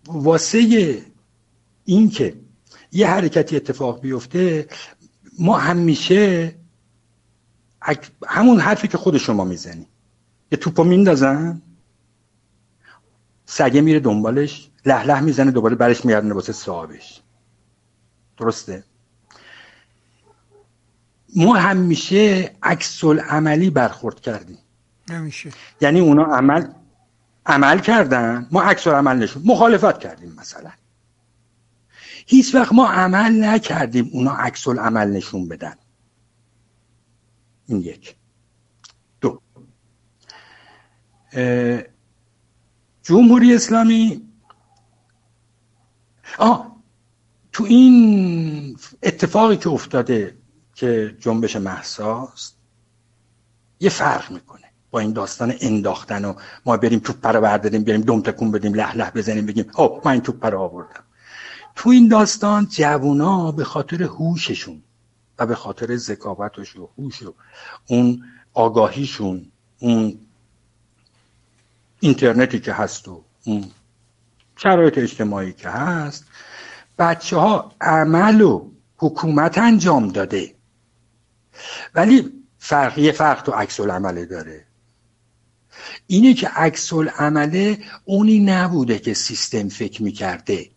واسه این که یه حرکتی اتفاق بیفته ما همیشه همون حرفی که خود شما می‌زنی. یه توپو میندازن سگه میره دنبالش. لح لح می‌زنه دوباره برش میگردونه واسه صاحبش. درسته؟ ما همیشه عکس عملی برخورد کردیم. همیشه. یعنی اونا عمل عمل کردن ما عکس عمل نشون مخالفت کردیم مثلا. هیچ وقت ما عمل نکردیم اونا عکس عمل نشون بدن. این یک. دو. جمهوری اسلامی آه تو این اتفاقی که افتاده که جنبش محساست یه فرق می‌کنه با این داستان انداختن و ما بریم توپ رو برداریم بریم دم تکون بدیم لح لح بزنیم بگیم او من این توپ رو آوردم. تو این داستان جوونا به خاطر هوششون و به خاطر ذکاوتش و هوش و اون آگاهیشون اون اینترنتی که هست و اون شرایط اجتماعی که هست بچه ها عمل و حکومت انجام داده. ولی فرق یه فرق تو عکس عمله داره. اینه که عکس عمله اونی نبوده که سیستم فکر می‌کرده.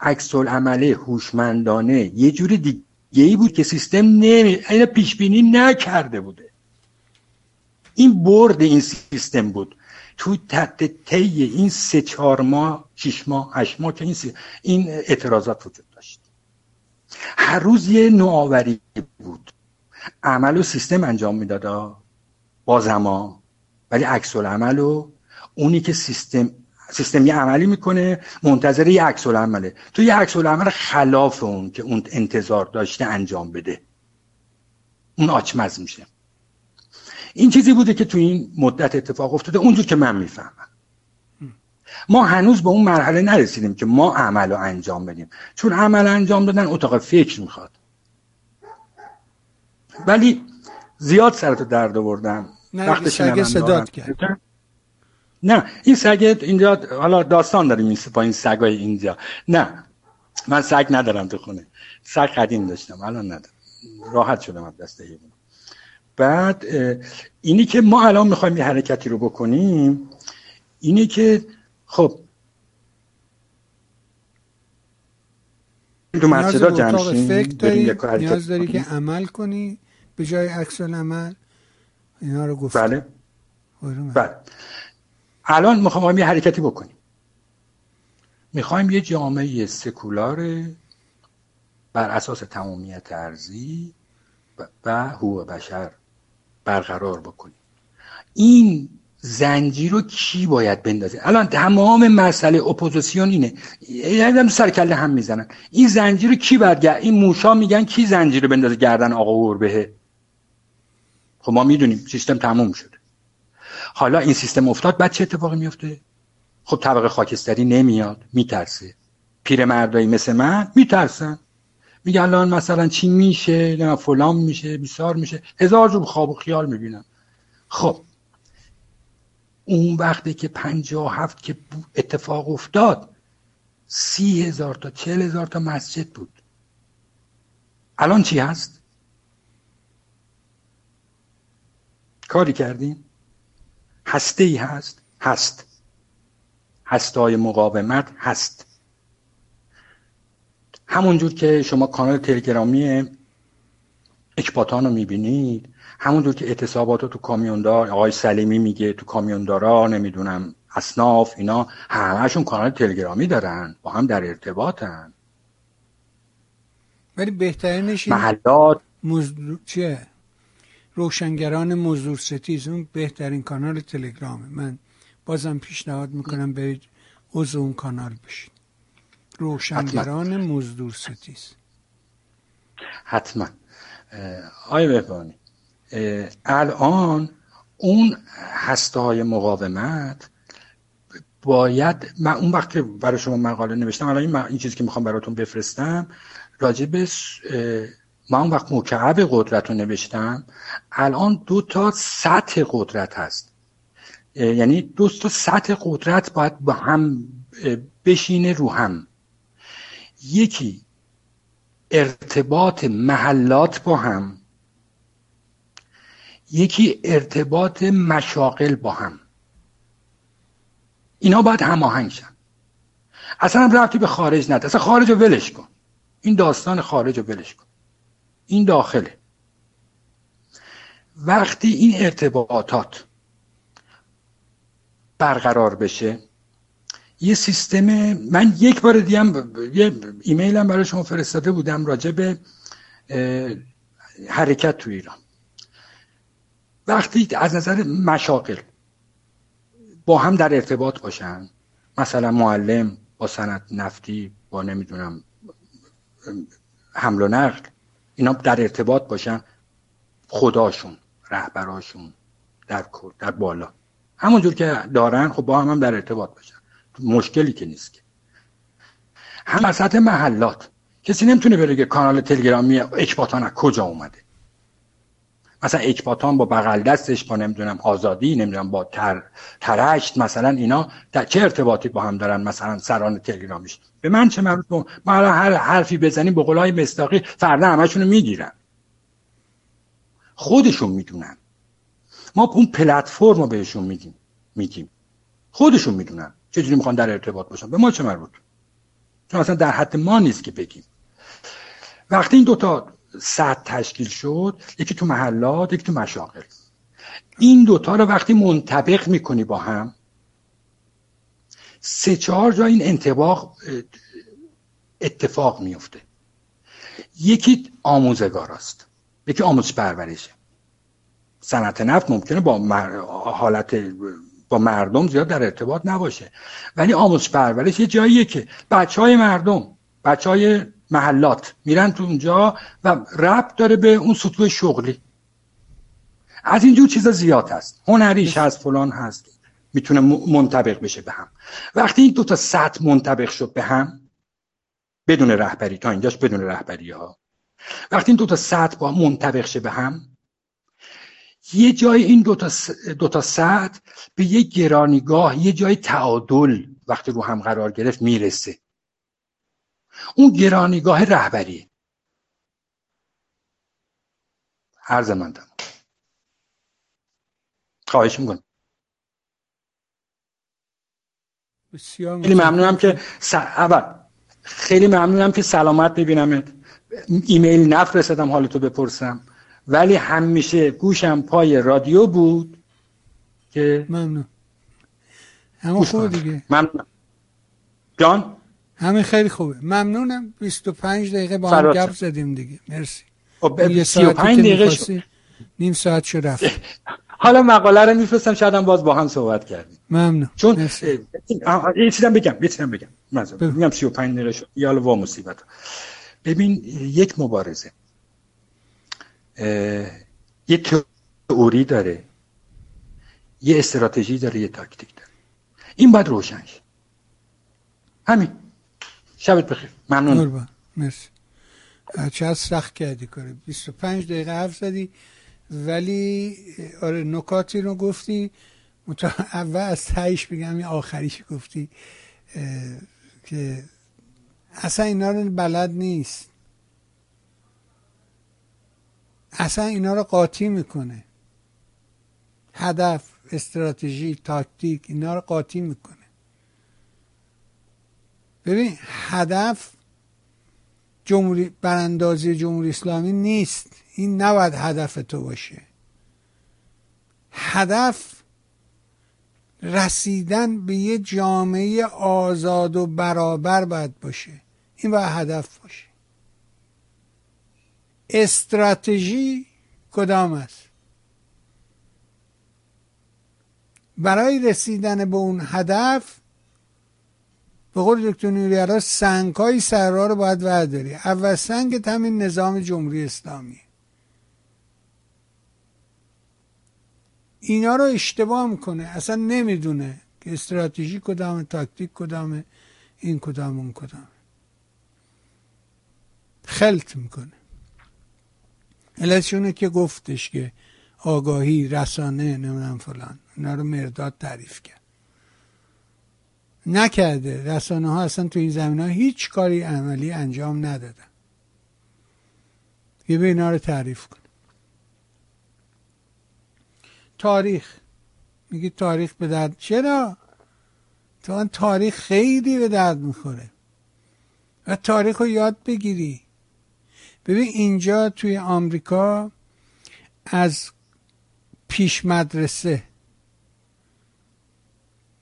عکس عمله هوشمندانه یه جوری دیگه ای بود که سیستم نمی پیش بینی نکرده بوده. این برد این سیستم بود. تو تحت طی این سه چهار ماه شش ماه هشت ماه که این, این اعتراضات وجود داشت. هر روز یه نوآوری بود. عمل و سیستم انجام می‌داد با زمان. ولی عکس العمل و اونی که سیستم سیستم یه عملی می‌کنه منتظر یه عکس عمله تو یه عکس عمل خلاف اون که اون انتظار داشته انجام بده. اون آچمز میشه. این چیزی بوده که تو این مدت اتفاق افتاده اونجور که من می‌فهمم. ما هنوز به اون مرحله نرسیدیم که ما عمل رو انجام بدیم. چون عمل انجام دادن اتاق فکر می‌خواد. ولی زیاد سرتو درد آوردم نه سگه صدات کرد. نه این سگ اینجا حالا داستان داریم این با این سگای اینجا. نه من سگ ندارم تو خونه. سگ قدیم داشتم الان ندارم. راحت شدم از دست بعد اینی که ما الان می‌خوایم یه حرکتی رو بکنیم اینه که خب تو مسجد جمع نیاز داری که عمل کنی به جای عکس عمل اینا رو گفت بله. بله. الان می‌خوایم یه حرکتی بکنیم. می‌خوایم یه جامعه سکولار بر اساس تمامیت ارضی و حقوق بشر برقرار بکنیم. این زنجیر رو کی باید بندازه؟ الان تمام مسئله اپوزیسیون اینه. یادم سر کله هم می‌زنن. این زنجیر رو کی باید این موشا میگن کی زنجیر رو بندازه گردن آقا گربهه خب ما می‌دونیم سیستم تموم شده. حالا این سیستم افتاد بعد چه اتفاقی میفته خب طبقه خاکستری نمیاد میترسه. پیرمردایی مثل من میترسن. میگه الان مثلا چی میشه؟ نه فلان میشه بیسار میشه. هزار جو خواب و خیال می‌بینم. خب. اون وقتی که پنجاه هفت که اتفاق افتاد سی هزار تا چل هزار تا مسجد بود. الان چی هست؟ کاری کردیم؟ هسته ای هست؟ هست. هستای مقاومت هست. همونجور که شما کانال تلگرامی اکباتان رو می‌بینید همونجور که اعتصابات رو تو کامیوندار آقای سلیمی میگه تو کامیوندارا نمی‌دونم اصناف اینا همهشون کانال تلگرامی دارن با هم در ارتباطن. ولی بهترینش محلات. مزدور... چیه؟ روشنگران مزدور ستیز اون بهترین کانال تلگرامه. من بازم پیشنهاد می‌کنم برید عضو اون کانال بشید روشنگران مزدور ستیز حتما. آقای بهبهانی الان اون هسته های مقاومت باید من اون وقت که برای شما مقاله نوشتم الان این, این چیزی که می‌خوام براتون بفرستم راجع به من اون وقت مکعب قدرت رو نوشتم الان دو تا سطح قدرت هست. یعنی دو تا سطح قدرت باید با هم بشینه رو هم. یکی ارتباط محلات با هم یکی ارتباط مشاقل با هم. اینا باید هماهنگ شن. اصلا رفتی به خارج ند اصلا خارج رو ولش کن. این داستان خارج رو ولش کن. این داخله. وقتی این ارتباطات برقرار بشه یه سیستم من یک بار دیگه یه ایمیل هم برای شما فرستاده بودم راجع به حرکت تو ایران. وقتی از نظر مشاقل با هم در ارتباط باشن مثلا معلم با سند نفتی با نمی‌دونم حمل و نقل اینا در ارتباط باشن خداشون رهبراشون در در بالا. همونجور که دارن خب با هم, هم در ارتباط باشن. مشکلی که نیست هم سطح محلات. کسی نمی‌تونه بگه کانال تلگرامی اکباتان از کجا اومده؟ مثلا اکباتان با بغل دستش با نمی‌دونم آزادی نمی‌دونم با تر ترشت مثلا اینا در چه ارتباطی با هم دارن مثلا سران تلگرامیش؟ به من چه مربوط؟ ما هر حرفی بزنیم به قولای مستاقی فردا همشونو می‌گیرن. خودشون می‌دونن. ما اون پلتفرم رو بهشون میدیم میگیم. خودشون می‌دونن. چجوری می‌خوان در ارتباط باشن؟ به ما چه مربوط؟ چون اصلا در حد ما نیست که بگیم. وقتی این دوتا سطح تشکیل شد یکی تو محلات یکی تو مشاغل. این دوتا رو وقتی منطبق می‌کنی با هم سه چهار جا این انتباق اتفاق میفته یکی آموزگار است. یکی آموزش پرورشه. صنعت نفت ممکنه با حالت با مردم زیاد در ارتباط نباشه. ولی آموزش پرورش یه جاییه که بچه های مردم بچه های محلات میرن تو اونجا و ربط داره به اون سطوح شغلی. از اینجور چیزا زیاد هست. هنریش هست فلان هست. می‌تونه منطبق بشه به هم. وقتی این دو تا سطح منطبق شد به هم بدون رهبری تا اینجاش بدون رهبری ها وقتی این دو تا سطح با منطبق شه به هم یه جای این دو تا, دو تا سطح به یه گرانیگاه یه جای تعادل وقتی رو هم قرار گرفت می‌رسه. اون گرانیگاه رهبری عرض من خواهش می‌کنم. خیلی ممنونم که س... اول خیلی ممنونم که سلامت ببینمت ایمیل نفرستم حالتو بپرسم. ولی همیشه گوشم پای رادیو بود که ممنون. همه خوب دیگه؟ ممنونم جان؟ همه خیلی خوبه. ممنونم. 25 دقیقه با هم گپ زدیم دیگه. مرسی. خب 35 دقیقه نیم ساعت شو رفت. حالا مقاله رو میفرستم شاید هم باز با هم صحبت کردیم. ممنون. چون یه چیزم بگم یه چیزم بگم. میگم 35 دقیقه شد. یا وا مصیبت. ببین یک مبارزه. یه تئوری داره. یه استراتژی داره یه تاکتیک داره. این باید روشن همین. شبت بخیر. ممنون مرسی. چه سخت کردی کاره. 25 دقیقه حرف زدی. ولی آره نکاتی رو گفتی. اول از تایش بگم این آخریش گفتی. که اصلا اینا رو بلد نیست. اصلا اینا رو قاطی می‌کنه. هدف استراتژی تاکتیک اینا رو قاطی می‌کنه. ببین هدف جمهوری براندازی جمهوری اسلامی نیست. این نباید هدف تو باشه. هدف رسیدن به یه جامعه آزاد و برابر باید باشه. این باید هدف باشه. استراتژی کدام است؟ برای رسیدن به اون هدف به قول دکتر نوریالا سنگ های سرا رو باید ورداری. اول سنگ همین نظام جمهوری اسلامی. اینا رو اشتباه می‌کنه. اصلا نمی‌دونه که استراتژی کدام تاکتیک کدامه این کدام اون کدام. خلط می‌کنه. علتشونه که گفتش که آگاهی رسانه نمی‌دونم فلان اینا رو مرداد تعریف کرد. نکرده. رسانه ها اصلا تو این زمین ها هیچ کاری عملی انجام ندادن. یه به اینا رو تعریف کن تاریخ. میگی تاریخ به درد چرا؟ تو تاریخ خیلی به درد می‌خوره. و تاریخ رو یاد بگیری. ببین اینجا توی آمریکا از پیش مدرسه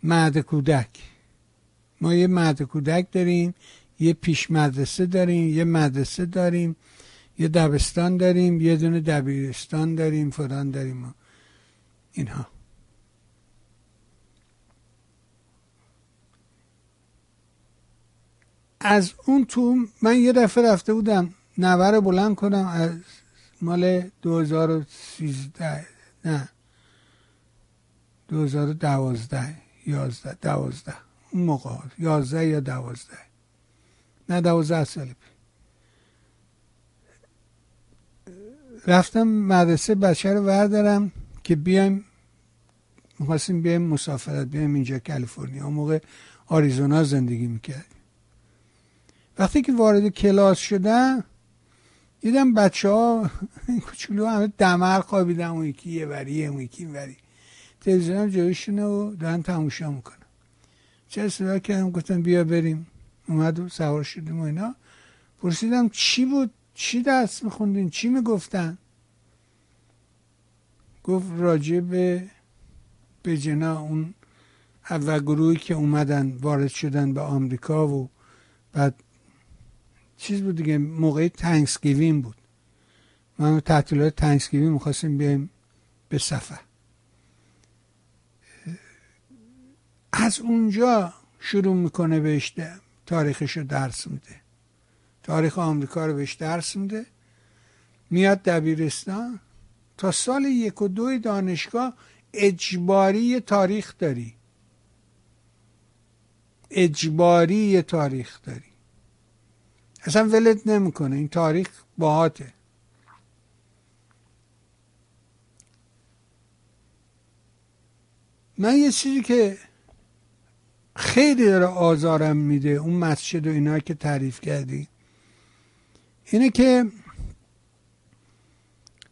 مهد کودک. ما یه مهد کودک داریم یه پیش مدرسه داریم یه مدرسه داریم یه دبستان داریم یه دونه دبیرستان داریم فلان داریم اینها. از اون تو من یه دفعه رفته بودم نوه بلند کنم از مال 2013 نه. 2012 11 12 اون موقع 11 یا 12 نه 12 سال پی رفتم مدرسه بچه رو وردارم که بیایم می‌خواستیم بیایم مسافرت بیایم اینجا کالیفرنیا. اون موقع آریزونا زندگی می‌کردیم وقتی که وارد کلاس شدم دیدم بچه ها کوچولو همه دمر خوابیدن اون یکی یه وریه اون یکی وری. تلویزیون هم جایشونه و دارن تماشا می‌کنن. چه صدا کردم؟ گفتم بیا بریم. اومد و سوار شدیم و اینا. پرسیدم چی بود؟ چی درس میخوندین؟ چی می‌گفتن؟ گفت راجع به به جنا اون اول گروهی که اومدن وارد شدن به آمریکا و بعد چیز بود دیگه موقع تنکسگیوین بود. ما تعطیلات تنکسگیوین می‌خواستیم بیایم به سفر. از اونجا شروع می‌کنه بهش تاریخش رو درس میده. تاریخ آمریکا رو بهش درس میده. میاد دبیرستان. تا سال یک و دو دانشگاه اجباری تاریخ داری. اجباری تاریخ داری. اصلا ولت نمی‌کنه. این تاریخ باهاته. من یه چیزی که خیلی داره آزارم میده اون مسجد و اینا که تعریف کردی اینه که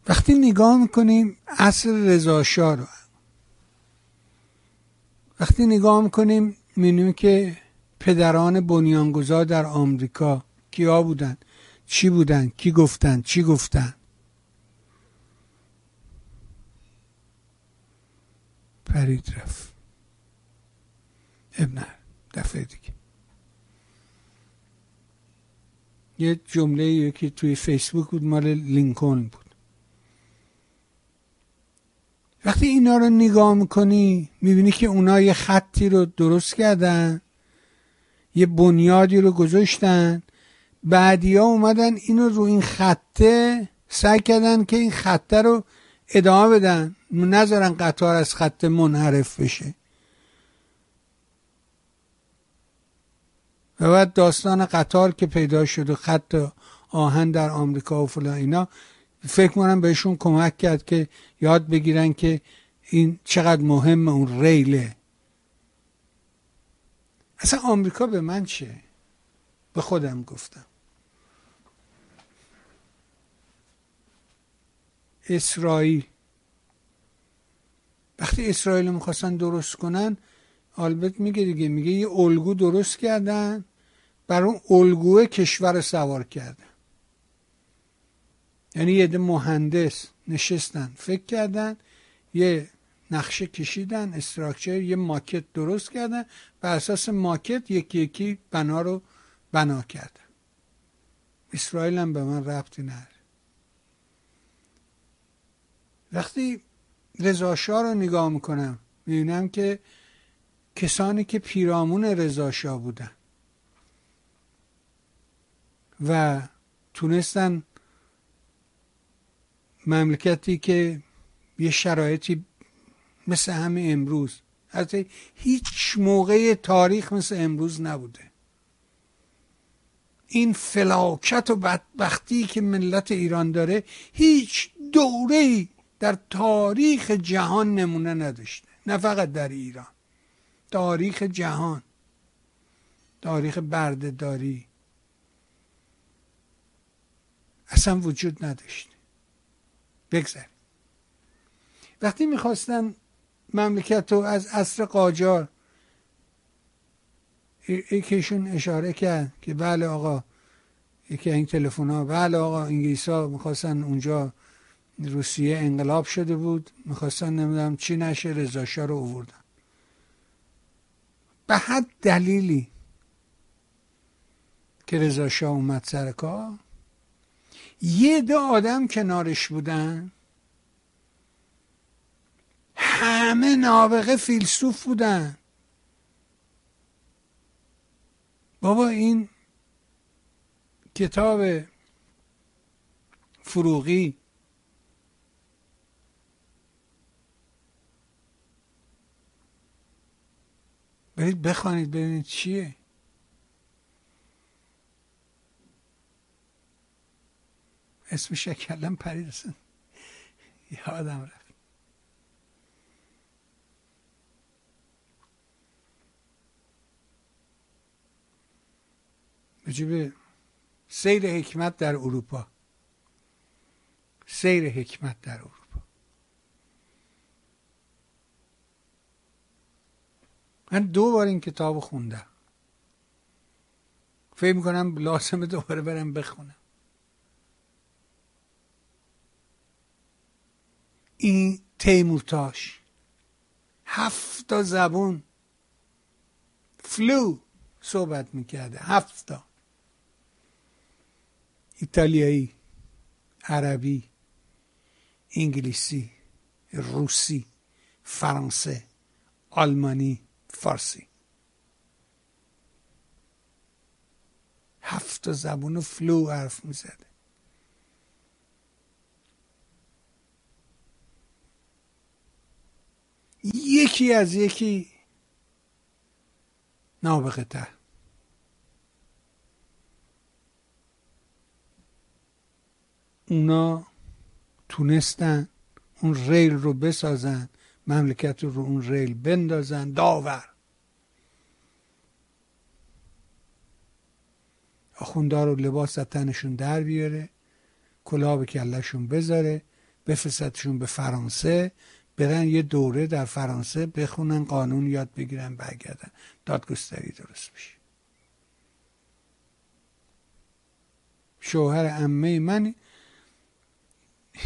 وقتی نگاه می‌کنیم اصر رضاشاه رو وقتی نگاه می‌کنیم می‌بینیم که پدران بنیانگذار در آمریکا کیا بودن؟ چی بودن؟ کی گفتن؟ چی گفتن؟ پرید رفت. ابن دفعه دیگه. یه جمله یکی توی فیسبوک بود مال لینکن بود. وقتی اینا رو نگاه می‌کنی می‌بینی که اونا یه خطی رو درست کردن یه بنیادی رو گذاشتن بعدیا اومدن اینو رو این خطه سعی کردن که این خطه رو ادامه بدن. نذارن قطار از خط منحرف بشه. و بعد داستان قطار که پیدا شد و خط آهن در آمریکا و فلان اینا فکر کنم بهشون کمک کرد که یاد بگیرن که این چقدر مهم اون ریله. اصلا آمریکا به من چه؟ به خودم گفتم. اسرائیل. وقتی اسرائیل می‌خواستن درست کنن آلبرت میگه دیگه میگه یه الگو درست کردن بر اون الگوه کشور سوار کردن. یعنی یه مهندس نشستن فکر کردن یه نقشه کشیدن استراکچر یه ماکت درست کردن بر اساس ماکت یکی یکی بنا رو بنا کردن. اسرائیل هم به من ربطی نداره. وقتی رضاشاه رو نگاه می‌کنم می‌بینم که کسانی که پیرامون رضاشاه بودن و تونستن مملکتی که یه شرایطی مثل همه امروز از هیچ موقع تاریخ مثل امروز نبوده. این فلاکت و بدبختی که ملت ایران داره هیچ دوره در تاریخ جهان نمونه نداشته نه فقط در ایران. تاریخ جهان تاریخ بردهداری اصلا وجود نداشته. بگذار وقتی می‌خواستن مملکت رو از عصر قاجار یکیشون اشاره کرد که بله آقا یکی این تلفن ها بله آقا انگلیس ها می‌خواستن اونجا روسیه انقلاب شده بود. می‌خواستن نمی‌دونم چی نشه رضاشاه رو اووردن به حد دلیلی که رضاشاه اومد سر کار یه دو آدم کنارش بودن. همه نابغه فیلسوف بودن. بابا این کتاب فروغی برید بخوانید ببینید چیه. اسم شکلم پرید یادم رفت. به سیر حکمت در اروپا. سیر حکمت در اروپا. من دو بار این کتاب خوندم. فکر می‌کنم لازمه دوباره برم بخونم. این تیمورتاش. هفت زبون. فلو صحبت می‌کرده. هفتا ایتالیایی عربی انگلیسی روسی فرانسه آلمانی. فارسی. هفت زبون فلو حرف می‌زده. یکی از یکی نابغه تر. اونا تونستن اون ریل رو بسازن مملکت رو اون ریل بندازن. داور. آخوندار رو لباس تنشون در بیاره کلاه به کلشون بذاره بفرستشون به فرانسه برن یه دوره در فرانسه بخونن قانون یاد بگیرن برگردن. دادگستری درست بشه شوهر امه من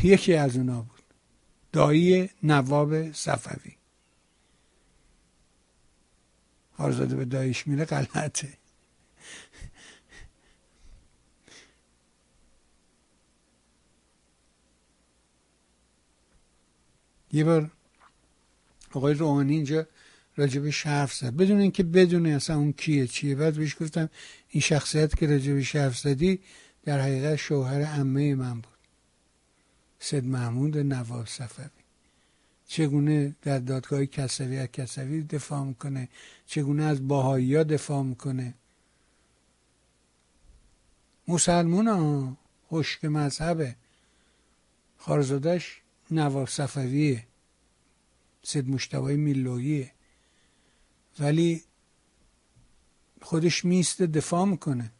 یکی از اونا بود. دایی نواب صفوی. آرزاده به دایش میره غلطه. یه بار آقای روحانی اینجا راجبش حرف زد. بدون اینکه بدونه اصلا اون کیه چیه بعد بهش گفتم این شخصیت که راجبش حرف زدی در حقیقت شوهر عمه من بود. سید محمود نواب صفوی. چگونه در دادگاه کسوی از کسوی دفاع می‌کنه؟ چگونه از باهایی ها دفاع می‌کنه؟ مسلمون ها خشک مذهبه. خارزادش نواب صفویه. سید مشتبای میلویه ولی خودش میسته دفاع می‌کنه.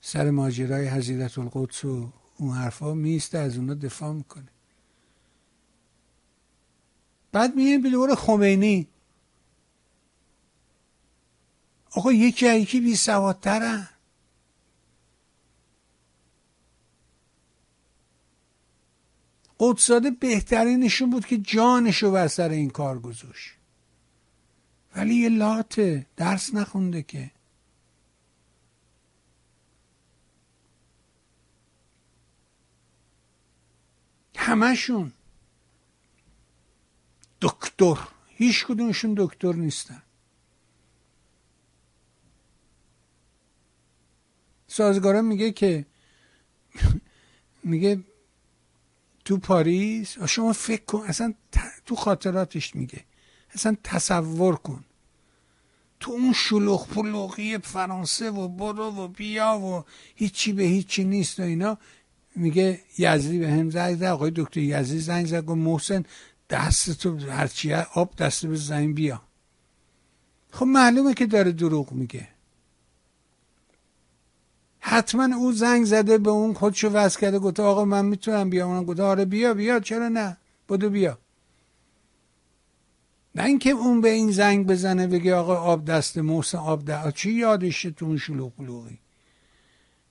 سر ماجرای حضیرت القدس و اون حرفا میسته از اونا دفاع می‌کنه. بعد میگیم به خمینی. آقا یکی یکی بی سوادترن قدساده بهترینشون بود که جانشو بر سر این کار گذاشت. ولی یه لاته درس نخونده که. همشون دکتر. هیچ کدومشون دکتر نیستن. سازگارا میگه که میگه تو پاریس شما فکر کن اصلا تو خاطراتش میگه. اصلا تصور کن. تو اون شلوغ پلوغی فرانسه و برو و بیا و هیچی به هیچی نیست و اینا. میگه یزدی به هم زنگ زد آقای دکتر یزدی زنگ زد گفت محسن دست تو هرچی آب دست به زنگ بیا. خب معلومه که داره دروغ میگه. حتما او زنگ زده به اون خودشو وز کرده گفته آقا من می‌تونم بیام. اونم گفته آره بیا بیا چرا نه؟ بدو بیا. نه اینکه اون به این زنگ بزنه بگه آقا آب دست محسن آب دست چی یادشه تو اون شلوغ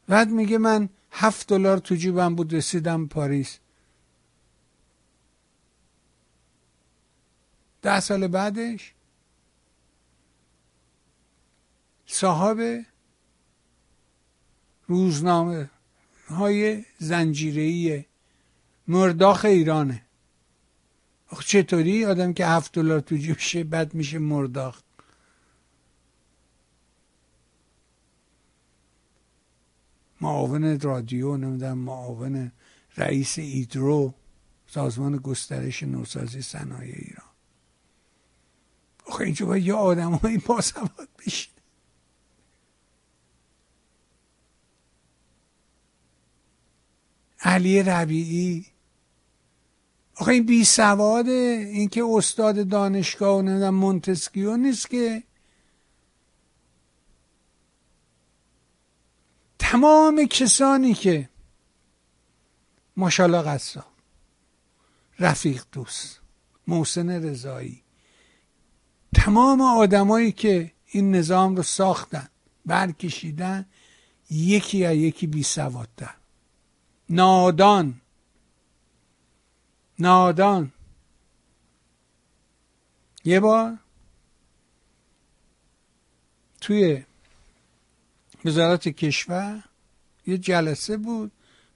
بعد میگه من هفت دلار تو جیبم بود رسیدم پاریس. ده سال بعدش صاحب روزنامه های زنجیری مرداخ ایرانه. چطوری؟ آدم که هفت دلار تو جیبشه بد میشه مرداخ معاون رادیو نمی‌دونم معاون رئیس ایدرو سازمان گسترش نوسازی صنایع ایران. آخه اینجا باید یه آدم های باسواد بشین. علی ربیعی. آخه این بی سواده این که استاد دانشگاه و نمی‌دونم مونتسکیو نیست که تمام کسانی که ماشالله قصا رفیق دوست محسن رضایی. تمام آدمایی که این نظام رو ساختن برکشیدن یکی یا یکی بی سوادتر نادان. نادان. یه بار توی وزارت کشور یه جلسه بود.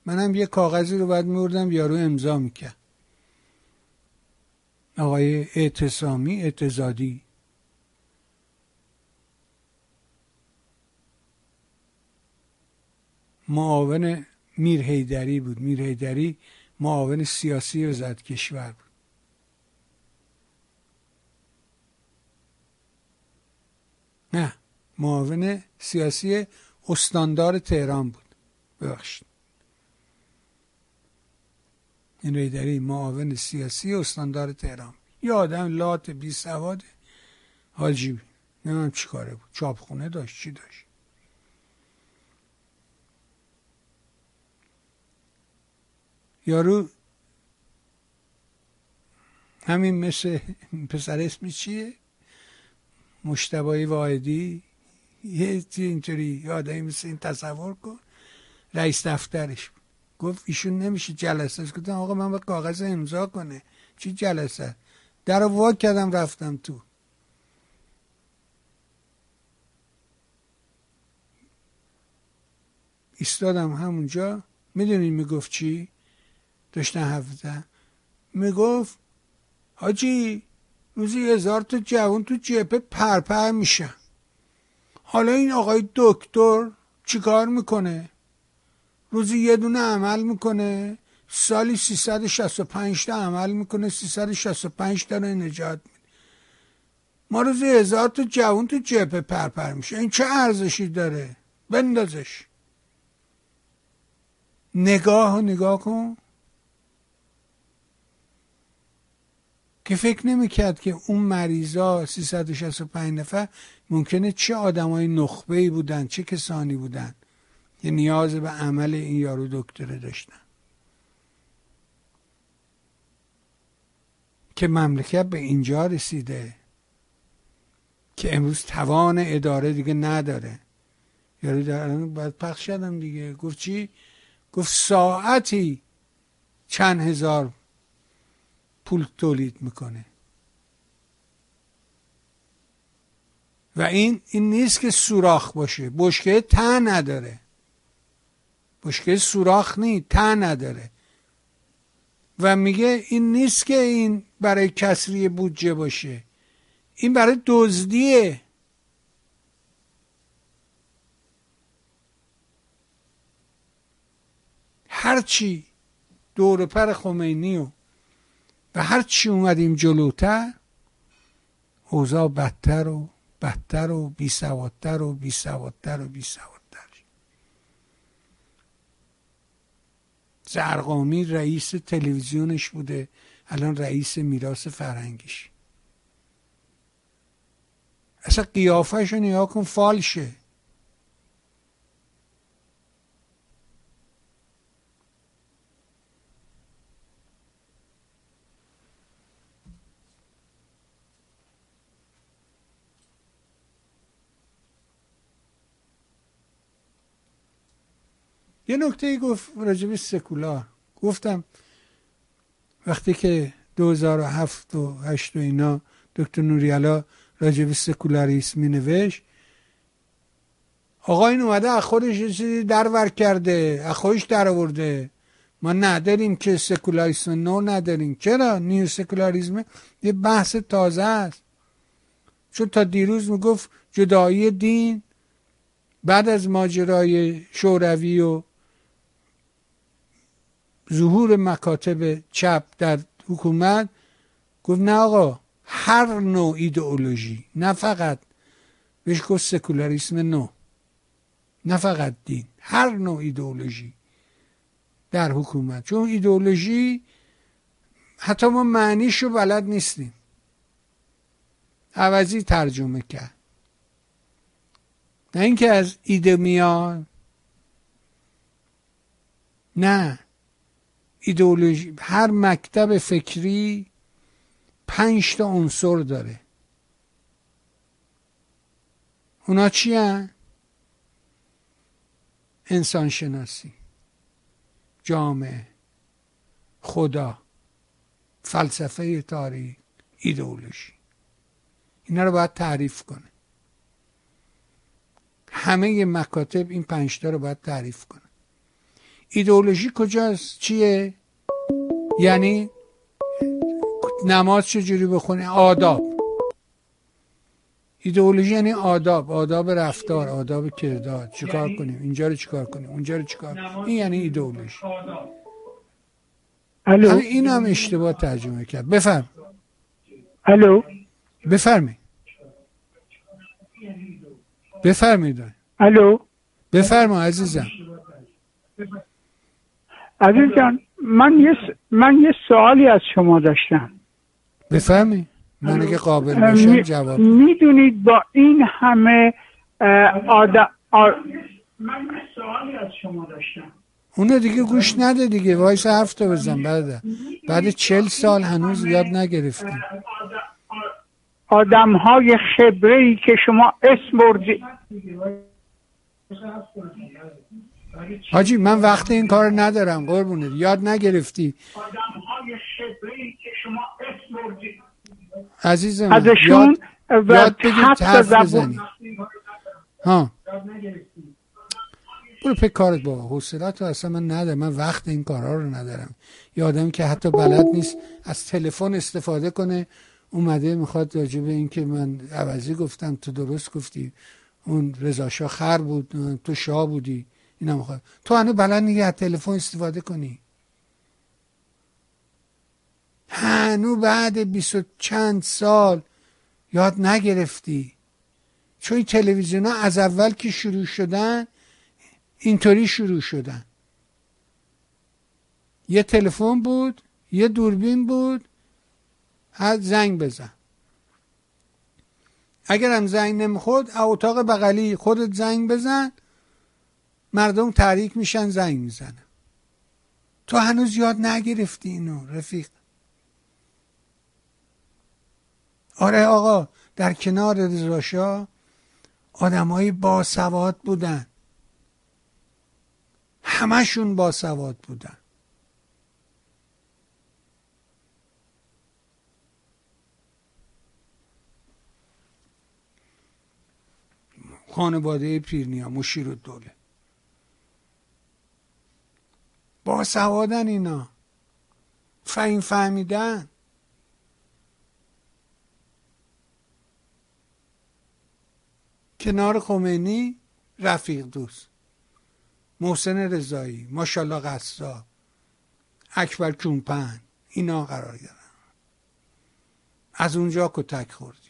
منم یه کاغذی رو باید میوردم یارو امضا می‌کرد. آقای اعتصامی اعتزادی. معاون میر هیدری بود. میر هیدری معاون سیاسی وزارت کشور بود نه معاون سیاسی استاندار تهران بود. ببخشید. این ریدری معاون سیاسی استاندار تهران. یه آدم لات بی سواده حاجی. نمیم چی کاره بود. چاپخونه داشت. چی داشت؟ یارو همین مثل پسر اسمی چیه؟ مشتبایی واحدی؟ یه اینطوری یادایی مثل این تصور کن. رئیس دفترش. گفت ایشون نمیشه جلسه. گفتم آقا من باید کاغذ امضا کنه. چی جلسه؟ در وا کردم رفتم تو. ایستادم همونجا. می‌دونین می‌گفت چی؟ داشتن حرف می‌گفت حاجی روزی هزار تا جوان تو جبه پرپر میشن. حالا این آقای دکتر چیکار می‌کنه؟ روزی یه دونه عمل می‌کنه سالی 365 تا عمل می‌کنه 365 تا رو نجات میده. ما روزی هزار تا جوان تو جبه پرپر میشه. این چه ارزشی داره؟ بندازش. نگاه نگاه کن. که فکر نمی‌کرد که اون مریضا 365 نفر ممکنه چه آدمای نخبه ای بودن چه کسانی بودن. که نیاز به عمل این یارو دکتره داشتن. که مملکت به اینجا رسیده. که امروز توان اداره دیگه نداره. یارو در باید پخش شدم دیگه. گفت چی؟ گفت ساعتی چند هزار پول تولید می‌کنه. و این این نیست که سوراخ باشه. بشکه ته نداره. بشکه سوراخ نی ته نداره. و میگه این نیست که این برای کسری بودجه باشه. این برای دزدیه. هرچی دور پر خمینی و و هرچی اومدیم جلوتر اوضاع بدتر و بدتر و بیسوادتر و بیسوادتر و بیسوادتر زرقامی رئیس تلویزیونش بوده الان رئیس میراث فرهنگیش. اصلا قیافهش رو کن فالشه. یه نکته گفت راجب سکولار. گفتم وقتی که 2007 و 8 و اینا دکتر نوریالا راجب سکولاریسم می نوشت آقا این اومده از خودش چیزی درور کرده از خودش در آورده. ما نداریم که سکولاریسم نو نداریم. چرا؟ نیو سکولاریسم یه بحث تازه است. چون تا دیروز می‌گفت جدایی دین بعد از ماجرای شوروی و ظهور مکاتب چپ در حکومت گفت نه آقا هر نوع ایدئولوژی نه فقط بهش گفت سکولاریسم نو نه فقط دین هر نوع ایدئولوژی در حکومت. چون ایدئولوژی حتی ما معنیشو بلد نیستیم. عوضی ترجمه کرد. نه اینکه از ایده میاد نه. ایدئولوژی هر مکتب فکری پنج تا عنصر داره. اونا چی هن؟ انسان شناسی جامعه خدا فلسفه تاریخ ایدئولوژی. اینا رو باید تعریف کنه. همه مکاتب این پنجتا رو باید تعریف کنه. ایدئولوژی کجاست؟ چیه؟ یعنی نماز چجوری بخونه؟ آداب. ایدئولوژی یعنی آداب آداب رفتار آداب کردار. چیکار یعنی کنیم؟ اینجا رو چیکار کنیم؟ اونجا رو چیکار این یعنی ایدئولوژی. الو. این هم اشتباه ترجمه کرد. بفرم. الو. بفرمی بفرمید الو. بفرما عزیزم. عزیز جان من یه, من یه سوالی از شما داشتم. بفهمی؟ من اگه قابل باشم جواب می‌دونید با این همه آدم من یه سوالی از شما داشتم. اونو دیگه گوش نده دیگه. وایس حرف تو بزن بعد. بعد چل سال هنوز یاد نگرفتیم. آدم های خبره ای که شما اسم بردی حاجی من وقت این کار ندارم قربونه یاد نگرفتی. عزیزم ازشون یاد, یاد بگید حرف بزنی. ها. برو پک کارت با حوصلت رو اصلا من ندارم. من وقت این کارها رو ندارم. یه آدمی که حتی بلد نیست از تلفن استفاده کنه. اومده می‌خواد راجع به این که من عوضی گفتم تو درست گفتی. اون رضا خر بود تو شاه بودی. اینا می‌خواد. تو هنو بلد نیگه از تلفن استفاده کنی. هنو بعد بیست و چند سال یاد نگرفتی. چون این تلویزیون ها از اول که شروع شدن اینطوری شروع شدن. یه تلفن بود یه دوربین بود. از زنگ بزن. اگر هم زنگ نمی‌خورد اتاق بغلی خودت زنگ بزن. مردم تحریک میشن زنگ می‌زنن. تو هنوز یاد نگرفتی اینو رفیق. آره آقا در کنار رضاشاه آدمایی با سواد بودن. همشون با سواد بودن. خانواده پیرنیا مشیر دوله با سوادن اینا. فهم فهمیدن. کنار خمینی رفیق دوست. محسن رضایی ماشالله قصا اکبر چونپن اینا قرار گرفتن از اونجا کتک خوردی.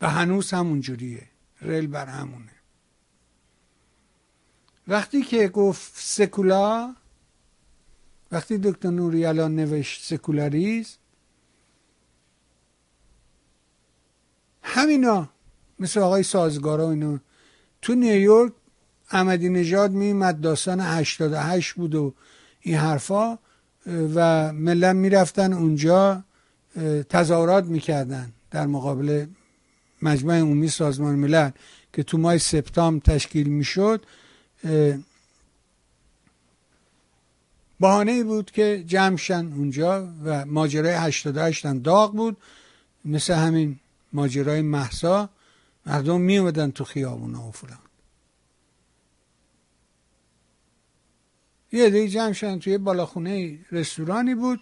و هنوز همونجوریه. رل بر همونه. وقتی که گفت سکولا وقتی دکتر نوریالا نوشت سکولاریزم همینا مثل آقای سازگارا اینا تو نیویورک احمدی نژاد میمد داستان 88 بود و این حرفا و ملت می‌رفتن اونجا تظاهرات می‌کردن در مقابل مجمع عمومی سازمان ملل که تو ماه سپتامبر تشکیل می‌شد بهانه بود که جمعشن اونجا و ماجرای 88 هم داغ بود. مثل همین ماجرای محسا مردم می اومدن تو خیابون و فلان. یه دیگه جمع شدن توی بالاخونه رستورانی بود.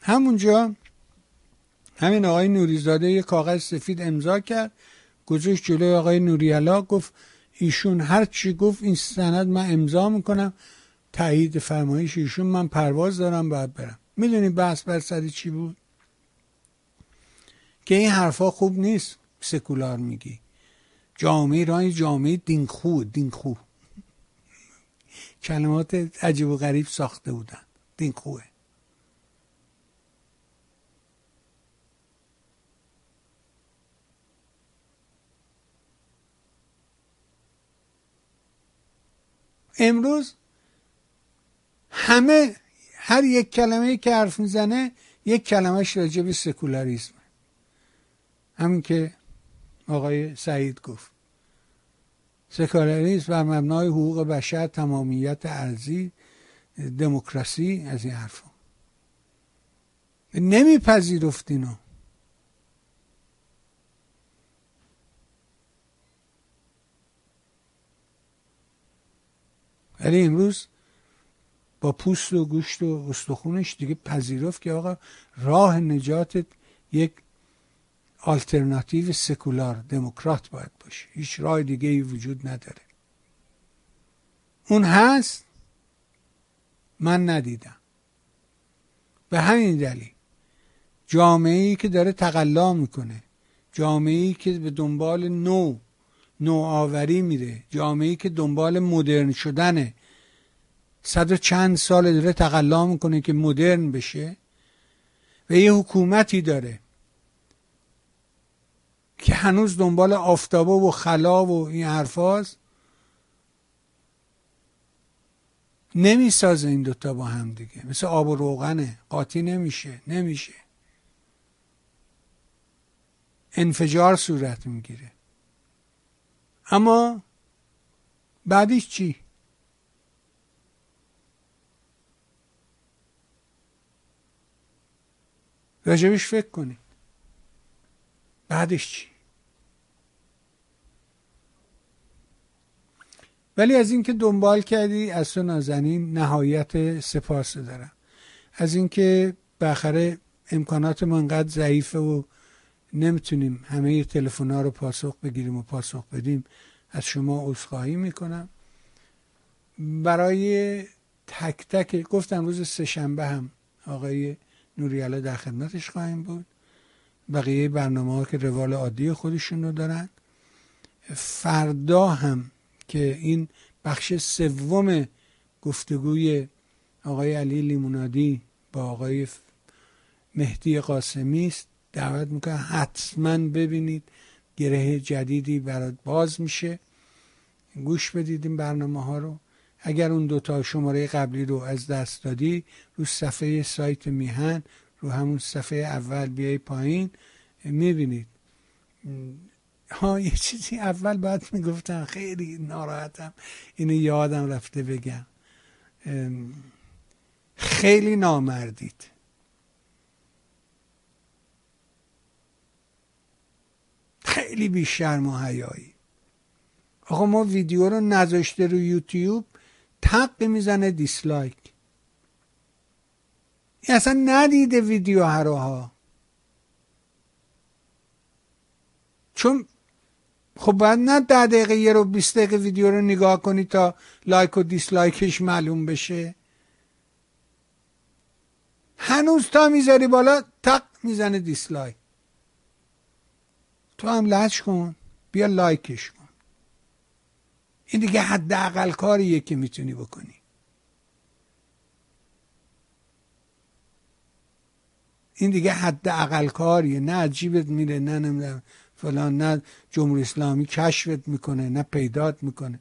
همونجا همین آقای نوریزاده یه کاغذ سفید امضا کرد. گذاشت جلوی آقای نوریالا گفت ایشون هر چی گفت این سند من امضا می‌کنم. تایید فرمایش ایشون من پرواز دارم باید برم. می‌دونی بحث بر سر چی بود؟ که این حرفا خوب نیست سکولار میگی. جامعه ایران جامعه دینخو دینخو. کلمات عجیب و غریب ساخته بودن. دینخوه. امروز همه هر یک کلمه که حرف می‌زنه یک کلمهش راجع به سکولاریسم همین که آقای سعید گفت. سکولاریسم بر مبنای حقوق بشر تمامیت ارزی دموکراسی از این حرفا. نمیپذیرفت ولی امروز با پوست و گوشت و استخونش دیگه پذیرفت که آقا راه نجات یک آلترناتیو سکولار دموکرات باید باشه. هیچ راه دیگه ای وجود نداره. اون هست؟ من ندیدم. به همین دلیل جامعه ای که داره تقلا می‌کنه جامعه ای که به دنبال نو نوآوری میره. جامعه که دنبال مدرن شدنه. صد و چند سال داره تقلا می‌کنه که مدرن بشه و یه حکومتی داره که هنوز دنبال آفتابه و خلا و این حرفاست. نمی‌سازه این دوتا با هم دیگه. مثل آب و روغنه. قاطی نمیشه. نمیشه. انفجار صورت می‌گیره. اما بعدش چی؟ راجبش فکر کنید. بعدش چی؟ ولی از اینکه دنبال کردی از تو نازنین نهایت سپاس دارم. از اینکه بالاخره امکانات ما انقدر ضعیفه و نمی‌تونیم همه تلفن ها رو پاسخ بگیریم و پاسخ بدیم از شما عذرخواهی می‌کنم. برای تک تک گفتم روز سهشنبه هم آقای نوریالا در خدمتش خواهیم بود. بقیه برنامه ها که روال عادی خودشون رو دارن. فردا هم که این بخش سوم گفتگوی آقای علی لیمونادی با آقای مهدی قاسمی است. دعوت می‌کنم حتما ببینید گره جدیدی برات باز میشه. گوش بدید این برنامه ها رو. اگر اون دوتا شماره قبلی رو از دست دادی رو صفحه سایت میهن رو همون صفحه اول بیای پایین می‌بینید. ها یه چیزی اول باید می‌گفتم. خیلی ناراحتم. اینو یادم رفته بگم. خیلی نامردید. خیلی بیشرم و حیایی. آقا ما ویدیو رو نذاشته رو یوتیوب تق می‌زنه dislike. این اصلا ندیده ویدیو رو ها چون خب باید نه ده دقیقه یه رو 20 دقیقه ویدیو رو نگاه کنی تا like و dislike ش معلوم بشه. هنوز تا می‌ذاری بالا تق می‌زنه dislike. تو هم کن. بیا لایکش کن. این دیگه حداقل کاریه که می‌تونی بکنی. این دیگه حد اقل کاریه. نه عجیبت میره نه نمی‌دونم فلان نه جمهوری اسلامی کشفت می‌کنه نه پیدات می‌کنه.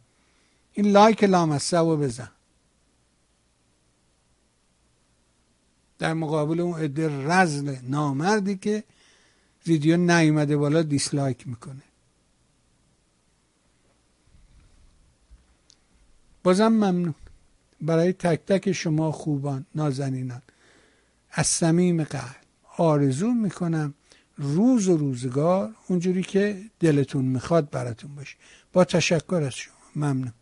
این لایک لامصب رو بزن. در مقابل اون عده رزل نامردی که ویدیو نیومده بالا دیسلایک می‌کنه. بازم ممنون. برای تک تک شما خوبان نازنینان. از صمیم قلب آرزو می‌کنم روز و روزگار اونجوری که دلتون می‌خواد براتون باشه. با تشکر از شما. ممنون.